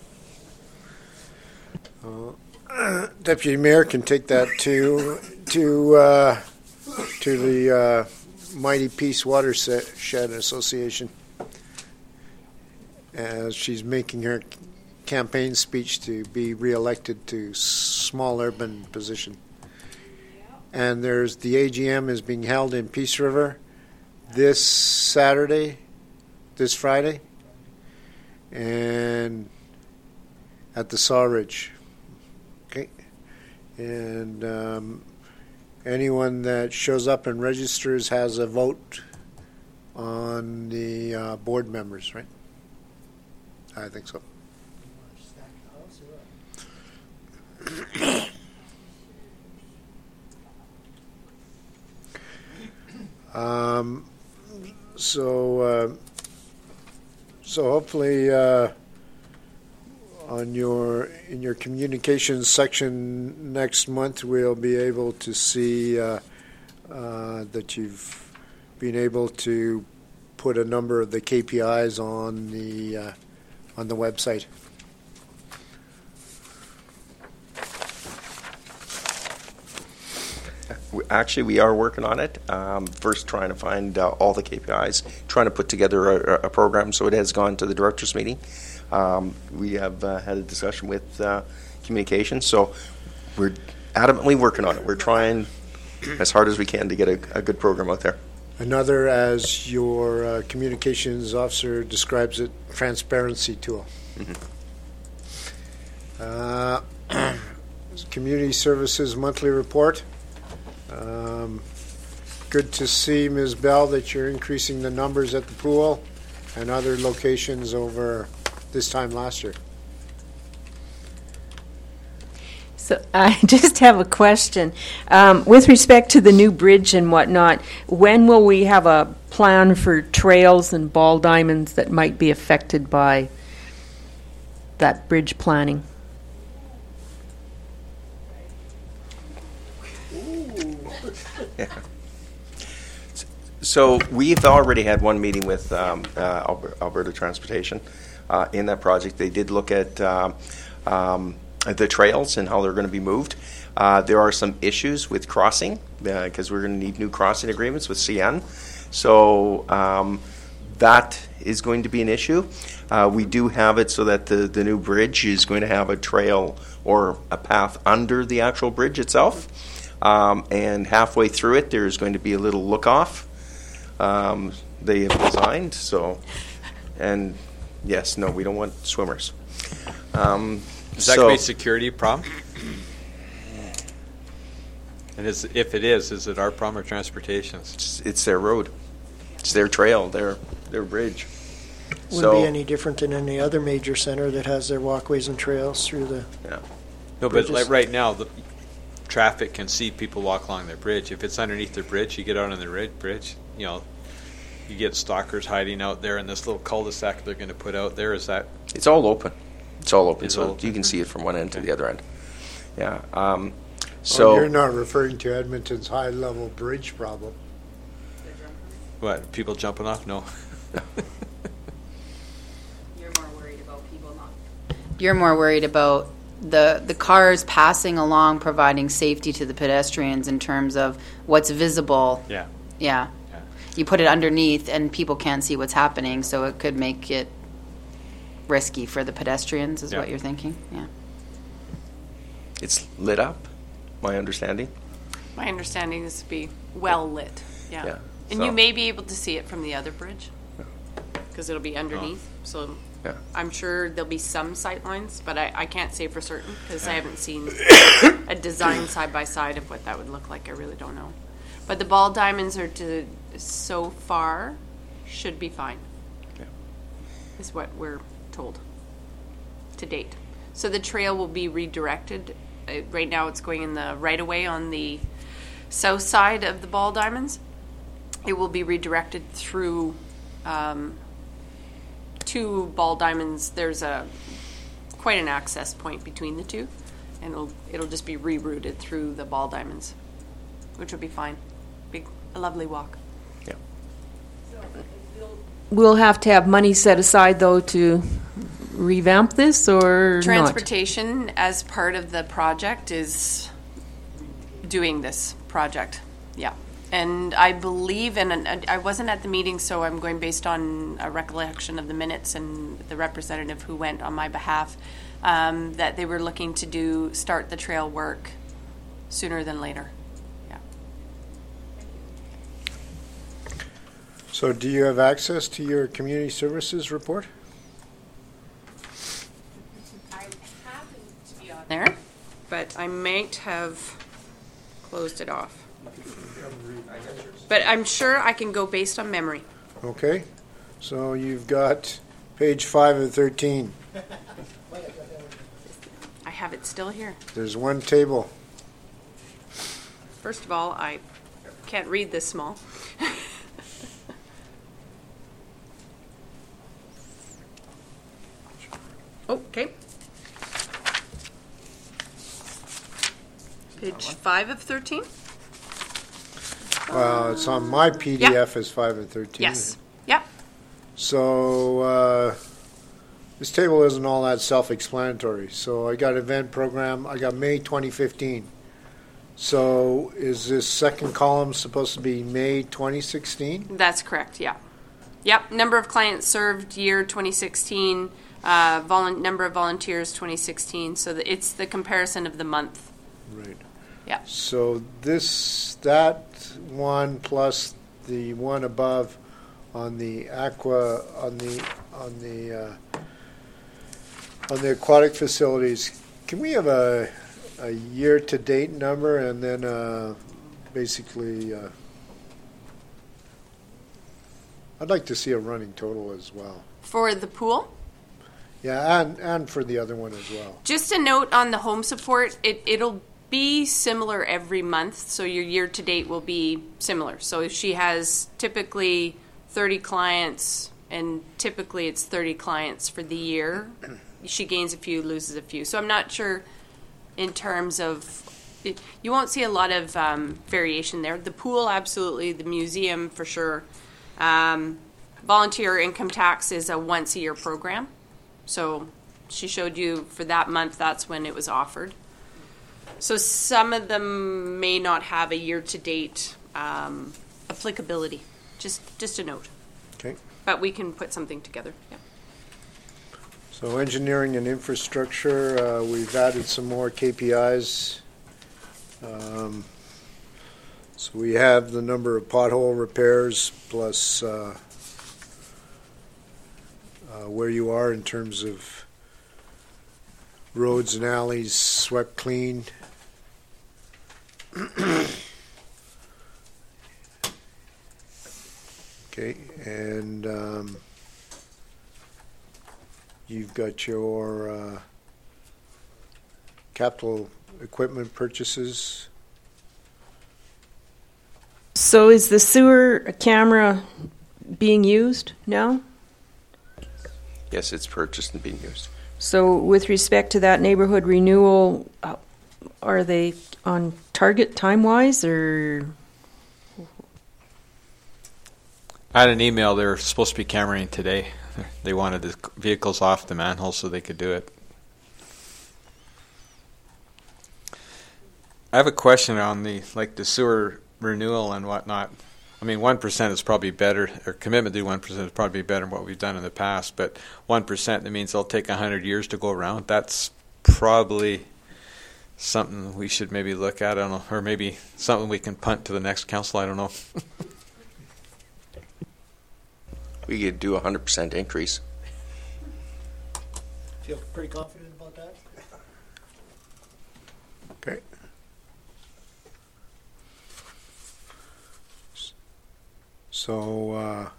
Uh, Deputy Mayor can take that to, to, uh, to the uh, Mighty Peace Watershed Association as she's making her campaign speech to be reelected to small urban position. And there's, the AGM is being held in Peace River this Saturday, this Friday, and at the Sawridge. Okay. And um, anyone that shows up and registers has a vote on the uh, board members, right? I think so. Um, so, uh, so hopefully, uh, on your in your communications section next month, we'll be able to see uh, uh, that you've been able to put a number of the KPIs on the uh, on the website. Actually, we are working on it. Um, first, trying to find uh, all the KPIs, trying to put together a, a program. So it has gone to the directors' meeting. Um, we have uh, had a discussion with uh, communications. So we're adamantly working on it. We're trying as hard as we can to get a, a good program out there. Another, as your uh, communications officer describes it, transparency tool. Uh, Community Services Monthly Report. Um, Good to see, Ms. Bell, that you're increasing the numbers at the pool and other locations over this time last year. So I just have a question. Um, With respect to the new bridge and whatnot, when will we have a plan for trails and ball diamonds that might be affected by that bridge planning? So we've already had one meeting with um, uh, Alber- Alberta Transportation uh, in that project. They did look at um, um, the trails and how they're going to be moved. Uh, There are some issues with crossing, because we're going to need new crossing agreements with CN. So um, that is going to be an issue. Uh, We do have it so that the, the new bridge is going to have a trail or a path under the actual bridge itself. Um, And halfway through it, there's going to be a little look-off um, they have designed. So, and yes, no, we don't want swimmers. Um, Is that so- going to be a security problem? And is, if it is, is it our problem or transportation's? It's, it's their road. It's their trail, their their bridge. Wouldn't so, be any different than any other major center that has their walkways and trails through the. Yeah. No, but like right now, the traffic can see people walk along their bridge. If it's underneath their bridge, you get out on the ri- bridge, you know, you get stalkers hiding out there in this little cul-de-sac they're going to put out there. Is that It's all open. It's all open, It's so all open. you can see it from one end to the other end. Yeah. Um, So so Oh, you're not referring to Edmonton's high-level bridge problem. what? People jumping off? No. You're more worried about people not. You're more worried about the, the cars passing along, providing safety to the pedestrians in terms of what's visible. Yeah. Yeah. Yeah. You put it underneath and people can't see what's happening, so it could make it risky for the pedestrians, is Yeah. what you're thinking? Yeah. it's lit up. My understanding. My understanding is to be well lit, yeah. Yeah, And so- you may be able to see it from the other bridge, because it'll be underneath, so Yeah. I'm sure there'll be some sight lines, but I, I can't say for certain, because I haven't seen a design side by side of what that would look like, I really don't know. But the ball diamonds are to, so far, should be fine. is what we're told to date. So the trail will be redirected. Uh, Right now, it's going in the right-of-way on the south side of the Ball Diamonds. It will be redirected through um, two Ball Diamonds. There's a quite an access point between the two, and it'll it'll just be rerouted through the Ball Diamonds, which will be fine. Be a lovely walk. Yeah. We'll have to have money set aside, though, to revamp this, or not? Transportation, as part of the project, is doing this project. Yeah. And I believe, and and I wasn't at the meeting, so I'm going based on a recollection of the minutes and the representative who went on my behalf, um, that they were looking to do, start the trail work sooner than later. Yeah. So do you have access to your community services report? I happened to be on there, but I might have closed it off. But I'm sure I can go based on memory. Okay, so you've got page five of 13. I have it still here. There's one table. First of all, I can't read this small. okay. Page five of 13? Well, it's on my PDF as five and 13. Yes. Yep. So uh, this table isn't all that self-explanatory. So I got event program. I got May 2015. So is this second column supposed to be May 2016? That's correct, yeah. Yep, number of clients served year 2016, uh, volun- number of volunteers 2016. So the, it's the comparison of the month. Right. Yeah. So this that one plus the one above on the aqua on the on the uh, on the aquatic facilities. Can we have a a year to date number and then uh, basically? Uh, I'd like to see a running total as well. For the pool, Yeah, and and for the other one as well. just a note on the home support, it, it'll be similar every month. So your year to date will be similar. So if she has typically 30 clients, and typically it's 30 clients for the year, she gains a few, loses a few. So I'm not sure in terms of. You won't see a lot of um, variation there. The pool, absolutely. The museum, for sure. Um, volunteer income tax is a once a year program. So she showed you for that month, that's when it was offered. So some of them may not have a year to date um, applicability. Just, just a note. Okay. But we can put something together. Yeah. So engineering and infrastructure, uh, we've added some more KPIs. Um, So we have the number of pothole repairs plus uh, uh, where you are in terms of roads and alleys swept clean. Okay, and um, you've got your uh, capital equipment purchases. So is the sewer camera being used now? Yes, it's purchased and being used. So with respect to that neighborhood renewal, uh, are they on target time-wise, or I had an email. They were supposed to be cameraing today. They wanted the vehicles off the manhole so they could do it. I have a question on the like the sewer renewal and whatnot. I mean, one percent is probably better, or commitment to one percent is probably better than what we've done in the past. But one percent that means it'll take hundred years to go around. That's probably something we should maybe look at. I don't know, or maybe something we can punt to the next council. I don't know. We could do a hundred percent increase. Feel pretty confident about that? Okay. So, uh,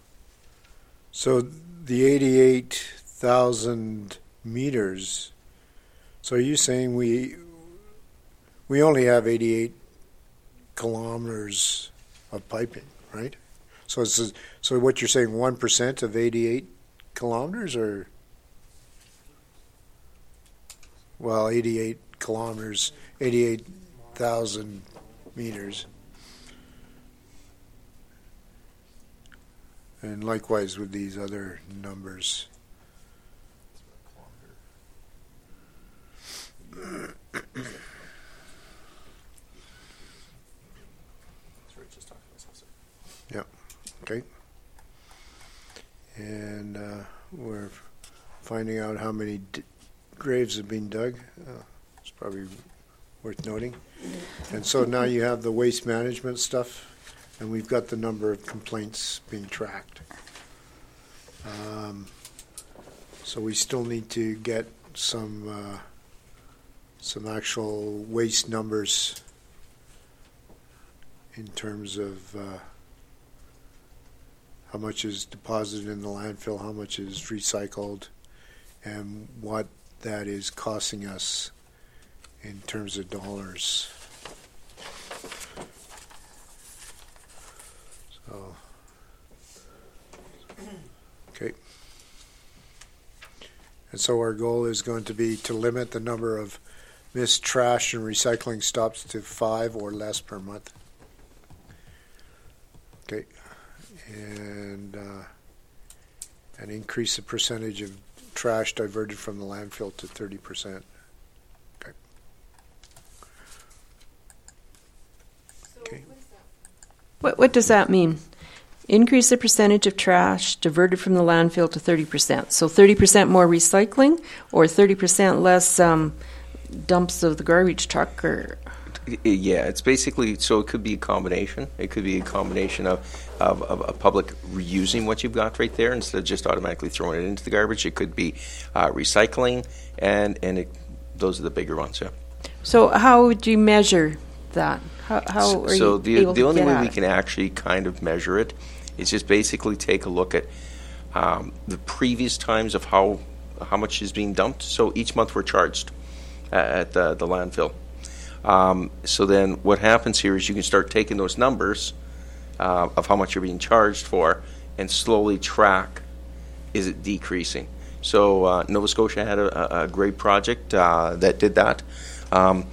so the 88 thousand meters. So are you saying we, we only have eighty-eight kilometers of piping, right? So it's, so what you're saying, one percent of eighty-eight kilometers or? Well, eighty-eight kilometers, eighty-eight thousand meters. And likewise with these other numbers. Yep, okay. And uh, we're finding out how many d- graves have been dug. Uh, It's probably worth noting. And so now you have the waste management stuff, and we've got the number of complaints being tracked. Um, So we still need to get some, uh, some actual waste numbers in terms of uh, how much is deposited in the landfill, how much is recycled, and what that is costing us in terms of dollars. So, okay. And so our goal is going to be to limit the number of missed trash and recycling stops to five or less per month. Okay. And, uh, and increase the percentage of trash diverted from the landfill to thirty percent. What, what does that mean? Increase the percentage of trash diverted from the landfill to 30%. So 30% more recycling or 30% less um, dumps of the garbage truck or I- Yeah, it's basically, so it could be a combination. It could be a combination of, of, of a public reusing what you've got right there instead of just automatically throwing it into the garbage. It could be uh, recycling, and, and it, those are the bigger ones, yeah. So how would you measure that? How, how So- are so you the, able the to only way we can actually kind of measure it is just basically take a look at um, the previous times of how how much is being dumped. So each month we're charged uh, at the, the landfill. Um, so then what happens here is you can start taking those numbers uh, of how much you're being charged for and slowly track is it decreasing. So uh, Nova Scotia had a, a- great project uh, that did that. Um,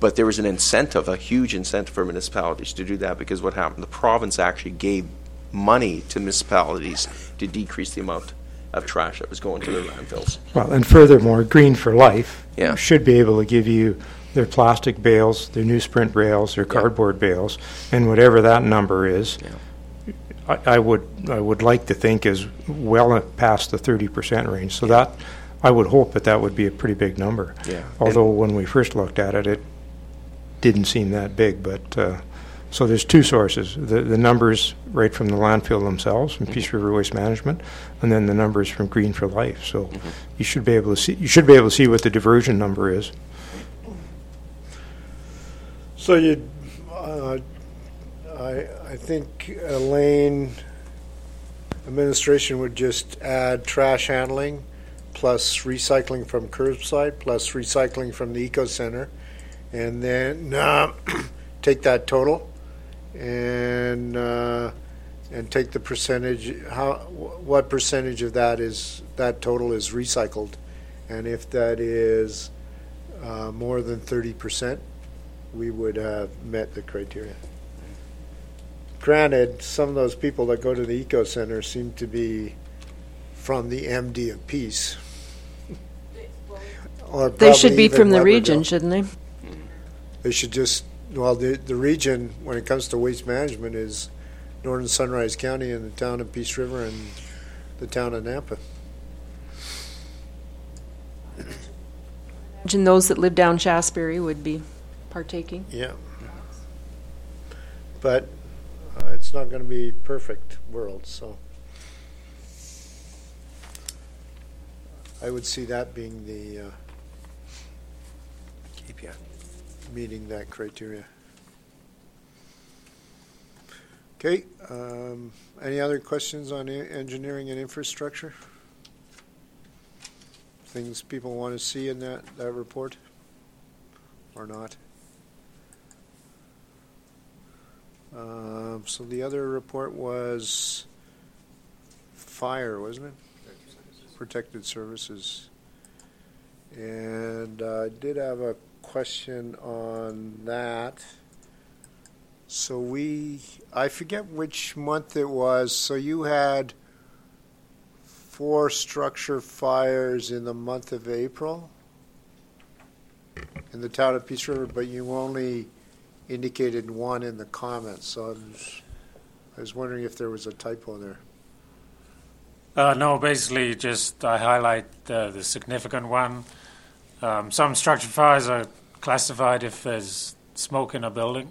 but there was an incentive, a huge incentive for municipalities to do that because what happened? The province actually gave money to municipalities to decrease the amount of trash that was going to their landfills. Well, and furthermore, Green for Life Yeah. should be able to give you their plastic bales, their newsprint bales, their cardboard bales, and whatever that number is. I, I would I would like to think is well past the thirty percent range. So that I would hope that that would be a pretty big number. Yeah. Although when we first looked at it, it didn't seem that big. But uh, so there's two sources: the the numbers right from the landfill themselves, from Peace River Waste Management, and then the numbers from Green for Life. So you should be able to see you should be able to see what the diversion number is. So you, uh, I, I think Elaine, administration would just add trash handling plus recycling from curbside plus recycling from the eco center, and then uh, take that total and uh, and take the percentage. How what percentage of that is that total is recycled, and if that is uh, more than thirty percent, we would have met the criteria. Granted, some of those people that go to the eco center seem to be from the MD of Peace. Or They should probably be even from the Weberville. region, shouldn't they? Mm-hmm. They should just, well, the, the region, when it comes to waste management, is Northern Sunrise County and the town of Peace River and the town of Nampa. And those that live down Shaftesbury would be partaking. Yeah. But uh, it's not going to be perfect world, so. I would see that being the, uh, KPI. meeting that criteria. Okay, um, any other questions on e- engineering and infrastructure? things people want to see in that, that report? Or not? Um, so the other report was fire, wasn't it? Protected services. And uh, I did have a question on that. So we, I forget which month it was, so you had four structure fires in the month of April in the town of Peace River, but you only indicated one in the comments, so I was, I was wondering if there was a typo there. Uh, no, basically just I highlight uh, the significant one. Um, some structure fires are classified if there's smoke in a building,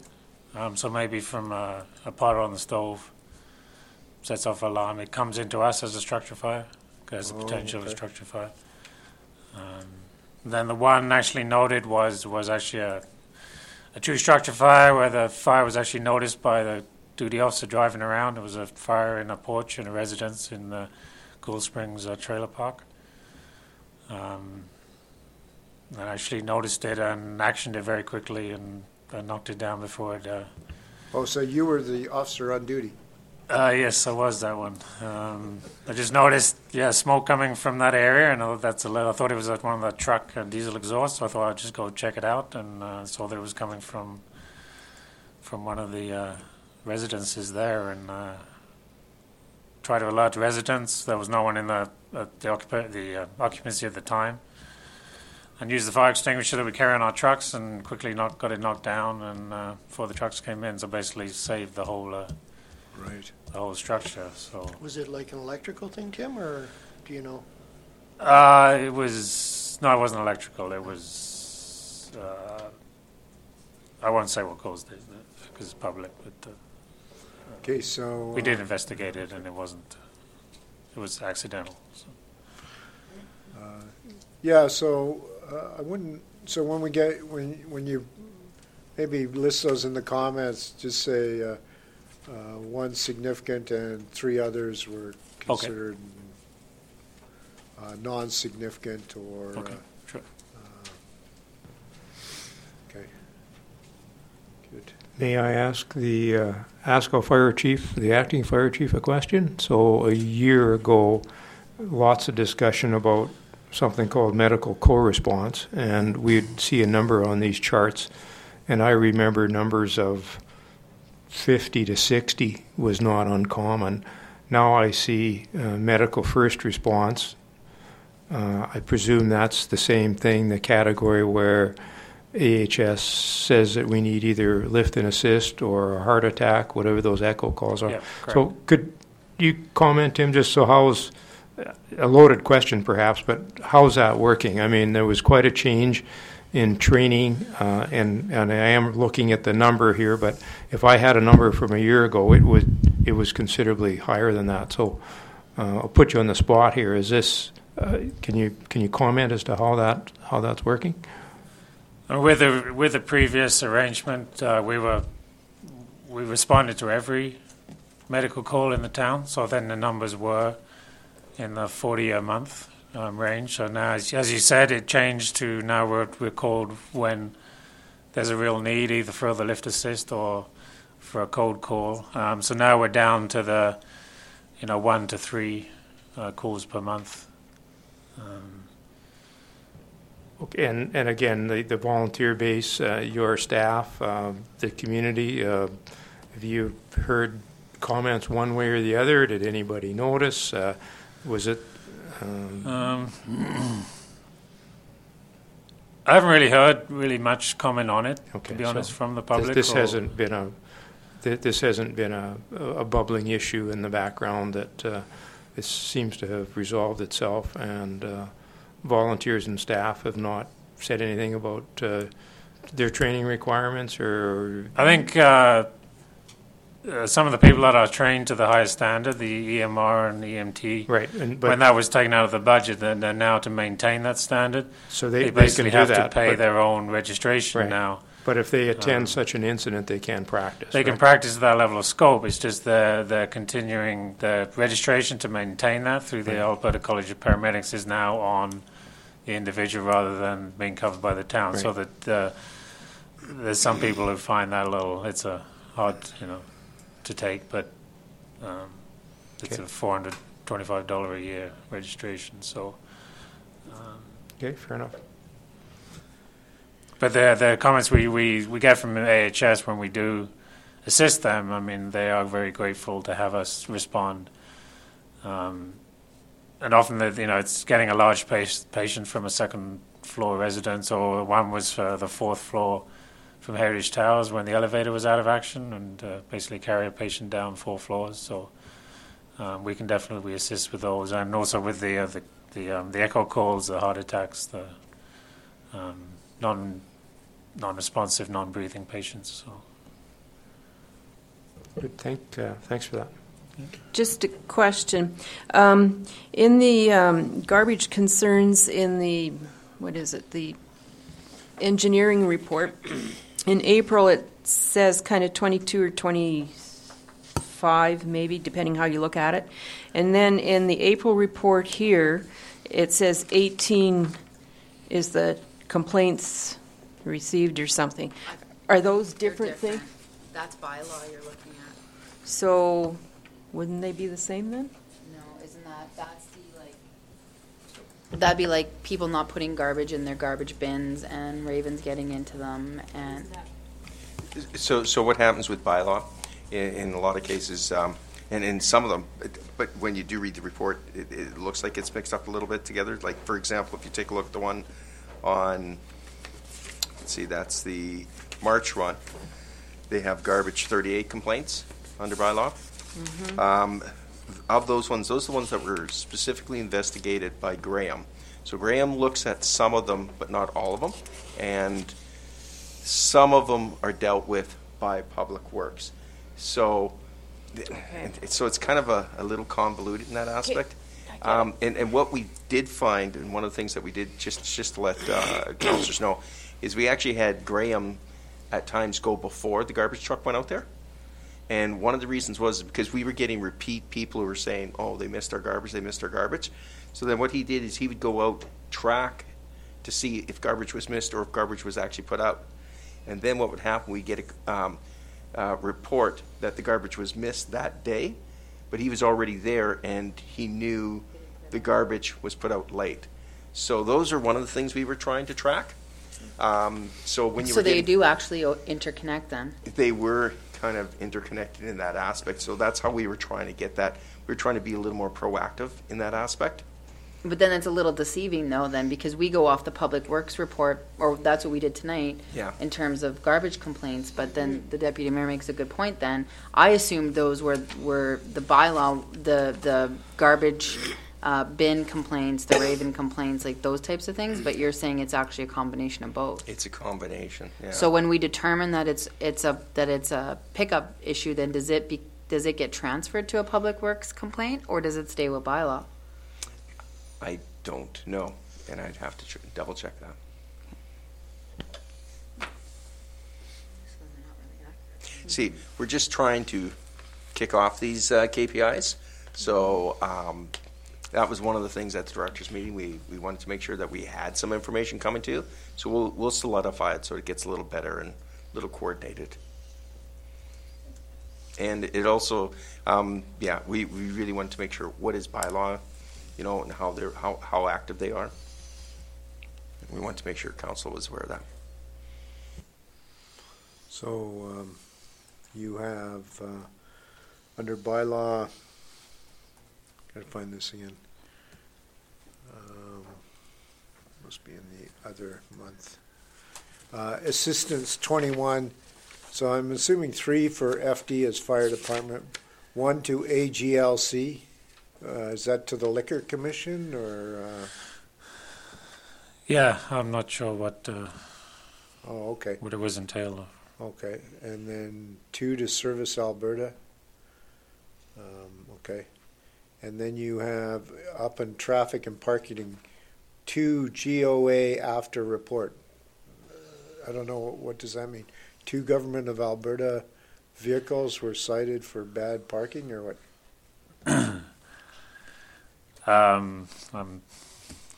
um, so maybe from a, a pot on the stove sets off alarm. It comes into us as a structure fire, as a Oh, potential okay. structure fire. Um, then the one actually noted was was actually a, a true structure fire where the fire was actually noticed by the duty officer driving around. It was a fire in a porch in a residence in the Cool Springs uh, trailer park. Um, I actually noticed it and actioned it very quickly and uh, knocked it down before it. Uh, Oh, so you were the officer on duty? Uh, yes, I was that one. Um, I just noticed, yeah, smoke coming from that area, and I thought that's a I thought it was one of the truck uh, diesel exhausts. So I thought I'd just go check it out, and uh, saw that it was coming from from one of the uh, residences there, and uh, tried to alert residents. There was no one in the uh, the, occupa- the uh, occupancy at the time, and used the fire extinguisher that we carry on our trucks, and quickly knock, got it knocked down, and uh, before the trucks came in, so basically saved the whole. Right. the whole structure. So Was it like an electrical thing, Tim, or do you know? uh, it was no, it wasn't electrical. It was uh, I won't say what caused it because it's public, but uh, Okay, so. we did uh, investigate it, and it wasn't. It was accidental. So. Uh, Yeah, so uh, I wouldn't, so when we get, when, when you maybe list those in the comments, just say uh, uh, one significant and three others were considered uh, non-significant or. uh, Okay, sure. Okay. Good. May I ask the uh, ask our fire chief, the acting fire chief, a question? So a year ago, lots of discussion about something called medical co-response, and we'd see a number on these charts, and I remember numbers of 50 to 60 was not uncommon. Now I see uh, medical first response. Uh, I presume that's the same thing, the category where AHS says that we need either lift and assist or a heart attack, whatever those echo calls are. Yeah, so could you comment, Tim, just so how's a loaded question perhaps, but how's that working? I mean, there was quite a change in training, uh, and and I am looking at the number here, but if I had a number from a year ago, it was it was considerably higher than that. So uh, I'll put you on the spot here. Is this? Uh, can you can you comment as to how that how that's working? And with the with the previous arrangement, uh, we were we responded to every medical call in the town. So then the numbers were in the 40 a month um, range. So now, as, as you said, it changed to now we're, we're called when there's a real need, either for the lift assist or for a cold call. Um, so now we're down to the, you know, one to three uh, calls per month. Um, Okay, and, and again, the, the volunteer base, uh, your staff, uh, the community, uh, have you heard comments one way or the other? Did anybody notice? Uh, was it? Um, I haven't really heard really much comment on it, okay, to be so honest, from the public. This or- hasn't been a, th- this hasn't been a, a bubbling issue in the background that uh, this seems to have resolved itself, and uh, volunteers and staff have not said anything about uh, their training requirements or. I think uh, some of the people that are trained to the highest standard, the EMR and EMT, Right, and- but- when that was taken out of the budget, then they're now to maintain that standard. So they- they basically do have that, to pay but- their own registration Right. now. But if they attend Um, such an incident, they can practice. They can practice at that level of scope. It's just they're, they're continuing the registration to maintain that through the Right. Alberta College of Paramedics is now on the individual rather than being covered by the town. So that uh, there's some people who find that a little, it's a hard, you know, to take, but um, it's Okay. a four hundred twenty-five dollar a year registration. So, um, Okay, fair enough. but the the comments we, we, we get from AHS when we do assist them, I mean, they are very grateful to have us respond. Um, and often, the, you know, it's getting a large pa- patient from a second floor residence, or one was for the fourth floor from Heritage Towers when the elevator was out of action, and uh, basically carry a patient down four floors. So um, we can definitely assist with those, and also with the uh, the the, um, the echo calls, the heart attacks, the um, non non-responsive, non-breathing patients. So. Good, thank, uh, thanks for that. Just a question. Um, in the um, garbage concerns in the, what is it, the engineering report, in April it says kind of 22 or 25, maybe, depending how you look at it. And then in the April report here, it says 18 is the complaints received or something. Are those different things? That's bylaw you're looking at. So wouldn't they be the same then? No, isn't that, that's the like. That'd be like people not putting garbage in their garbage bins and ravens getting into them and. So, so what happens with bylaw in, in a lot of cases, um, and in some of them, it- but when you do read the report, it, it looks like it's mixed up a little bit together. Like, for example, if you take a look at the one on, let's see, that's the March one, they have garbage 38 complaints under bylaw. Um, of those ones, those are the ones that were specifically investigated by Graham. So Graham looks at some of them, but not all of them, and some of them are dealt with by Public Works. So, th- and- so it's kind of a, a little convoluted in that aspect. Um, and, and what we did find, and one of the things that we did, just, just to let uh, councillors know, is we actually had Graham at times go before the garbage truck went out there. And one of the reasons was because we were getting repeat people who were saying, oh, they missed our garbage, they missed our garbage. So then what he did is he would go out, track to see if garbage was missed or if garbage was actually put out. And then what would happen, we get a um, uh, report that the garbage was missed that day, but he was already there and he knew the garbage was put out late. So those are one of the things we were trying to track. Um, so when you So were they getting, do actually interconnect then? they were kind of interconnected in that aspect. So that's how we were trying to get that. We were trying to be a little more proactive in that aspect. But then it's a little deceiving though then because we go off the public works report or that's what we did tonight. Yeah. In terms of garbage complaints, but then mm-hmm. the deputy mayor makes a good point then. I assumed those were were the bylaw the the garbage uh, bin complaints, the raven complaints, like those types of things, but you're saying it's actually a combination of both. It's a combination. Yeah. So when we determine that it's it's a that it's a pickup issue, then does it be does it get transferred to a public works complaint or does it stay with bylaw? I don't know, and I'd have to ch- double check that. See, we're just trying to kick off these uh, KPIs. So um, that was one of the things at the directors' meeting. We, we wanted to make sure that we had some information coming to you. So we'll, we'll solidify it so it gets a little better and a little coordinated. And it also, um, yeah, we, we really wanted to make sure what is bylaw, you know, and how they're, how, how active they are. We want to make sure council was aware of that. So, um, you have, uh, under bylaw, gotta find this again. Um, Must be in the other month. Uh, assistance twenty-one, so I'm assuming three for FD as fire department, one to AGLC. Uh, is that to the liquor commission or, uh, Yeah, I'm not sure what uh, oh, okay. what it was entailed of. Okay, and then two to Service Alberta. Um, okay, and then you have up in traffic and parking, two GOA after report. I don't know what, what does that mean. Two Government of Alberta vehicles were cited for bad parking, or what? Um, I'm,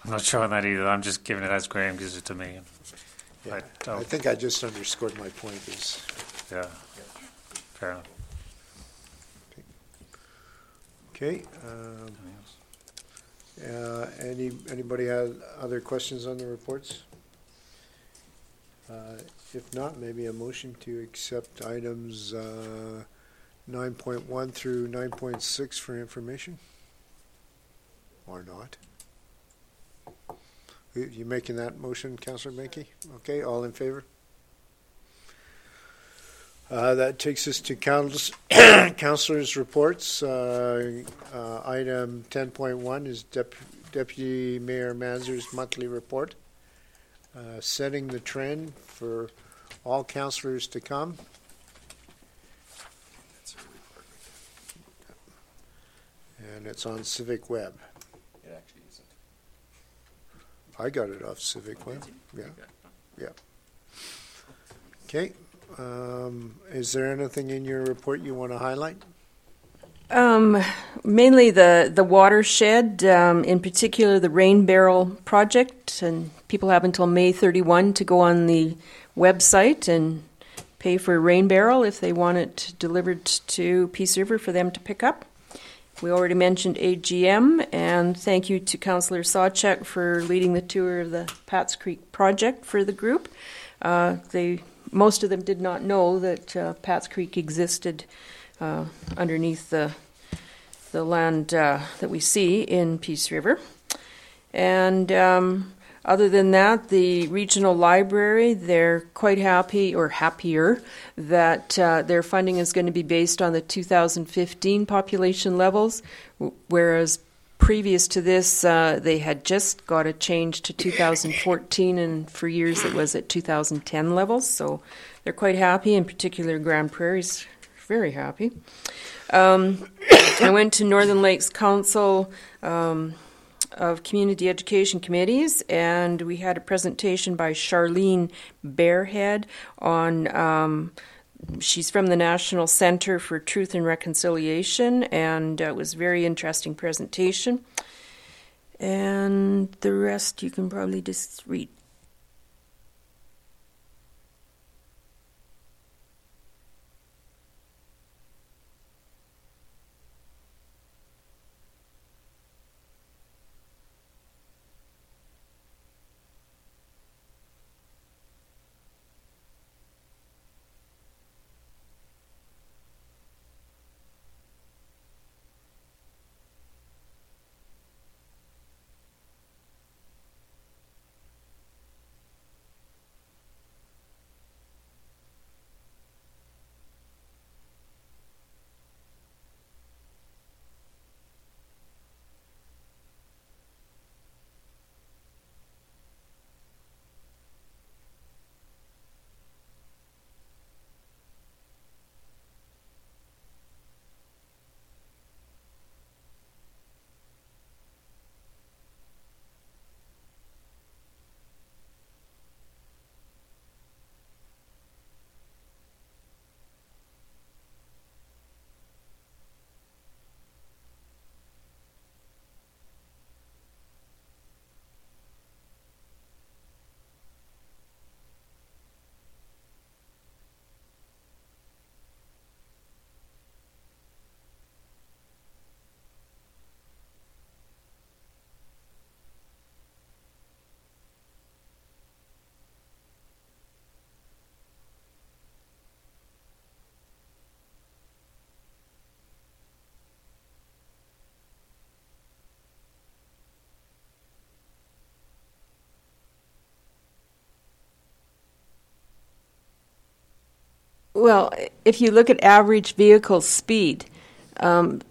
I'm not showing that either. I'm just giving it as Graham gives it to me. Yeah, I I think I just underscored my point is, Yeah. Fair enough. Okay. um, uh, Any, anybody have other questions on the reports? Uh, If not, maybe a motion to accept items uh, 9.1 through 9.6 for information? Or not? You making that motion, Counselor Menke? Okay, all in favor? Uh, That takes us to councils- councilors' reports. Uh, uh, Item 10.1 is Dep- Deputy Mayor Manzer's monthly report, uh, setting the trend for all councilors to come. And it's on Civic Web. It actually isn't. I got it off Civic Web, yeah, yeah. Okay, um, is there anything in your report you want to highlight? Um, mainly the, the watershed, um, in particular the Rain Barrel project, and people have until May 31 to go on the website and pay for a rain barrel if they want it delivered to Peace River for them to pick up. We already mentioned AGM, and thank you to Councillor Sawchuk for leading the tour of the Pats Creek project for the group. Uh, they most of them did not know that uh, Pats Creek existed uh, underneath the the land uh, that we see in Peace River. And um, other than that, the regional library, they're quite happy or happier that uh, their funding is going to be based on the 2015 population levels, whereas previous to this, uh, they had just got a change to 2014, and for years it was at 2010 levels. So they're quite happy. In particular, Grande Prairie's very happy. Um, I went to Northern Lakes Council um, of Community Education Committees, and we had a presentation by Charlene Bearhead on. Um, she's from the National Center for Truth and Reconciliation, and uh, it was a very interesting presentation. And the rest you can probably just read. Well, if you look at average vehicle speed, um,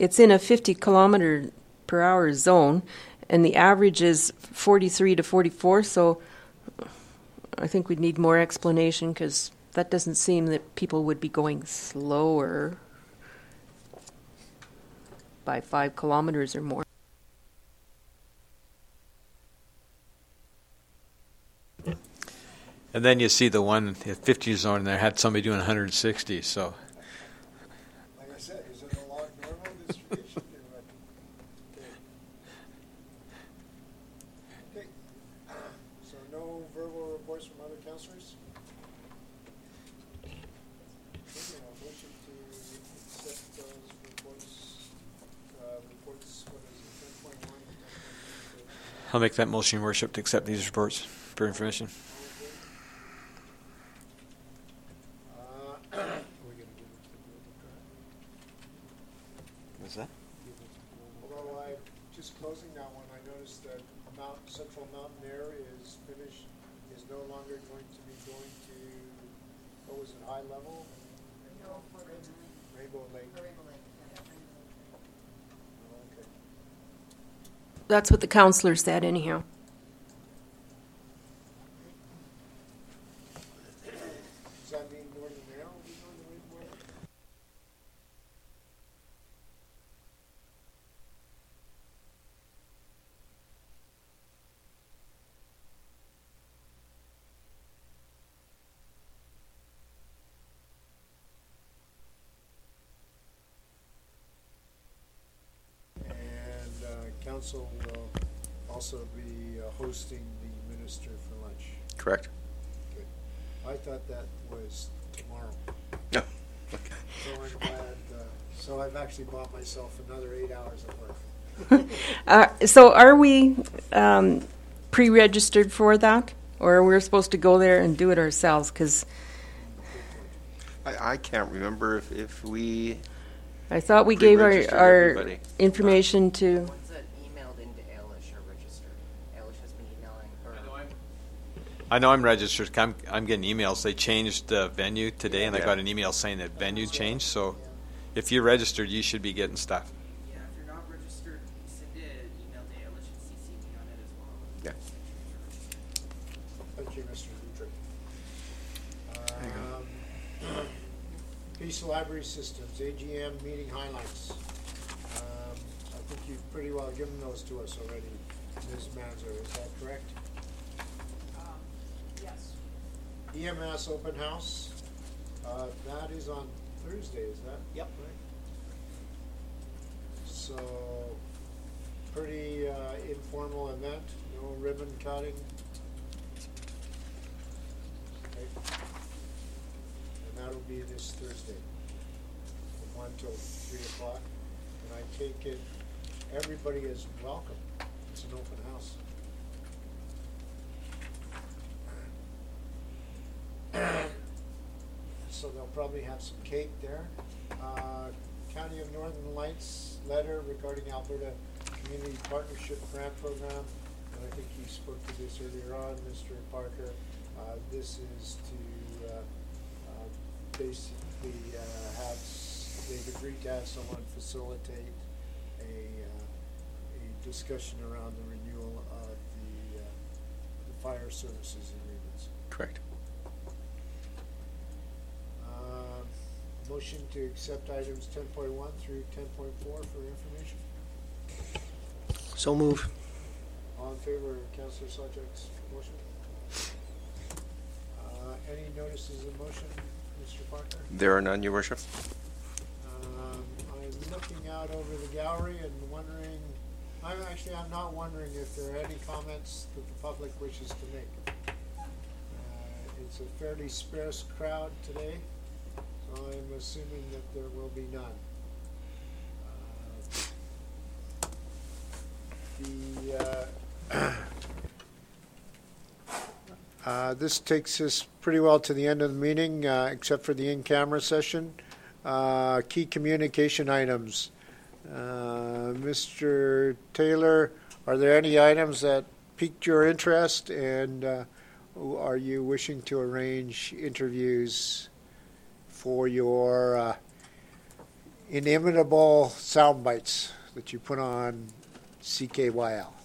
it's in a 50 kilometer per hour zone, and the average is 43 to 44. So I think we'd need more explanation because that doesn't seem that people would be going slower by five kilometers or more. And then you see the one, the 50 zone there had somebody doing 160, so. Like I said, is it a log normal distribution? approval reports from other councilors? Okay, uh, motion to accept those reports, uh, reports, what is it, ten point one? I'll make that motion, Your Worship, to accept these reports for information. Uh, Are we gonna give it to the building department? What's that? Although I, just closing that one, I noticed that Mount, Central Mountain Air is finished, is no longer going to be going to, what was it, High Level? Rainbow Lake. Oh, Okay. That's what the counselor said anyhow. Does that mean Northern Air will be going to Rainbow Lake? And uh, council will also be uh, hosting the minister for lunch. Correct. Good. I thought that was tomorrow. No. So I'm glad, uh, so I've actually bought myself another eight hours of work. Uh, so are we um, pre-registered for that, or are we're supposed to go there and do it ourselves? Because I, I can't remember if, if we, I thought we gave our, Pre-registered our everybody. information to. Ones that emailed into Alish are registered. Alish has been emailing her. I know I'm registered. 'cause I'm, I'm getting emails. They changed the venue today, and I Yeah. got an email saying that venue changed. So if you're registered, you should be getting stuff. Yeah, if you're not registered, send an email to Alish and CC me on it as well. yeah. Thank you, Mr. Dietrich. Um, Peace Library Systems, AGM meeting highlights. Um, I think you've pretty well given those to us already, Ms. Manzer, is that correct? Yes. EMS open house, uh, that is on Thursday, is that? Yep. right? So, pretty, uh, informal event, no ribbon cutting. Okay. That'll be this Thursday, from one till three o'clock. And I take it, everybody is welcome, it's an open house. So they'll probably have some cake there. Uh, County of Northern Lights letter regarding Alberta Community Partnership Grant Program. And I think you spoke to this earlier on, Mr. Parker. Uh, This is to basically uh, have, s- they've agreed to have someone facilitate a, uh, a discussion around the renewal of the, uh, the fire services agreements. Correct. Um, Motion to accept items ten point one through ten point four for information. So move. All in favor of Councillor Sawchuk's motion? Uh, Any notices of motion, Mr. Parker? There are none, Your Worship. Um, I'm looking out over the gallery and wondering, I'm actually, I'm not wondering if there are any comments that the public wishes to make. Uh, It's a fairly sparse crowd today, so I'm assuming that there will be none. Uh, The, uh, uh, This takes us pretty well to the end of the meeting, uh, except for the in-camera session. Uh, Key communication items. Uh, Mr. Taylor, are there any items that piqued your interest, and uh, are you wishing to arrange interviews for your uh, inimitable sound bites that you put on CKYL?